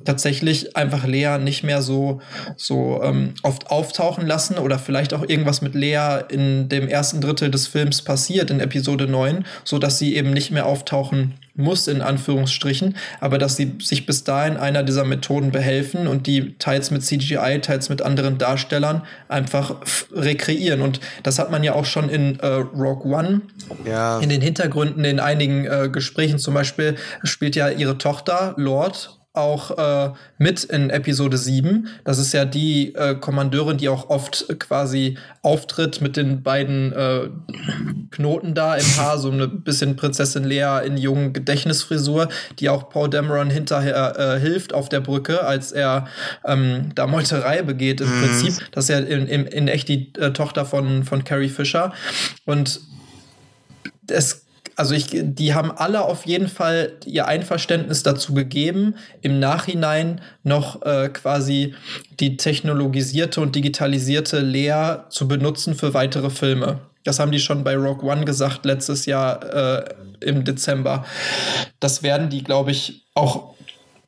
tatsächlich einfach Lea nicht mehr so, so ähm, oft auftauchen lassen oder vielleicht auch irgendwas mit Lea in dem ersten Drittel des Films passiert, in Episode 9, so dass sie eben nicht mehr auftauchen muss, in Anführungsstrichen, aber dass sie sich bis dahin einer dieser Methoden behelfen und die teils mit CGI, teils mit anderen Darstellern einfach rekreieren. Und das hat man ja auch schon in äh, Rogue One, ja. in den Hintergründen, in einigen äh, Gesprächen zum Beispiel, spielt ja ihre Tochter, Lord, auch äh, mit in Episode 7. Das ist ja die äh, Kommandeurin, die auch oft quasi auftritt mit den beiden äh, Knoten da im Haar, so eine bisschen Prinzessin Lea in jungen Gedächtnisfrisur, die auch Paul Dameron hinterher äh, hilft auf der Brücke, als er ähm, da Meuterei begeht im mhm. Prinzip. Das ist ja in, in, in echt die äh, Tochter von, von Carrie Fisher. Und es also ich, die haben alle auf jeden Fall ihr Einverständnis dazu gegeben, im Nachhinein noch äh, quasi die technologisierte und digitalisierte Lea zu benutzen für weitere Filme. Das haben die schon bei Rogue One gesagt, letztes Jahr äh, im Dezember. Das werden die, glaube ich, auch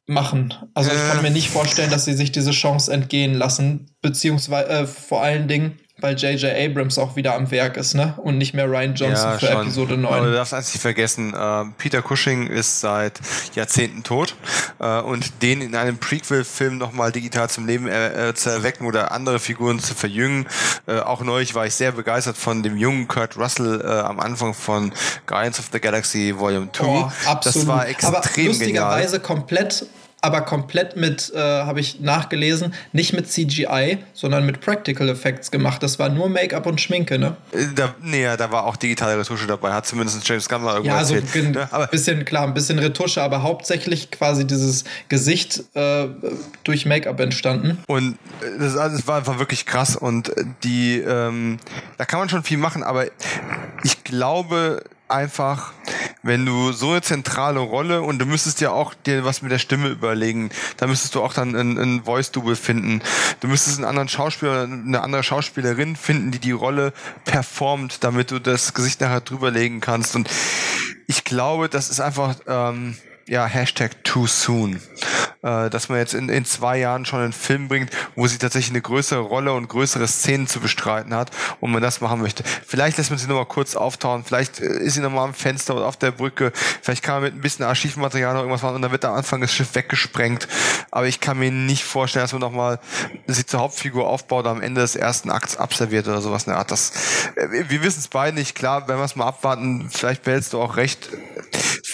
machen. Also ich kann mir nicht vorstellen, dass sie sich diese Chance entgehen lassen, beziehungsweise äh, vor allen Dingen weil J.J. Abrams auch wieder am Werk ist, ne? Und nicht mehr Ryan Johnson ja, für schon. Episode 9. Aber du darfst eins nicht vergessen, äh, Peter Cushing ist seit Jahrzehnten tot äh, und den in einem Prequel-Film nochmal digital zum Leben äh, zu erwecken oder andere Figuren zu verjüngen. Äh, auch neulich war ich sehr begeistert von dem jungen Kurt Russell äh, am Anfang von Guardians of the Galaxy Volume 2. Oh, absolut. Das war extrem Aber lustigerweise genial. komplett aber komplett mit, äh, habe ich nachgelesen, nicht mit CGI, sondern mit Practical Effects gemacht. Das war nur Make-up und Schminke, ne? Äh, da, nee, da war auch digitale Retusche dabei, hat zumindest James Gunn mal irgendwo ja, also erzählt. Ja, also ein bisschen, klar, ein bisschen Retusche, aber hauptsächlich quasi dieses Gesicht äh, durch Make-up entstanden. Und äh, das, das, war einfach wirklich krass und die, ähm, da kann man schon viel machen, aber ich glaube, einfach, wenn du so eine zentrale Rolle und du müsstest ja auch dir was mit der Stimme überlegen, da müsstest du auch dann ein, ein Voice-Double finden. Du müsstest einen anderen Schauspieler, eine andere Schauspielerin finden, die die Rolle performt, damit du das Gesicht nachher drüberlegen kannst. Und ich glaube, das ist einfach ähm, ja, Hashtag too soon. Äh, dass man jetzt in, in zwei Jahren schon einen Film bringt, wo sie tatsächlich eine größere Rolle und größere Szenen zu bestreiten hat und man das machen möchte. Vielleicht lässt man sie nochmal kurz auftauchen, vielleicht äh, ist sie nochmal am Fenster oder auf der Brücke, vielleicht kann man mit ein bisschen Archivmaterial noch irgendwas machen und dann wird am Anfang das Schiff weggesprengt. Aber ich kann mir nicht vorstellen, dass man nochmal sie zur Hauptfigur aufbaut und am Ende des ersten Akts abserviert oder sowas in der Art. Das, äh, wir wissen es beide nicht. Klar, wenn wir es mal abwarten, vielleicht behältst du auch recht.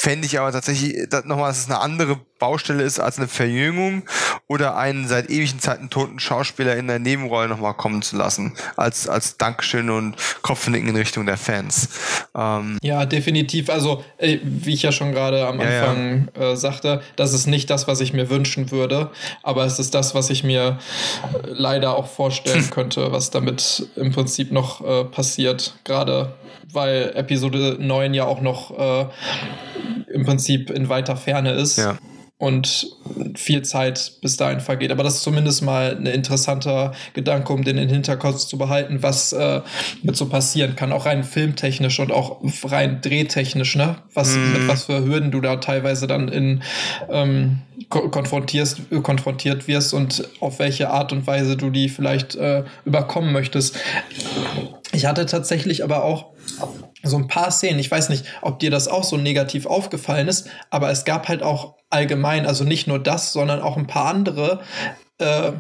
Fände ich aber tatsächlich nochmal, dass es eine andere Baustelle ist als eine Verjüngung oder einen seit ewigen Zeiten toten Schauspieler in der Nebenrolle nochmal kommen zu lassen. Als, als Dankeschön und Kopfnicken in Richtung der Fans. Ähm ja, definitiv. Also, äh, wie ich ja schon gerade am Anfang ja, ja. Äh, sagte, das ist nicht das, was ich mir wünschen würde, aber es ist das, was ich mir äh, leider auch vorstellen könnte, was damit im Prinzip noch äh, passiert. Gerade weil Episode 9 ja auch noch äh, im Prinzip in weiter Ferne ist. Ja und viel Zeit bis dahin vergeht. Aber das ist zumindest mal ein interessanter Gedanke, um den in den Hinterkopf zu behalten, was äh, mit so passieren kann, auch rein filmtechnisch und auch rein drehtechnisch, ne? Was, mm. mit was für Hürden du da teilweise dann in ähm, konfrontierst, konfrontiert wirst und auf welche Art und Weise du die vielleicht äh, überkommen möchtest. Ich hatte tatsächlich aber auch so ein paar Szenen, ich weiß nicht, ob dir das auch so negativ aufgefallen ist, aber es gab halt auch allgemein, also nicht nur das, sondern auch ein paar andere äh,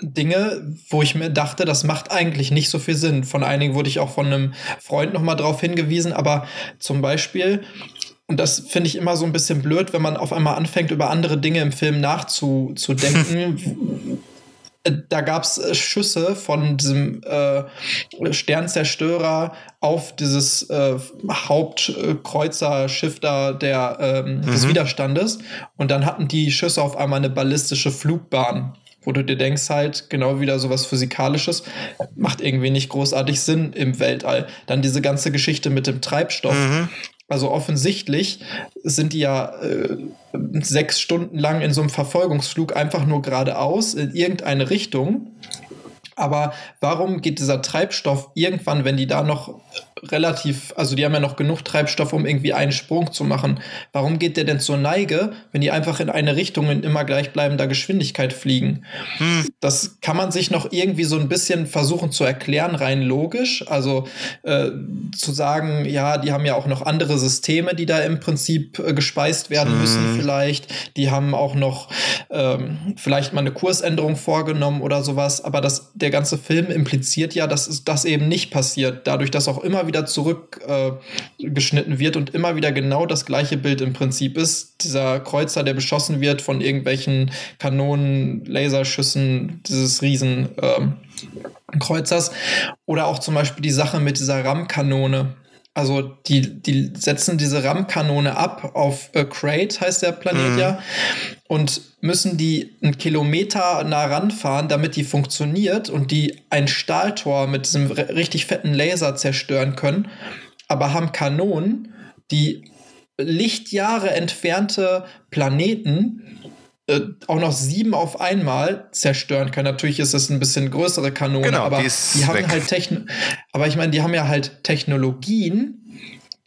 Dinge, wo ich mir dachte, das macht eigentlich nicht so viel Sinn. Von einigen wurde ich auch von einem Freund nochmal drauf hingewiesen, aber zum Beispiel, und das finde ich immer so ein bisschen blöd, wenn man auf einmal anfängt, über andere Dinge im Film nachzudenken. da gab es äh, Schüsse von diesem äh, Sternzerstörer auf dieses äh, Hauptkreuzerschiff da der, ähm, mhm. des Widerstandes. Und dann hatten die Schüsse auf einmal eine ballistische Flugbahn wo du dir denkst halt, genau wieder sowas Physikalisches, macht irgendwie nicht großartig Sinn im Weltall. Dann diese ganze Geschichte mit dem Treibstoff. Mhm. Also offensichtlich sind die ja äh, sechs Stunden lang in so einem Verfolgungsflug einfach nur geradeaus in irgendeine Richtung. Aber warum geht dieser Treibstoff irgendwann, wenn die da noch relativ, also die haben ja noch genug Treibstoff, um irgendwie einen Sprung zu machen. Warum geht der denn zur Neige, wenn die einfach in eine Richtung in immer gleichbleibender Geschwindigkeit fliegen? Hm. Das kann man sich noch irgendwie so ein bisschen versuchen zu erklären, rein logisch. Also äh, zu sagen, ja, die haben ja auch noch andere Systeme, die da im Prinzip äh, gespeist werden hm. müssen, vielleicht. Die haben auch noch ähm, vielleicht mal eine Kursänderung vorgenommen oder sowas. Aber das, der ganze Film impliziert ja, dass das eben nicht passiert. Dadurch, dass auch immer wieder zurückgeschnitten äh, wird und immer wieder genau das gleiche Bild im Prinzip ist. Dieser Kreuzer, der beschossen wird von irgendwelchen Kanonen, Laserschüssen dieses riesen ähm, Kreuzers. Oder auch zum Beispiel die Sache mit dieser RAM-Kanone. Also die, die setzen diese RAM-Kanone ab auf äh, Crate, heißt der Planet mhm. ja, und müssen die einen Kilometer nah ranfahren, damit die funktioniert und die ein Stahltor mit diesem richtig fetten Laser zerstören können, aber haben Kanonen, die Lichtjahre entfernte Planeten äh, auch noch sieben auf einmal zerstören können. Natürlich ist es ein bisschen größere Kanone, genau, aber die, die haben weg. halt Techn aber ich meine, die haben ja halt Technologien,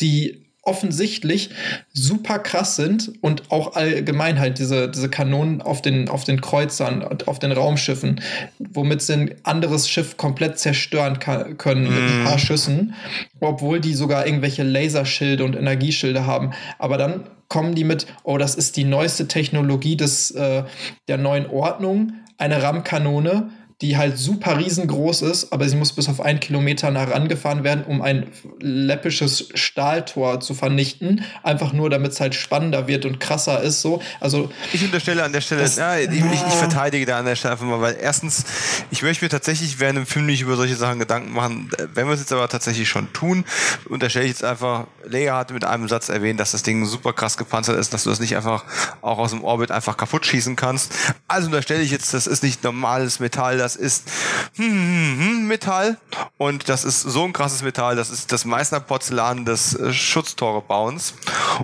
die offensichtlich super krass sind und auch allgemein halt diese, diese Kanonen auf den, auf den Kreuzern, auf den Raumschiffen, womit sie ein anderes Schiff komplett zerstören können mit ein paar mhm. Schüssen, obwohl die sogar irgendwelche Laserschilde und Energieschilde haben. Aber dann kommen die mit, oh, das ist die neueste Technologie des, äh, der neuen Ordnung, eine RAM-Kanone, die halt super riesengroß ist, aber sie muss bis auf einen Kilometer nah rangefahren werden, um ein läppisches Stahltor zu vernichten. Einfach nur, damit es halt spannender wird und krasser ist. So. Also, ich unterstelle an der Stelle, das, ja, ich, ich, ich, verteidige da an der Stelle einfach mal, weil erstens, ich möchte mir tatsächlich während dem Film nicht über solche Sachen Gedanken machen. Wenn wir es jetzt aber tatsächlich schon tun, unterstelle ich jetzt einfach, Leia hat mit einem Satz erwähnt, dass das Ding super krass gepanzert ist, dass du das nicht einfach auch aus dem Orbit einfach kaputt schießen kannst. Also unterstelle ich jetzt, das ist nicht normales Metall, das ist hm, hm, hm, Metall. Und das ist so ein krasses Metall, das ist das Meißner Porzellan des äh, Schutztore-Bauens.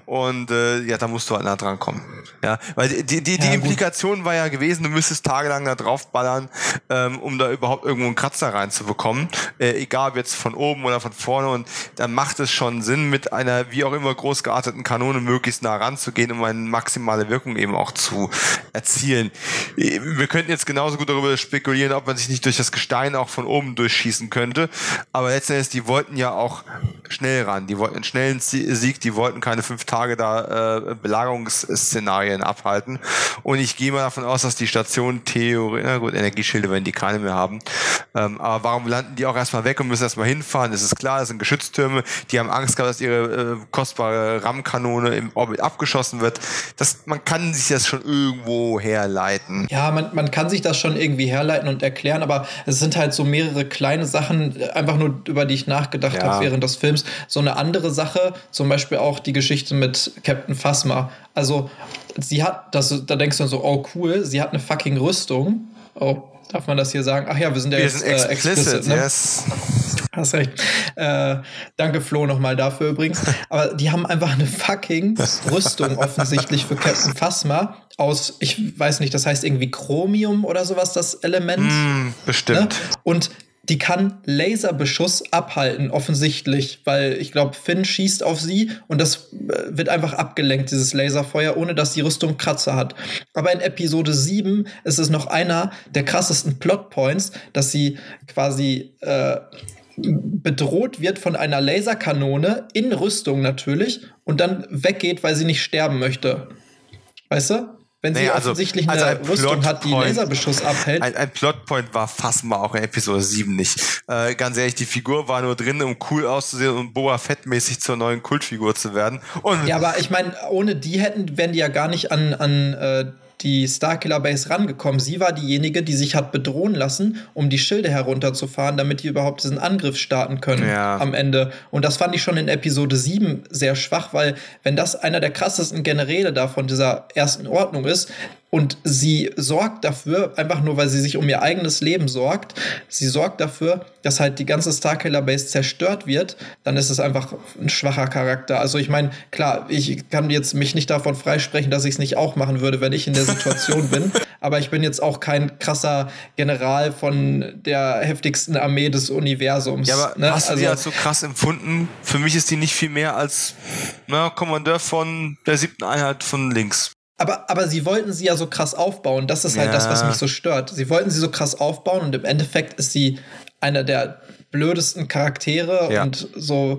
Und äh, ja, da musst du halt nah dran kommen. Ja, weil die, die, die, ja, Implikation war ja gewesen, du müsstest tagelang da drauf ballern, ähm, um da überhaupt irgendwo einen Kratzer reinzubekommen, äh, egal ob jetzt von oben oder von vorne. Und dann macht es schon Sinn, mit einer wie auch immer groß gearteten Kanone möglichst nah ranzugehen, um eine maximale Wirkung eben auch zu erzielen. Wir könnten jetzt genauso gut darüber spekulieren, ob man sich nicht durch das Gestein auch von oben durchschießen könnte. Aber letztendlich, die wollten ja auch schnell ran. Die wollten einen schnellen Sieg, die wollten keine fünf Tage da äh, Belagerungsszenarien abhalten. Und ich gehe mal davon aus, dass die Station Theorie, na gut, Energieschilde werden die keine mehr haben. Ähm, aber warum landen die auch erstmal weg und müssen erstmal hinfahren? Das ist klar, das sind Geschütztürme, die haben Angst gehabt, dass ihre äh, kostbare RAM-Kanone im Orbit abgeschossen wird. Das, man kann sich das schon irgendwo herleiten. Ja, man, man kann sich das schon irgendwie herleiten und erklären, aber es sind halt so mehrere kleine Sachen, einfach nur über die ich nachgedacht ja. habe während des Films. So eine andere Sache, zum Beispiel auch die Geschichte mit Captain Phasma. Also, sie hat, das, da denkst du so, oh cool, sie hat eine fucking Rüstung. Oh, darf man das hier sagen? Ach ja, wir sind ja wir jetzt sind äh, explicit, ne? yes. Hast recht. Äh, danke Flo nochmal dafür übrigens. Aber die haben einfach eine fucking Rüstung offensichtlich für Captain Phasma aus, ich weiß nicht, das heißt irgendwie Chromium oder sowas, das Element. Mm, bestimmt. Ne? Und die kann Laserbeschuss abhalten, offensichtlich, weil ich glaube, Finn schießt auf sie und das äh, wird einfach abgelenkt, dieses Laserfeuer, ohne dass die Rüstung Kratzer hat. Aber in Episode 7 ist es noch einer der krassesten Plotpoints, dass sie quasi äh, bedroht wird von einer Laserkanone in Rüstung natürlich und dann weggeht, weil sie nicht sterben möchte. Weißt du? Wenn sie nee, also, offensichtlich also eine Rüstung hat, die Laserbeschuss abhält. Ein, ein Plotpoint war wir auch in Episode 7 nicht. Äh, ganz ehrlich, die Figur war nur drin, um cool auszusehen und Boa Fettmäßig zur neuen Kultfigur zu werden. Und ja, aber ich meine, ohne die hätten, wären die ja gar nicht an, an äh, die Starkiller Base rangekommen. Sie war diejenige, die sich hat bedrohen lassen, um die Schilde herunterzufahren, damit die überhaupt diesen Angriff starten können ja. am Ende. Und das fand ich schon in Episode 7 sehr schwach, weil wenn das einer der krassesten Generäle da von dieser ersten Ordnung ist, und sie sorgt dafür, einfach nur weil sie sich um ihr eigenes Leben sorgt, sie sorgt dafür, dass halt die ganze Starkiller Base zerstört wird, dann ist es einfach ein schwacher Charakter. Also ich meine, klar, ich kann jetzt mich nicht davon freisprechen, dass ich es nicht auch machen würde, wenn ich in der Situation bin, aber ich bin jetzt auch kein krasser General von der heftigsten Armee des Universums. Ja, aber ne? hast du also, die als so krass empfunden? Für mich ist die nicht viel mehr als na, Kommandeur von der siebten Einheit von links. Aber, aber sie wollten sie ja so krass aufbauen. Das ist halt ja. das, was mich so stört. Sie wollten sie so krass aufbauen und im Endeffekt ist sie einer der blödesten Charaktere ja. und so,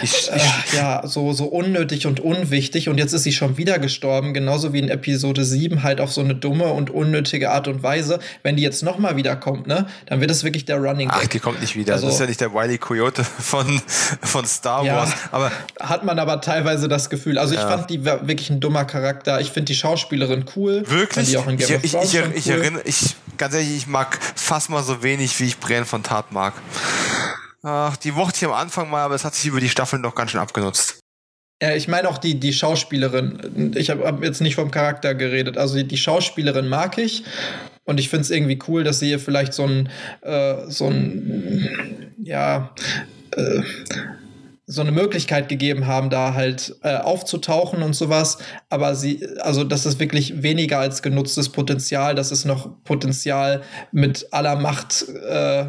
ich, ich, äh, ja, so, so unnötig und unwichtig. Und jetzt ist sie schon wieder gestorben, genauso wie in Episode 7, halt auf so eine dumme und unnötige Art und Weise. Wenn die jetzt nochmal wiederkommt, ne, dann wird es wirklich der Running Gag. Ach, die kommt nicht wieder. Also, das ist ja nicht der Wiley Coyote von, von Star Wars. Ja, aber hat man aber teilweise das Gefühl. Also ich ja. fand die wirklich ein dummer Charakter. Ich finde die Schauspielerin cool. Wirklich? Ich, ich, ich, ich, cool. erinnere, ich, ganz ehrlich, ich mag fast mal so wenig, wie ich Bren von Tat mag. Ach, die mochte ich am Anfang mal, aber es hat sich über die Staffeln doch ganz schön abgenutzt. Ja, ich meine auch die, die Schauspielerin. Ich habe hab jetzt nicht vom Charakter geredet. Also die, die Schauspielerin mag ich. Und ich finde es irgendwie cool, dass sie ihr vielleicht so ein, äh, so ein, ja, äh, so eine Möglichkeit gegeben haben, da halt äh, aufzutauchen und sowas. Aber sie, also das ist wirklich weniger als genutztes Potenzial. Das ist noch Potenzial mit aller Macht äh,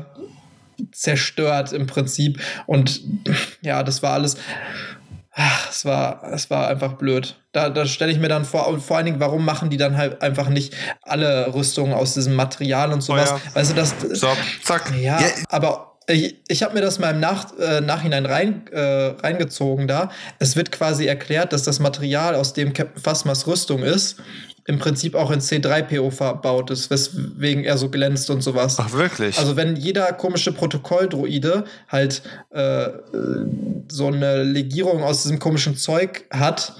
zerstört im Prinzip. Und ja, das war alles. Ach, es war, es war einfach blöd. Da, da stelle ich mir dann vor, und vor allen Dingen, warum machen die dann halt einfach nicht alle Rüstungen aus diesem Material und sowas? Oh ja. Weißt du, das. So, zack. Ja, yeah. aber ich, ich habe mir das mal im Nach, äh, Nachhinein rein, äh, reingezogen da. Es wird quasi erklärt, dass das Material, aus dem Captain Phasmas Rüstung ist, im Prinzip auch in C3PO verbaut ist, weswegen er so glänzt und sowas. Ach, wirklich? Also wenn jeder komische Protokolldroide halt äh, so eine Legierung aus diesem komischen Zeug hat,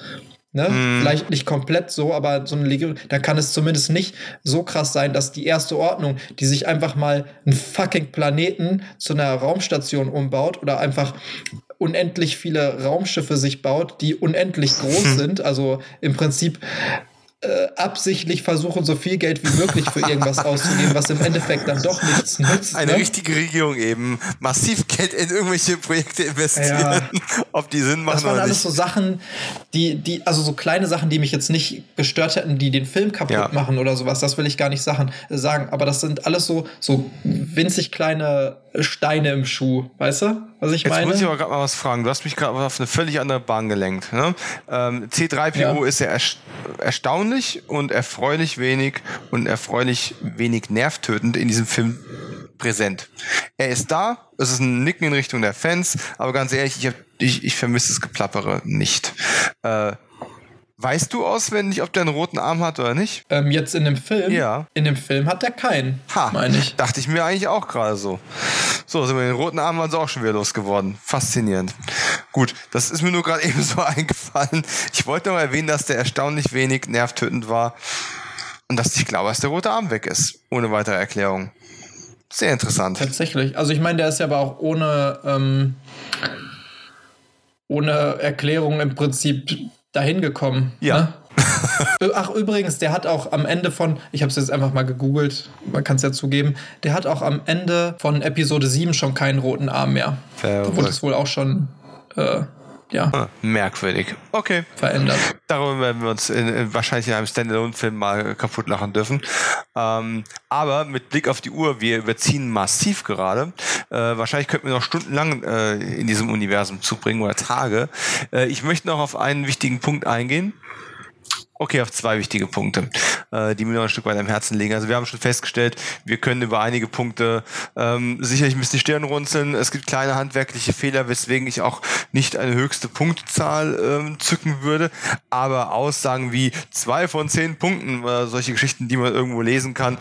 Ne? Mm. Vielleicht nicht komplett so, aber so eine Legierung, dann kann es zumindest nicht so krass sein, dass die erste Ordnung, die sich einfach mal einen fucking Planeten zu einer Raumstation umbaut oder einfach unendlich viele Raumschiffe sich baut, die unendlich groß sind, also im Prinzip äh, absichtlich versuchen, so viel Geld wie möglich für irgendwas auszugeben, was im Endeffekt dann doch nichts nützt. Eine ne? richtige Regierung eben massiv Geld in irgendwelche Projekte investieren, ja. ob die Sinn machen Das waren alles so Sachen, die, die, also so kleine Sachen, die mich jetzt nicht gestört hätten, die den Film kaputt ja. machen oder sowas. Das will ich gar nicht Sachen, äh, sagen. Aber das sind alles so, so winzig kleine Steine im Schuh, weißt du, was ich Jetzt meine? Jetzt muss ich aber gerade mal was fragen. Du hast mich gerade auf eine völlig andere Bahn gelenkt. Ne? Ähm, C3PO ja. ist ja erstaunlich und erfreulich wenig und erfreulich wenig nervtötend in diesem Film präsent. Er ist da, es ist ein Nicken in Richtung der Fans, aber ganz ehrlich, ich, ich, ich vermisse das Geplappere nicht. Äh, Weißt du auswendig, ob der einen roten Arm hat oder nicht? Ähm, jetzt in dem Film? Ja. In dem Film hat er keinen. Ha, meine ich. Dachte ich mir eigentlich auch gerade so. So, sind wir den roten Arm also auch schon wieder losgeworden. Faszinierend. Gut, das ist mir nur gerade eben so eingefallen. Ich wollte noch erwähnen, dass der erstaunlich wenig nervtötend war und dass ich glaube, dass der rote Arm weg ist. Ohne weitere Erklärung. Sehr interessant. Tatsächlich. Also ich meine, der ist ja aber auch ohne, ähm, ohne Erklärung im Prinzip dahin gekommen. Ja. Ne? Ach, übrigens, der hat auch am Ende von, ich habe es jetzt einfach mal gegoogelt, man kann es ja zugeben, der hat auch am Ende von Episode 7 schon keinen roten Arm mehr. Da wurde es wohl auch schon äh, ja. Ah, merkwürdig. Okay. Verändert. Darüber werden wir uns in, in, wahrscheinlich in einem Standalone-Film mal kaputt lachen dürfen. Ähm, aber mit Blick auf die Uhr, wir überziehen massiv gerade. Äh, wahrscheinlich könnten wir noch stundenlang äh, in diesem Universum zubringen oder Tage. Äh, ich möchte noch auf einen wichtigen Punkt eingehen. Okay, auf zwei wichtige Punkte, äh, die mir noch ein Stück weit am Herzen liegen. Also wir haben schon festgestellt, wir können über einige Punkte ähm, sicherlich ein bisschen Stirn runzeln. Es gibt kleine handwerkliche Fehler, weswegen ich auch nicht eine höchste Punktzahl ähm, zücken würde. Aber Aussagen wie zwei von zehn Punkten oder solche Geschichten, die man irgendwo lesen kann,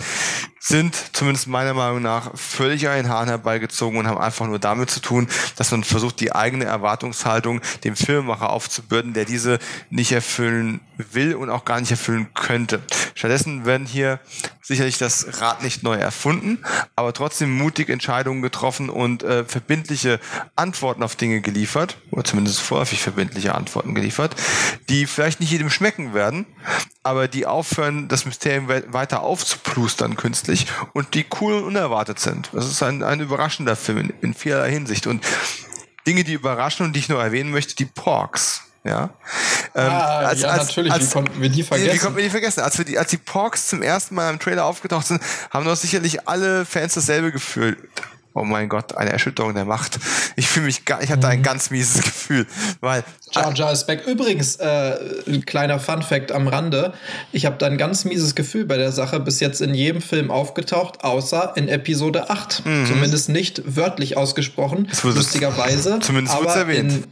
sind zumindest meiner Meinung nach völlig den Haaren herbeigezogen und haben einfach nur damit zu tun, dass man versucht, die eigene Erwartungshaltung dem Filmemacher aufzubürden, der diese nicht erfüllen will und auch gar nicht erfüllen könnte. Stattdessen werden hier sicherlich das Rad nicht neu erfunden, aber trotzdem mutig Entscheidungen getroffen und äh, verbindliche Antworten auf Dinge geliefert, oder zumindest vorläufig verbindliche Antworten geliefert, die vielleicht nicht jedem schmecken werden, aber die aufhören, das Mysterium weiter aufzuplustern künstlich und die cool und unerwartet sind. Das ist ein, ein überraschender Film in, in vielerlei Hinsicht. Und Dinge, die überraschen und die ich nur erwähnen möchte, die Porks. Ja, ähm, ah, als, ja als, natürlich, als, wie konnten wir die vergessen? Wie konnten wir die vergessen? Als, wir die, als die Porks zum ersten Mal im Trailer aufgetaucht sind, haben doch sicherlich alle Fans dasselbe Gefühl oh mein Gott, eine Erschütterung der Macht. Ich fühle mich gar, ich hatte ein mhm. ganz mieses Gefühl, weil Jar Jar ist back. Übrigens, äh, ein kleiner Fun Fact am Rande. Ich habe da ein ganz mieses Gefühl bei der Sache bis jetzt in jedem Film aufgetaucht, außer in Episode 8. Mhm. Zumindest nicht wörtlich ausgesprochen, lustigerweise. Zumindest wird erwähnt. In,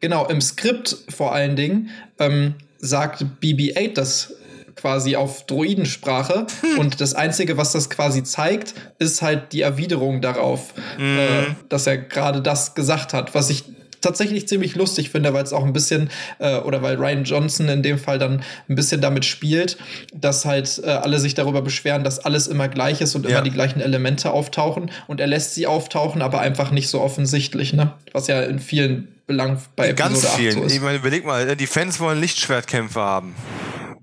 genau, im Skript vor allen Dingen ähm, sagt BB-8 das quasi auf Droidensprache. Hm. Und das Einzige, was das quasi zeigt, ist halt die Erwiderung darauf, mhm. äh, dass er gerade das gesagt hat, was ich tatsächlich ziemlich lustig finde, weil es auch ein bisschen, äh, oder weil Ryan Johnson in dem Fall dann ein bisschen damit spielt, dass halt äh, alle sich darüber beschweren, dass alles immer gleich ist und ja. immer die gleichen Elemente auftauchen. Und er lässt sie auftauchen, aber einfach nicht so offensichtlich, ne? Was ja in vielen Belangen bei Episode Ganz vielen. So. Ich meine, überleg mal, die Fans wollen Lichtschwertkämpfe haben.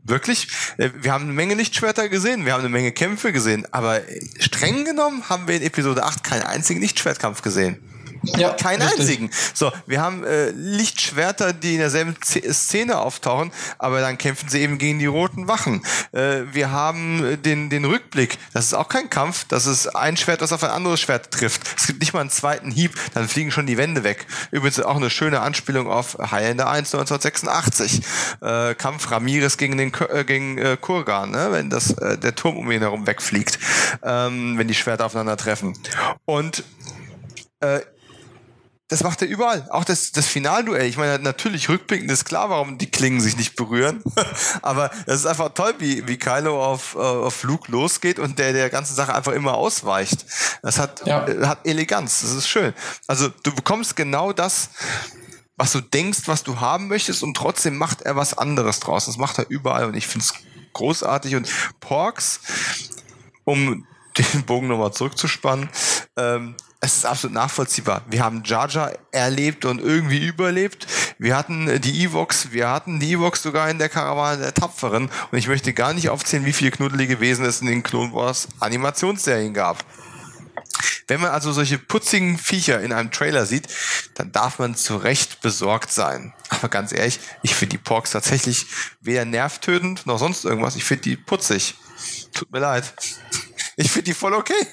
Wirklich? Äh, wir haben eine Menge Lichtschwerter gesehen, wir haben eine Menge Kämpfe gesehen, aber streng genommen haben wir in Episode 8 keinen einzigen Lichtschwertkampf gesehen. Ja, Keinen richtig. einzigen. So, wir haben äh, Lichtschwerter, die in derselben Szene auftauchen, aber dann kämpfen sie eben gegen die roten Wachen. Äh, wir haben den, den Rückblick. Das ist auch kein Kampf. Das ist ein Schwert, das auf ein anderes Schwert trifft. Es gibt nicht mal einen zweiten Hieb, dann fliegen schon die Wände weg. Übrigens auch eine schöne Anspielung auf Highlander 1 1986. Äh, Kampf Ramirez gegen den äh, gegen äh, Kurgan, ne? wenn das äh, der Turm um ihn herum wegfliegt, ähm, wenn die Schwerter aufeinandertreffen. Und äh, das macht er überall. Auch das, das Finalduell. Ich meine, natürlich rückblickend ist klar, warum die Klingen sich nicht berühren. Aber das ist einfach toll, wie, wie Kylo auf, äh, auf Luke losgeht und der der ganzen Sache einfach immer ausweicht. Das hat, ja. äh, hat Eleganz. Das ist schön. Also du bekommst genau das, was du denkst, was du haben möchtest und trotzdem macht er was anderes draus. Das macht er überall und ich finde es großartig. Und Porks, um den Bogen nochmal zurückzuspannen, ähm, es ist absolut nachvollziehbar. Wir haben Jar Jar erlebt und irgendwie überlebt. Wir hatten die Evox, wir hatten die Evox sogar in der Karawane der Tapferen. Und ich möchte gar nicht aufzählen, wie viele knuddelige Wesen es in den Clone Wars Animationsserien gab. Wenn man also solche putzigen Viecher in einem Trailer sieht, dann darf man zu Recht besorgt sein. Aber ganz ehrlich, ich finde die Porks tatsächlich weder nervtötend noch sonst irgendwas. Ich finde die putzig. Tut mir leid. Ich finde die voll okay.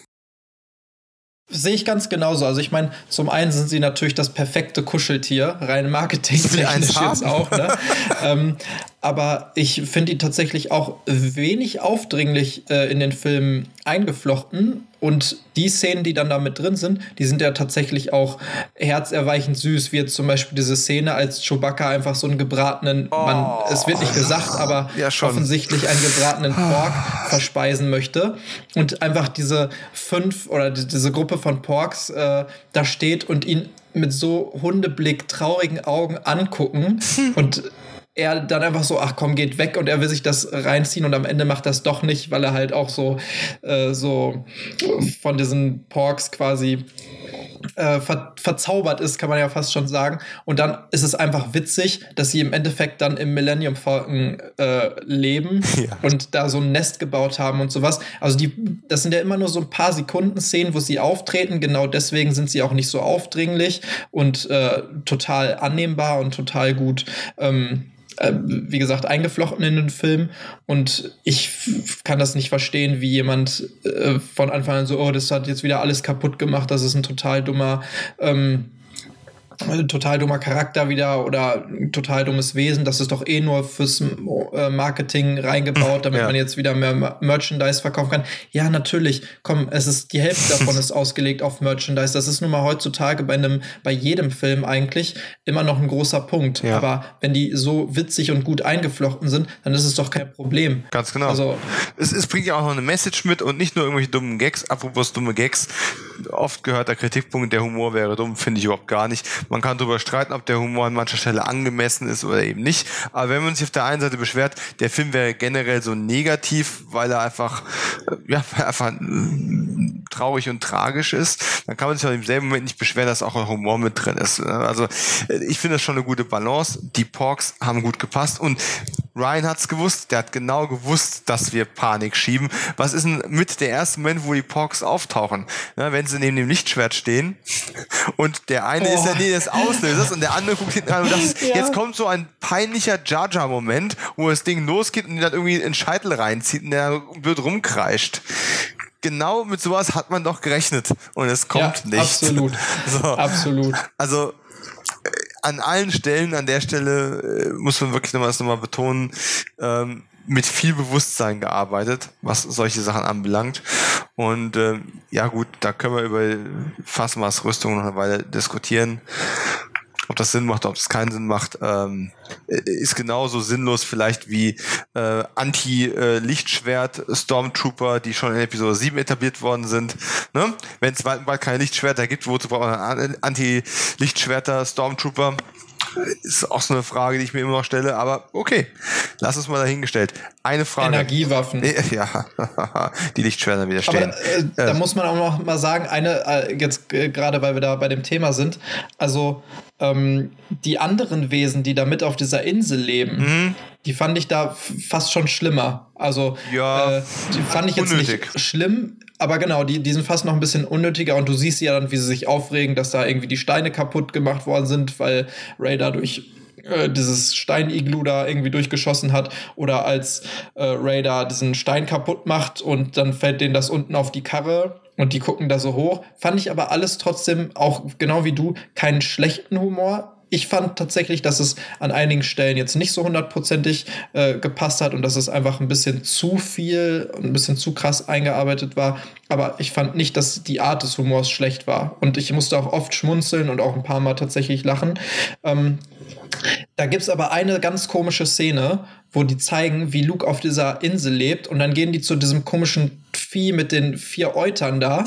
Sehe ich ganz genauso. Also ich meine, zum einen sind sie natürlich das perfekte Kuscheltier, rein marketingtechnisch jetzt auch. Ne? ähm, aber ich finde die tatsächlich auch wenig aufdringlich äh, in den Filmen eingeflochten. Und die Szenen, die dann da mit drin sind, die sind ja tatsächlich auch herzerweichend süß, wie jetzt zum Beispiel diese Szene, als Chewbacca einfach so einen gebratenen, oh. man, es wird nicht gesagt, aber ja, offensichtlich einen gebratenen Pork verspeisen möchte. Und einfach diese fünf oder diese Gruppe von Porks äh, da steht und ihn mit so Hundeblick, traurigen Augen angucken. und er dann einfach so, ach komm, geht weg und er will sich das reinziehen und am Ende macht das doch nicht, weil er halt auch so, äh, so von diesen Porks quasi äh, ver verzaubert ist, kann man ja fast schon sagen. Und dann ist es einfach witzig, dass sie im Endeffekt dann im Millennium Falcon äh, leben ja. und da so ein Nest gebaut haben und sowas. Also die, das sind ja immer nur so ein paar Sekunden Szenen, wo sie auftreten. Genau deswegen sind sie auch nicht so aufdringlich und äh, total annehmbar und total gut. Ähm, äh, wie gesagt, eingeflochten in den Film. Und ich kann das nicht verstehen, wie jemand äh, von Anfang an so, oh, das hat jetzt wieder alles kaputt gemacht, das ist ein total dummer ähm, total dummer Charakter wieder oder ein total dummes Wesen. Das ist doch eh nur fürs äh, Marketing reingebaut, damit ja. man jetzt wieder mehr Merchandise verkaufen kann. Ja, natürlich. Komm, es ist die Hälfte davon ist ausgelegt auf Merchandise. Das ist nun mal heutzutage bei einem, bei jedem Film eigentlich immer noch ein großer Punkt. Ja. Aber wenn die so witzig und gut eingeflochten sind, dann ist es doch kein Problem. Ganz genau. Also, es, es bringt ja auch noch eine Message mit und nicht nur irgendwelche dummen Gags. Apropos dumme Gags. Oft gehört der Kritikpunkt, der Humor wäre dumm, finde ich überhaupt gar nicht. Man kann darüber streiten, ob der Humor an mancher Stelle angemessen ist oder eben nicht. Aber wenn man sich auf der einen Seite beschwert, der Film wäre generell so negativ, weil er einfach, äh, ja, einfach äh, traurig und tragisch ist, dann kann man sich auch im selben Moment nicht beschweren, dass auch ein Humor mit drin ist. Also äh, ich finde das schon eine gute Balance. Die Porks haben gut gepasst und Ryan hat's gewusst, der hat genau gewusst, dass wir Panik schieben. Was ist denn mit der ersten Moment, wo die Porks auftauchen? Ja, wenn sie neben dem Lichtschwert stehen und der eine oh. ist der Nähe des Auslösers und der andere guckt hinten an und das, ja. jetzt kommt so ein peinlicher Jar Jar Moment, wo das Ding losgeht und ihn dann irgendwie in den Scheitel reinzieht und der blöd rumkreischt genau mit sowas hat man doch gerechnet und es kommt ja, nicht. Absolut. So. Absolut. Also an allen Stellen, an der Stelle äh, muss man wirklich nochmal, nochmal betonen, ähm, mit viel Bewusstsein gearbeitet, was solche Sachen anbelangt. Und ähm, ja gut, da können wir über Fassmaßrüstung noch eine Weile diskutieren. Ob das Sinn macht, ob es keinen Sinn macht, ähm, ist genauso sinnlos vielleicht wie äh, Anti-Lichtschwert-Stormtrooper, die schon in Episode 7 etabliert worden sind. Ne? Wenn es bald, bald keine Lichtschwerter gibt, wozu braucht man Anti-Lichtschwerter-Stormtrooper? Ist auch so eine Frage, die ich mir immer noch stelle, aber okay, lass uns mal dahingestellt. Eine Frage. Energiewaffen. Ja, die Lichtschwerter widerstehen. Aber, äh, da muss man auch noch mal sagen, eine, äh, jetzt äh, gerade weil wir da bei dem Thema sind, also ähm, die anderen Wesen, die da mit auf dieser Insel leben, mhm. die fand ich da fast schon schlimmer. Also ja, äh, die fand ich jetzt unnötig. nicht schlimm, aber genau, die, die sind fast noch ein bisschen unnötiger und du siehst ja dann, wie sie sich aufregen, dass da irgendwie die Steine kaputt gemacht worden sind, weil Ray da durch äh, dieses Steiniglu da irgendwie durchgeschossen hat oder als äh, Ray da diesen Stein kaputt macht und dann fällt denen das unten auf die Karre und die gucken da so hoch. Fand ich aber alles trotzdem auch genau wie du keinen schlechten Humor. Ich fand tatsächlich, dass es an einigen Stellen jetzt nicht so hundertprozentig äh, gepasst hat und dass es einfach ein bisschen zu viel und ein bisschen zu krass eingearbeitet war. Aber ich fand nicht, dass die Art des Humors schlecht war. Und ich musste auch oft schmunzeln und auch ein paar Mal tatsächlich lachen. Ähm, da gibt es aber eine ganz komische Szene, wo die zeigen, wie Luke auf dieser Insel lebt und dann gehen die zu diesem komischen Vieh mit den vier Eutern da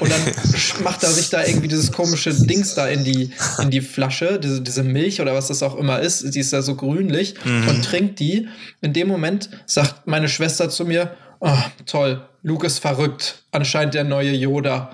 und dann macht er sich da irgendwie dieses komische Dings da in die, in die Flasche, diese, diese Milch oder was das auch immer ist, die ist ja so grünlich mhm. und trinkt die. In dem Moment sagt meine Schwester zu mir, oh, toll, Luke ist verrückt, anscheinend der neue Yoda.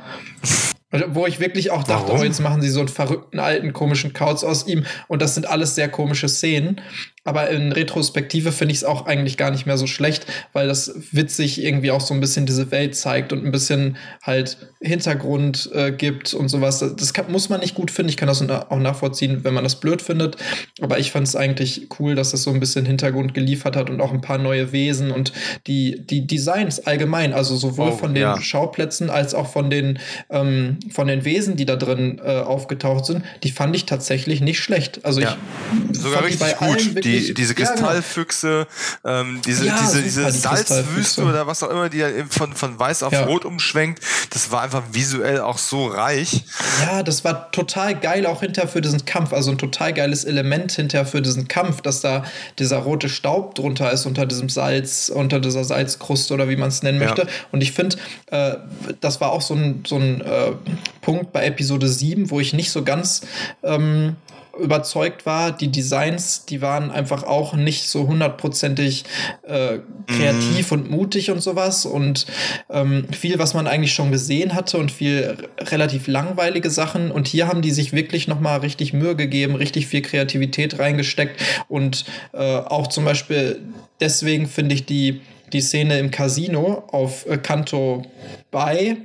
Wo ich wirklich auch dachte, oh, jetzt machen sie so einen verrückten alten komischen Kauz aus ihm und das sind alles sehr komische Szenen. Aber in Retrospektive finde ich es auch eigentlich gar nicht mehr so schlecht, weil das witzig irgendwie auch so ein bisschen diese Welt zeigt und ein bisschen halt Hintergrund äh, gibt und sowas. Das kann, muss man nicht gut finden. Ich kann das auch nachvollziehen, wenn man das blöd findet. Aber ich fand es eigentlich cool, dass es so ein bisschen Hintergrund geliefert hat und auch ein paar neue Wesen und die, die Designs allgemein, also sowohl oh, von den ja. Schauplätzen als auch von den, ähm, von den Wesen, die da drin äh, aufgetaucht sind, die fand ich tatsächlich nicht schlecht. Also ja. ich sogar richtig gut. Die die, diese Kristallfüchse, ja, genau. ähm, diese, ja, diese, diese Salzwüste oder was auch immer, die von, von weiß auf ja. rot umschwenkt, das war einfach visuell auch so reich. Ja, das war total geil auch hinterher für diesen Kampf, also ein total geiles Element hinterher für diesen Kampf, dass da dieser rote Staub drunter ist unter diesem Salz, unter dieser Salzkruste oder wie man es nennen möchte. Und ich finde, äh, das war auch so ein, so ein äh, Punkt bei Episode 7, wo ich nicht so ganz ähm, überzeugt war. Die Designs, die waren einfach auch nicht so hundertprozentig äh, kreativ mm. und mutig und sowas. Und ähm, viel, was man eigentlich schon gesehen hatte und viel relativ langweilige Sachen. Und hier haben die sich wirklich nochmal richtig Mühe gegeben, richtig viel Kreativität reingesteckt. Und äh, auch zum Beispiel deswegen finde ich die die Szene im Casino auf äh, Kanto bei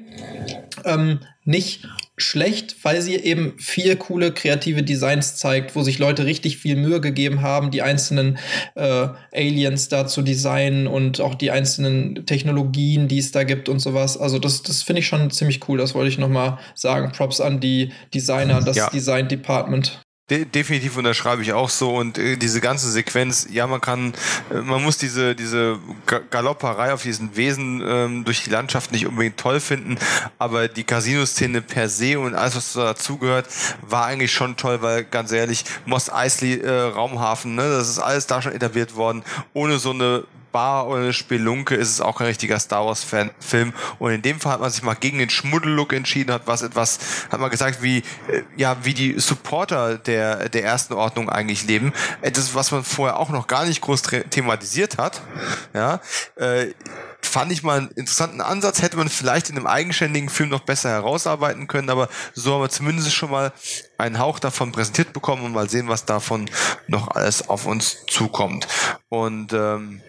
ähm, nicht schlecht, weil sie eben viel coole kreative Designs zeigt, wo sich Leute richtig viel Mühe gegeben haben, die einzelnen äh, Aliens da zu designen und auch die einzelnen Technologien, die es da gibt und sowas. Also das, das finde ich schon ziemlich cool. Das wollte ich noch mal sagen. Props an die Designer, das ja. Design Department. De definitiv unterschreibe ich auch so. Und äh, diese ganze Sequenz, ja, man kann, äh, man muss diese, diese Galopperei auf diesen Wesen ähm, durch die Landschaft nicht unbedingt toll finden, aber die Casino-Szene per se und alles, was dazugehört, war eigentlich schon toll, weil ganz ehrlich, Moss Eisley äh, Raumhafen, ne, das ist alles da schon etabliert worden, ohne so eine Bar oder eine Spelunke, ist es auch kein richtiger Star Wars-Film. Und in dem Fall hat man sich mal gegen den Schmuddellook entschieden, hat was etwas, hat man gesagt, wie, äh, ja, wie die Supporter der, der ersten Ordnung eigentlich leben. Etwas, was man vorher auch noch gar nicht groß thematisiert hat. Ja, äh, fand ich mal einen interessanten Ansatz, hätte man vielleicht in einem eigenständigen Film noch besser herausarbeiten können, aber so haben wir zumindest schon mal einen Hauch davon präsentiert bekommen und mal sehen, was davon noch alles auf uns zukommt. Und ähm,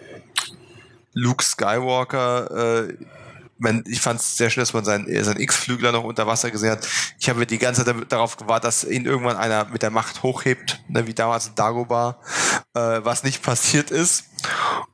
Luke Skywalker, äh, man, ich fand es sehr schön, dass man seinen, seinen X-Flügler noch unter Wasser gesehen hat. Ich habe die ganze Zeit darauf gewartet, dass ihn irgendwann einer mit der Macht hochhebt, ne, wie damals in Dagobah, äh, was nicht passiert ist.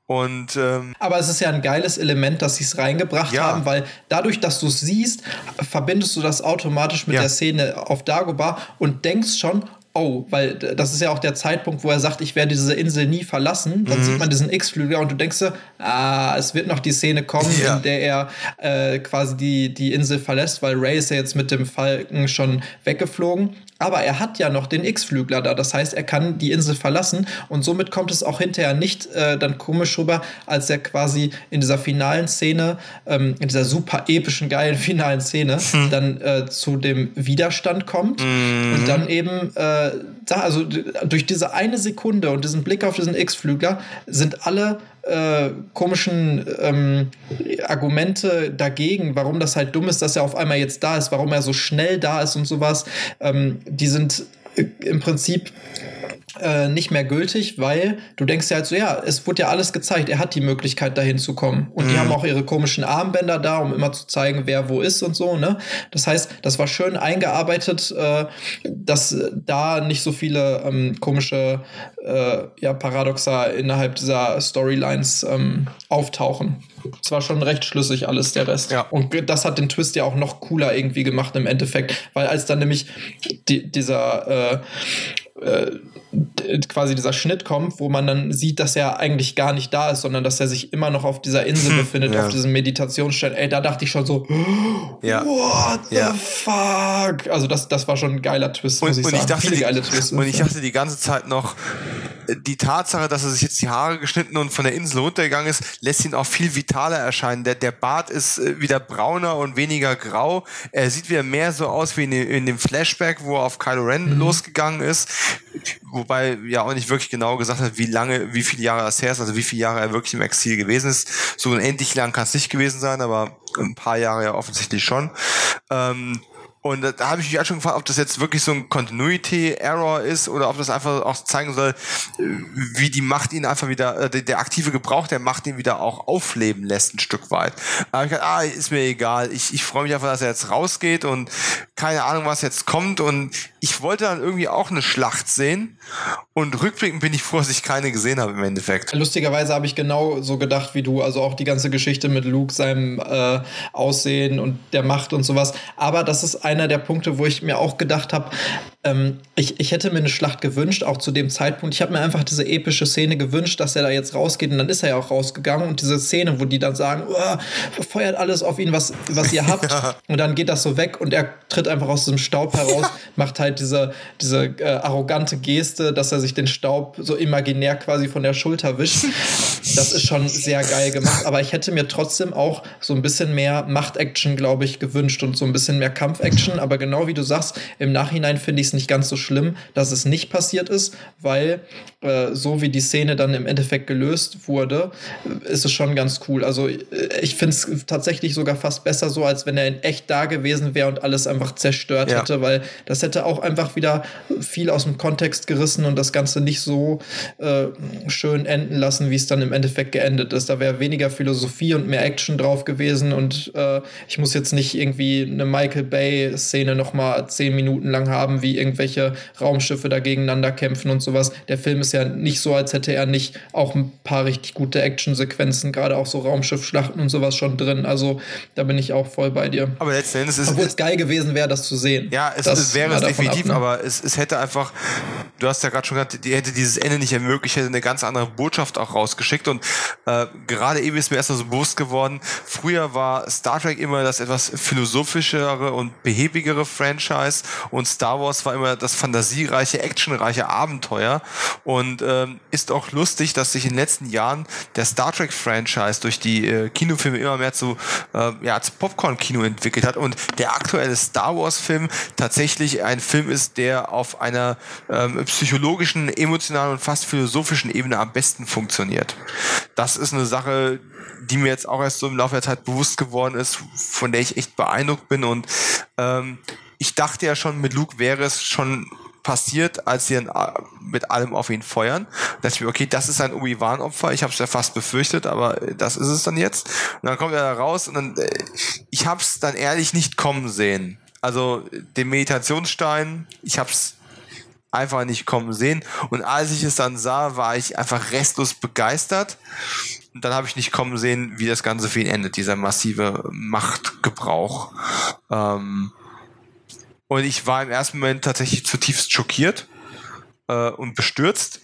Und, ähm, Aber es ist ja ein geiles Element, dass sie es reingebracht ja. haben, weil dadurch, dass du es siehst, verbindest du das automatisch mit ja. der Szene auf Dagobah und denkst schon, oh, weil das ist ja auch der Zeitpunkt, wo er sagt, ich werde diese Insel nie verlassen. Dann mhm. sieht man diesen X-Flügel und du denkst, ah, es wird noch die Szene kommen, ja. in der er äh, quasi die, die Insel verlässt, weil Ray ist ja jetzt mit dem Falken schon weggeflogen. Aber er hat ja noch den X-Flügler da. Das heißt, er kann die Insel verlassen und somit kommt es auch hinterher nicht äh, dann komisch rüber, als er quasi in dieser finalen Szene, ähm, in dieser super epischen, geilen finalen Szene, hm. dann äh, zu dem Widerstand kommt mhm. und dann eben, äh, da, also durch diese eine Sekunde und diesen Blick auf diesen X-Flügler sind alle äh, komischen ähm, Argumente dagegen, warum das halt dumm ist, dass er auf einmal jetzt da ist, warum er so schnell da ist und sowas, ähm, die sind äh, im Prinzip äh, nicht mehr gültig, weil du denkst ja halt so, ja, es wurde ja alles gezeigt, er hat die Möglichkeit dahin zu kommen. Und mhm. die haben auch ihre komischen Armbänder da, um immer zu zeigen, wer wo ist und so, ne? Das heißt, das war schön eingearbeitet, äh, dass da nicht so viele ähm, komische äh, ja, Paradoxa innerhalb dieser Storylines ähm, auftauchen. Es war schon recht schlüssig alles, der Rest. Ja. Und das hat den Twist ja auch noch cooler irgendwie gemacht im Endeffekt, weil als dann nämlich die, dieser äh, äh, quasi dieser Schnitt kommt, wo man dann sieht, dass er eigentlich gar nicht da ist, sondern dass er sich immer noch auf dieser Insel befindet, ja. auf diesem Meditationsstellen. Ey, da dachte ich schon so, ja. what the ja. fuck? Also das, das war schon ein geiler Twist, muss und, ich und sagen. Ich dachte, die, geile Twist. Und ich dachte die ganze Zeit noch, die Tatsache, dass er sich jetzt die Haare geschnitten und von der Insel runtergegangen ist, lässt ihn auch viel vitaler erscheinen. Der, der Bart ist äh, wieder brauner und weniger grau. Er sieht wieder mehr so aus wie in, in dem Flashback, wo er auf Kylo Ren mhm. losgegangen ist wobei ja auch nicht wirklich genau gesagt hat, wie lange, wie viele Jahre das her ist, also wie viele Jahre er wirklich im Exil gewesen ist. So unendlich lang kann es nicht gewesen sein, aber ein paar Jahre ja offensichtlich schon. Ähm, und da, da habe ich mich auch schon gefragt, ob das jetzt wirklich so ein Continuity-Error ist oder ob das einfach auch zeigen soll, wie die Macht ihn einfach wieder, äh, der, der, aktive Gebrauch der Macht ihn wieder auch aufleben lässt, ein Stück weit. Aber ich gedacht, ah, ist mir egal. Ich, ich freue mich einfach, dass er jetzt rausgeht und keine Ahnung, was jetzt kommt. Und ich wollte dann irgendwie auch eine Schlacht sehen. Und rückblickend bin ich froh, dass ich keine gesehen habe im Endeffekt. Lustigerweise habe ich genau so gedacht wie du. Also auch die ganze Geschichte mit Luke, seinem äh, Aussehen und der Macht und sowas. Aber das ist einer der Punkte, wo ich mir auch gedacht habe, ähm, ich, ich hätte mir eine Schlacht gewünscht, auch zu dem Zeitpunkt. Ich habe mir einfach diese epische Szene gewünscht, dass er da jetzt rausgeht und dann ist er ja auch rausgegangen. Und diese Szene, wo die dann sagen, oh, feuert alles auf ihn, was, was ihr habt. ja. Und dann geht das so weg und er tritt einfach aus diesem Staub heraus, ja. macht halt diese, diese äh, arrogante Geste, dass er sich den Staub so imaginär quasi von der Schulter wischt. Das ist schon sehr geil gemacht. Aber ich hätte mir trotzdem auch so ein bisschen mehr Macht-Action, glaube ich, gewünscht und so ein bisschen mehr Kampf-Action. Aber genau wie du sagst, im Nachhinein finde ich es nicht ganz so schlimm, dass es nicht passiert ist, weil äh, so wie die Szene dann im Endeffekt gelöst wurde, ist es schon ganz cool. Also äh, ich finde es tatsächlich sogar fast besser so, als wenn er in echt da gewesen wäre und alles einfach zerstört ja. hätte, weil das hätte auch einfach wieder viel aus dem Kontext gerissen und das Ganze nicht so äh, schön enden lassen, wie es dann im Endeffekt geendet ist. Da wäre weniger Philosophie und mehr Action drauf gewesen und äh, ich muss jetzt nicht irgendwie eine Michael Bay-Szene nochmal zehn Minuten lang haben, wie irgendwelche Raumschiffe da gegeneinander kämpfen und sowas. Der Film ist ist ja nicht so, als hätte er nicht auch ein paar richtig gute Actionsequenzen, gerade auch so Raumschiffschlachten und sowas schon drin. Also da bin ich auch voll bei dir. Aber letzten Endes ist Obwohl es geil gewesen wäre, das zu sehen. Ja, es, es wäre es definitiv, ab, ne? aber es, es hätte einfach, du hast ja gerade schon gesagt, die hätte dieses Ende nicht ermöglicht, hätte eine ganz andere Botschaft auch rausgeschickt. Und äh, gerade eben ist mir erst mal so bewusst geworden, früher war Star Trek immer das etwas philosophischere und behäbigere Franchise und Star Wars war immer das fantasiereiche, actionreiche Abenteuer und ähm, ist auch lustig, dass sich in den letzten Jahren der Star Trek Franchise durch die äh, Kinofilme immer mehr zu äh, ja, als Popcorn-Kino entwickelt hat und der aktuelle Star Wars-Film tatsächlich ein Film ist, der auf einer ähm, psychologischen, emotionalen und fast philosophischen Ebene am besten funktioniert. Das ist eine Sache, die mir jetzt auch erst so im Laufe der Zeit bewusst geworden ist, von der ich echt beeindruckt bin. Und ähm, ich dachte ja schon, mit Luke wäre es schon passiert, als sie äh, mit allem auf ihn feuern. Da dachte okay, das ist ein Obi-Wan-Opfer. Ich habe es ja fast befürchtet, aber äh, das ist es dann jetzt. Und dann kommt er da raus und dann, äh, ich habe es dann ehrlich nicht kommen sehen. Also den Meditationsstein, ich habe es einfach nicht kommen sehen. Und als ich es dann sah, war ich einfach restlos begeistert. Und dann habe ich nicht kommen sehen, wie das Ganze für ihn endet, dieser massive Machtgebrauch. Ähm, und ich war im ersten Moment tatsächlich zutiefst schockiert äh, und bestürzt.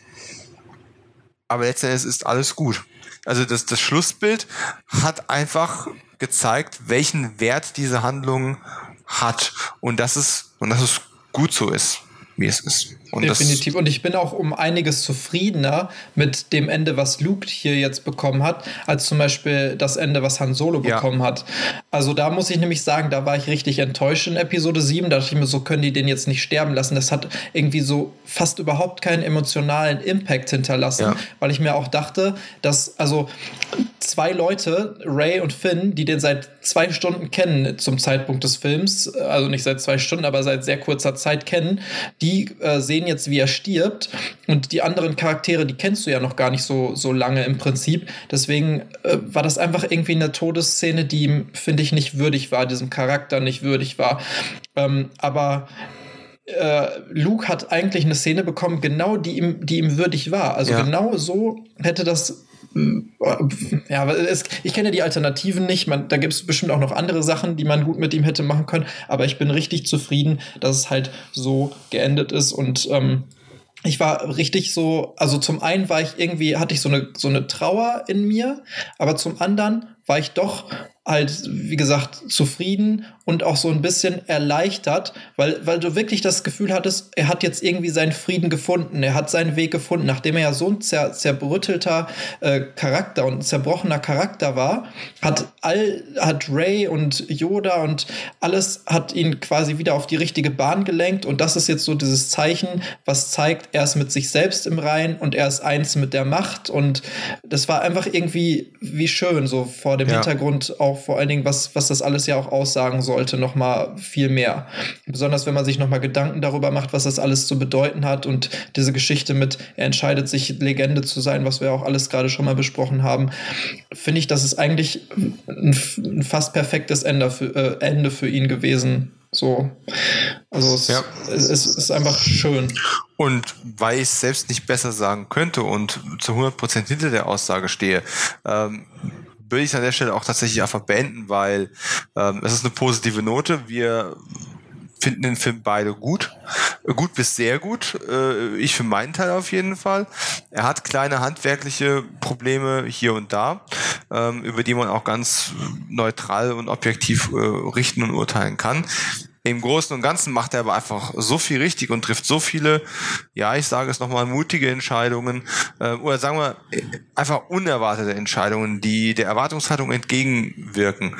Aber letztendlich ist alles gut. Also das, das Schlussbild hat einfach gezeigt, welchen Wert diese Handlung hat. Und dass es, und dass es gut so ist, wie es ist. Und Definitiv. Und ich bin auch um einiges zufriedener mit dem Ende, was Luke hier jetzt bekommen hat, als zum Beispiel das Ende, was Han Solo ja. bekommen hat. Also da muss ich nämlich sagen, da war ich richtig enttäuscht in Episode 7. Da dachte ich mir, so können die den jetzt nicht sterben lassen. Das hat irgendwie so fast überhaupt keinen emotionalen Impact hinterlassen, ja. weil ich mir auch dachte, dass also zwei Leute, Ray und Finn, die den seit zwei Stunden kennen zum Zeitpunkt des Films, also nicht seit zwei Stunden, aber seit sehr kurzer Zeit kennen, die äh, sehen sehen jetzt, wie er stirbt. Und die anderen Charaktere, die kennst du ja noch gar nicht so, so lange im Prinzip. Deswegen äh, war das einfach irgendwie eine Todesszene, die ihm, finde ich, nicht würdig war, diesem Charakter nicht würdig war. Ähm, aber äh, Luke hat eigentlich eine Szene bekommen, genau die ihm, die ihm würdig war. Also ja. genau so hätte das ja, es, ich kenne die Alternativen nicht. Man, da gibt es bestimmt auch noch andere Sachen, die man gut mit ihm hätte machen können. Aber ich bin richtig zufrieden, dass es halt so geendet ist und ähm, ich war richtig so, also zum einen war ich irgendwie, hatte ich so eine, so eine Trauer in mir, aber zum anderen war ich doch halt, wie gesagt, zufrieden und auch so ein bisschen erleichtert, weil, weil du wirklich das Gefühl hattest, er hat jetzt irgendwie seinen Frieden gefunden, er hat seinen Weg gefunden, nachdem er ja so ein zer, zerbrüttelter äh, Charakter und zerbrochener Charakter war, hat all, hat Ray und Yoda und alles hat ihn quasi wieder auf die richtige Bahn gelenkt. Und das ist jetzt so dieses Zeichen, was zeigt, er ist mit sich selbst im Rein und er ist eins mit der Macht. Und das war einfach irgendwie wie schön, so vor dem ja. Hintergrund auch vor allen Dingen, was, was das alles ja auch aussagen sollte, noch mal viel mehr. Besonders wenn man sich noch mal Gedanken darüber macht, was das alles zu bedeuten hat und diese Geschichte mit, er entscheidet sich, Legende zu sein, was wir auch alles gerade schon mal besprochen haben, finde ich, das ist eigentlich ein, ein fast perfektes Ende für, äh, Ende für ihn gewesen. So. Also es, ja. es, es, ist einfach schön. Und weil ich es selbst nicht besser sagen könnte und zu 100% hinter der Aussage stehe, ähm, würde ich an der Stelle auch tatsächlich einfach beenden, weil ähm, es ist eine positive Note. Wir finden den Film beide gut. Gut bis sehr gut. Äh, ich für meinen Teil auf jeden Fall. Er hat kleine handwerkliche Probleme hier und da, ähm, über die man auch ganz neutral und objektiv äh, richten und urteilen kann. Im Großen und Ganzen macht er aber einfach so viel richtig und trifft so viele, ja, ich sage es nochmal, mutige Entscheidungen äh, oder sagen wir einfach unerwartete Entscheidungen, die der Erwartungshaltung entgegenwirken.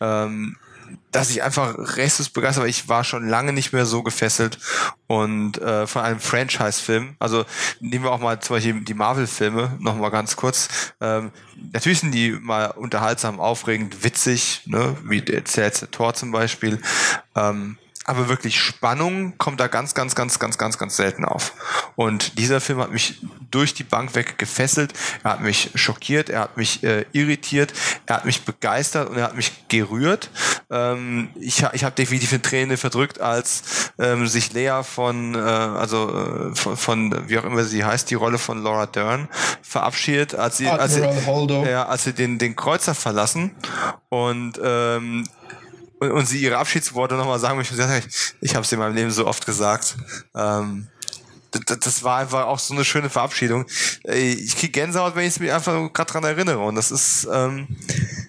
Ähm, dass ich einfach restlos begeistert war. Ich war schon lange nicht mehr so gefesselt und äh, von einem Franchise-Film. Also nehmen wir auch mal zum Beispiel die Marvel-Filme noch mal ganz kurz. Ähm, natürlich sind die mal unterhaltsam, aufregend, witzig, ne? wie der letzte Tor zum Beispiel. Ähm, aber wirklich Spannung kommt da ganz, ganz, ganz, ganz, ganz, ganz selten auf. Und dieser Film hat mich durch die Bank weg gefesselt. Er hat mich schockiert, er hat mich äh, irritiert, er hat mich begeistert und er hat mich gerührt. Ähm, ich ich habe definitiv eine Träne verdrückt, als ähm, sich Lea von, äh, also äh, von, von, wie auch immer sie heißt, die Rolle von Laura Dern verabschiedet, als sie, als sie, ja, als sie den, den Kreuzer verlassen und ähm, und, und sie ihre Abschiedsworte nochmal sagen möchte. Ich, ich habe es in meinem Leben so oft gesagt. Ähm, das, war einfach auch so eine schöne Verabschiedung. Ich kriege Gänsehaut, wenn ich mir einfach gerade dran erinnere. Und das ist, ähm,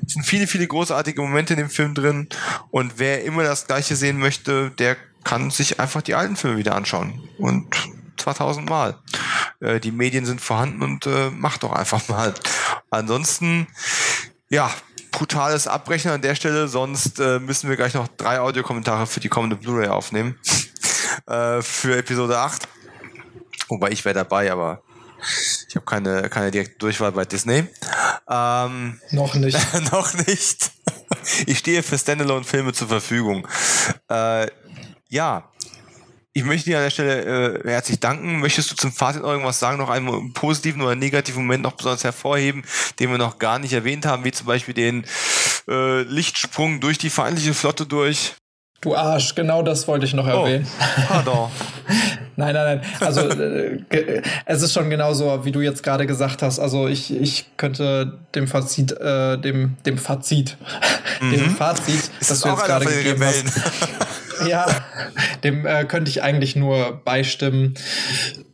sind viele, viele großartige Momente in dem Film drin. Und wer immer das Gleiche sehen möchte, der kann sich einfach die alten Filme wieder anschauen. Und zwar tausendmal. Äh, die Medien sind vorhanden und äh, macht doch einfach mal. Ansonsten, ja, brutales Abbrechen an der Stelle, sonst äh, müssen wir gleich noch drei Audiokommentare für die kommende Blu-ray aufnehmen. äh, für Episode 8. Wobei ich wäre dabei, aber ich habe keine, keine direkte Durchwahl bei Disney. Ähm, noch nicht. noch nicht. Ich stehe für Standalone-Filme zur Verfügung. Äh, ja, ich möchte dir an der Stelle äh, herzlich danken. Möchtest du zum Fazit irgendwas sagen, noch einen positiven oder negativen Moment noch besonders hervorheben, den wir noch gar nicht erwähnt haben, wie zum Beispiel den äh, Lichtsprung durch die feindliche Flotte durch? Du Arsch, genau das wollte ich noch oh, erwähnen. Pardon. nein, nein, nein. Also äh, es ist schon genauso, wie du jetzt gerade gesagt hast. Also ich, ich könnte dem Fazit, äh, dem, dem Fazit, mhm. dem Fazit, ist das du jetzt gerade gegeben hast. ja, dem äh, könnte ich eigentlich nur beistimmen.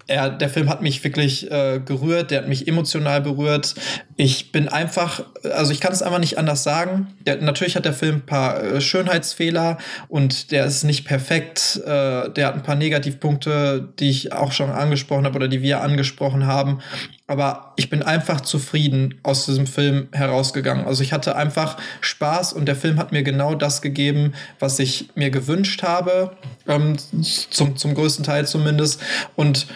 Er, der Film hat mich wirklich äh, gerührt, der hat mich emotional berührt. Ich bin einfach, also ich kann es einfach nicht anders sagen. Der, natürlich hat der Film ein paar äh, Schönheitsfehler und der ist nicht perfekt. Äh, der hat ein paar Negativpunkte, die ich auch schon angesprochen habe oder die wir angesprochen haben. Aber ich bin einfach zufrieden aus diesem Film herausgegangen. Also ich hatte einfach Spaß und der Film hat mir genau das gegeben, was ich mir gewünscht habe, ähm, zum, zum größten Teil zumindest. Und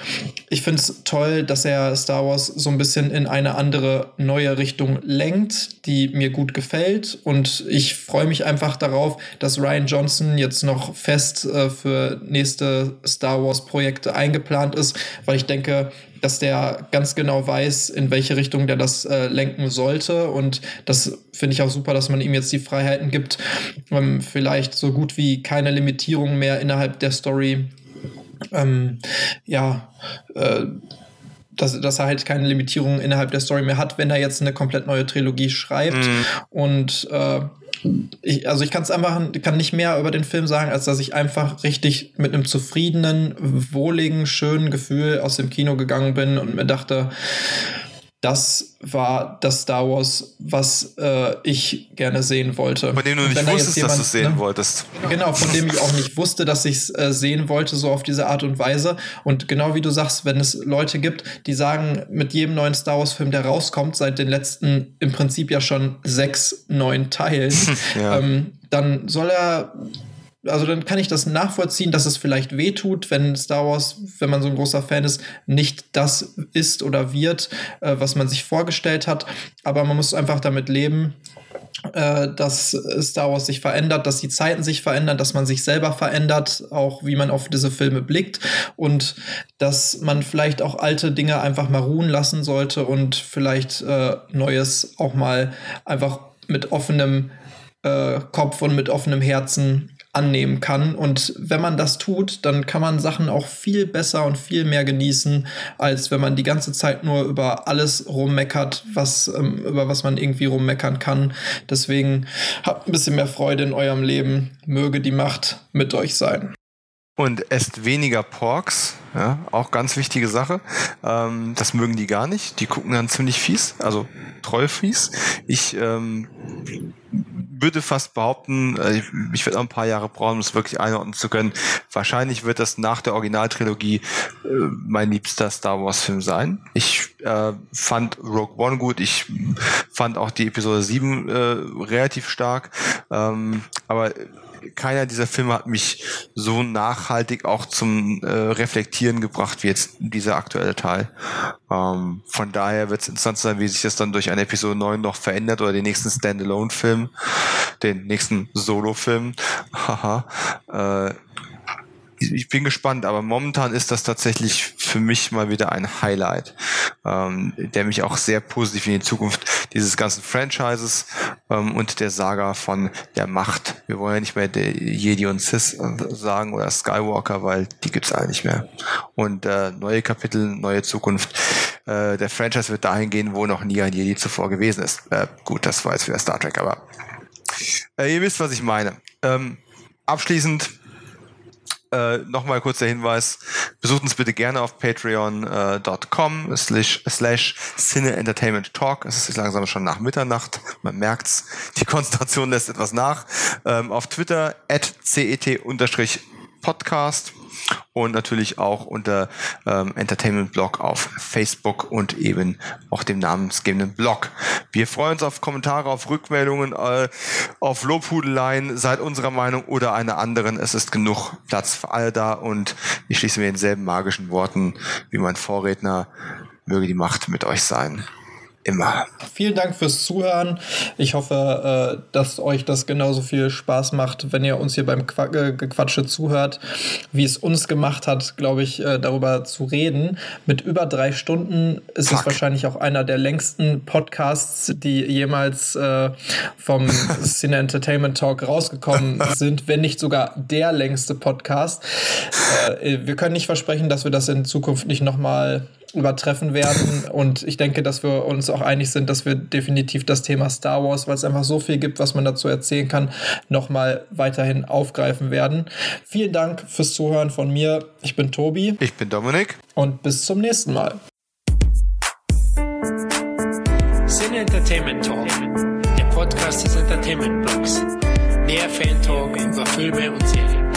ich finde es toll, dass er Star Wars so ein bisschen in eine andere, neue Richtung lenkt, die mir gut gefällt. Und ich freue mich einfach darauf, dass Ryan Johnson jetzt noch fest äh, für nächste Star Wars-Projekte eingeplant ist, weil ich denke, dass der ganz genau weiß, in welche Richtung der das äh, lenken sollte. Und das finde ich auch super, dass man ihm jetzt die Freiheiten gibt, ähm, vielleicht so gut wie keine Limitierung mehr innerhalb der Story. Ähm, ja, äh, dass, dass er halt keine Limitierung innerhalb der Story mehr hat, wenn er jetzt eine komplett neue Trilogie schreibt. Mhm. Und äh, ich, also ich kann es einfach, kann nicht mehr über den Film sagen, als dass ich einfach richtig mit einem zufriedenen, wohligen, schönen Gefühl aus dem Kino gegangen bin und mir dachte, das war das Star Wars, was äh, ich gerne sehen wollte. Von dem du nicht wusstest, jemand, dass du es sehen ne, wolltest. Genau, von dem ich auch nicht wusste, dass ich es äh, sehen wollte, so auf diese Art und Weise. Und genau wie du sagst, wenn es Leute gibt, die sagen, mit jedem neuen Star Wars-Film, der rauskommt, seit den letzten im Prinzip ja schon sechs, neun Teilen, ja. ähm, dann soll er also dann kann ich das nachvollziehen, dass es vielleicht wehtut, wenn Star Wars, wenn man so ein großer Fan ist, nicht das ist oder wird, äh, was man sich vorgestellt hat. Aber man muss einfach damit leben, äh, dass Star Wars sich verändert, dass die Zeiten sich verändern, dass man sich selber verändert, auch wie man auf diese Filme blickt und dass man vielleicht auch alte Dinge einfach mal ruhen lassen sollte und vielleicht äh, Neues auch mal einfach mit offenem äh, Kopf und mit offenem Herzen annehmen kann. Und wenn man das tut, dann kann man Sachen auch viel besser und viel mehr genießen, als wenn man die ganze Zeit nur über alles rummeckert, was, ähm, über was man irgendwie rummeckern kann. Deswegen habt ein bisschen mehr Freude in eurem Leben. Möge die Macht mit euch sein. Und esst weniger Porks, ja, auch ganz wichtige Sache. Ähm, das mögen die gar nicht. Die gucken dann ziemlich fies, also treu fies. Ich ähm, würde fast behaupten, äh, ich werde auch ein paar Jahre brauchen, um es wirklich einordnen zu können. Wahrscheinlich wird das nach der Originaltrilogie äh, mein liebster Star Wars-Film sein. Ich äh, fand Rogue One gut, ich fand auch die Episode 7 äh, relativ stark, ähm, aber keiner dieser Filme hat mich so nachhaltig auch zum äh, Reflektieren gebracht wie jetzt dieser aktuelle Teil. Ähm, von daher wird es interessant sein, wie sich das dann durch eine Episode 9 noch verändert oder den nächsten Standalone-Film, den nächsten Solo-Film. Haha. Äh, ich bin gespannt, aber momentan ist das tatsächlich für mich mal wieder ein Highlight, ähm, der mich auch sehr positiv in die Zukunft dieses ganzen Franchises ähm, und der Saga von der Macht. Wir wollen ja nicht mehr Jedi und Sith äh, sagen oder Skywalker, weil die gibt's eigentlich nicht mehr. Und äh, neue Kapitel, neue Zukunft. Äh, der Franchise wird dahin gehen, wo noch nie ein Jedi zuvor gewesen ist. Äh, gut, das war jetzt wieder Star Trek, aber äh, ihr wisst, was ich meine. Ähm, abschließend äh, Nochmal kurzer Hinweis, besucht uns bitte gerne auf patreon.com äh, slash, slash Cine Entertainment Talk. Es ist langsam schon nach Mitternacht, man merkt's, die Konzentration lässt etwas nach. Ähm, auf Twitter at cet Podcast und natürlich auch unter ähm, Entertainment Blog auf Facebook und eben auch dem namensgebenden Blog. Wir freuen uns auf Kommentare, auf Rückmeldungen, äh, auf Lobhudeleien, seid unserer Meinung oder einer anderen. Es ist genug Platz für alle da und ich schließe mir denselben magischen Worten wie mein Vorredner. Möge die Macht mit euch sein immer. Vielen Dank fürs Zuhören. Ich hoffe, äh, dass euch das genauso viel Spaß macht, wenn ihr uns hier beim äh, Gequatsche zuhört, wie es uns gemacht hat, glaube ich, äh, darüber zu reden. Mit über drei Stunden ist Fuck. es wahrscheinlich auch einer der längsten Podcasts, die jemals vom Cine Entertainment Talk rausgekommen sind, wenn nicht sogar der längste Podcast. wir können nicht versprechen, dass wir das in Zukunft nicht nochmal übertreffen werden. Und ich denke, dass wir uns auch einig sind, dass wir definitiv das Thema Star Wars, weil es einfach so viel gibt, was man dazu erzählen kann, nochmal weiterhin aufgreifen werden. Vielen Dank fürs Zuhören von mir. Ich bin Tobi. Ich bin Dominik. Und bis zum nächsten Mal. Sin Entertainment Talk, der Podcast des Entertainment Blogs. Der Fan Talk über Filme und Serien.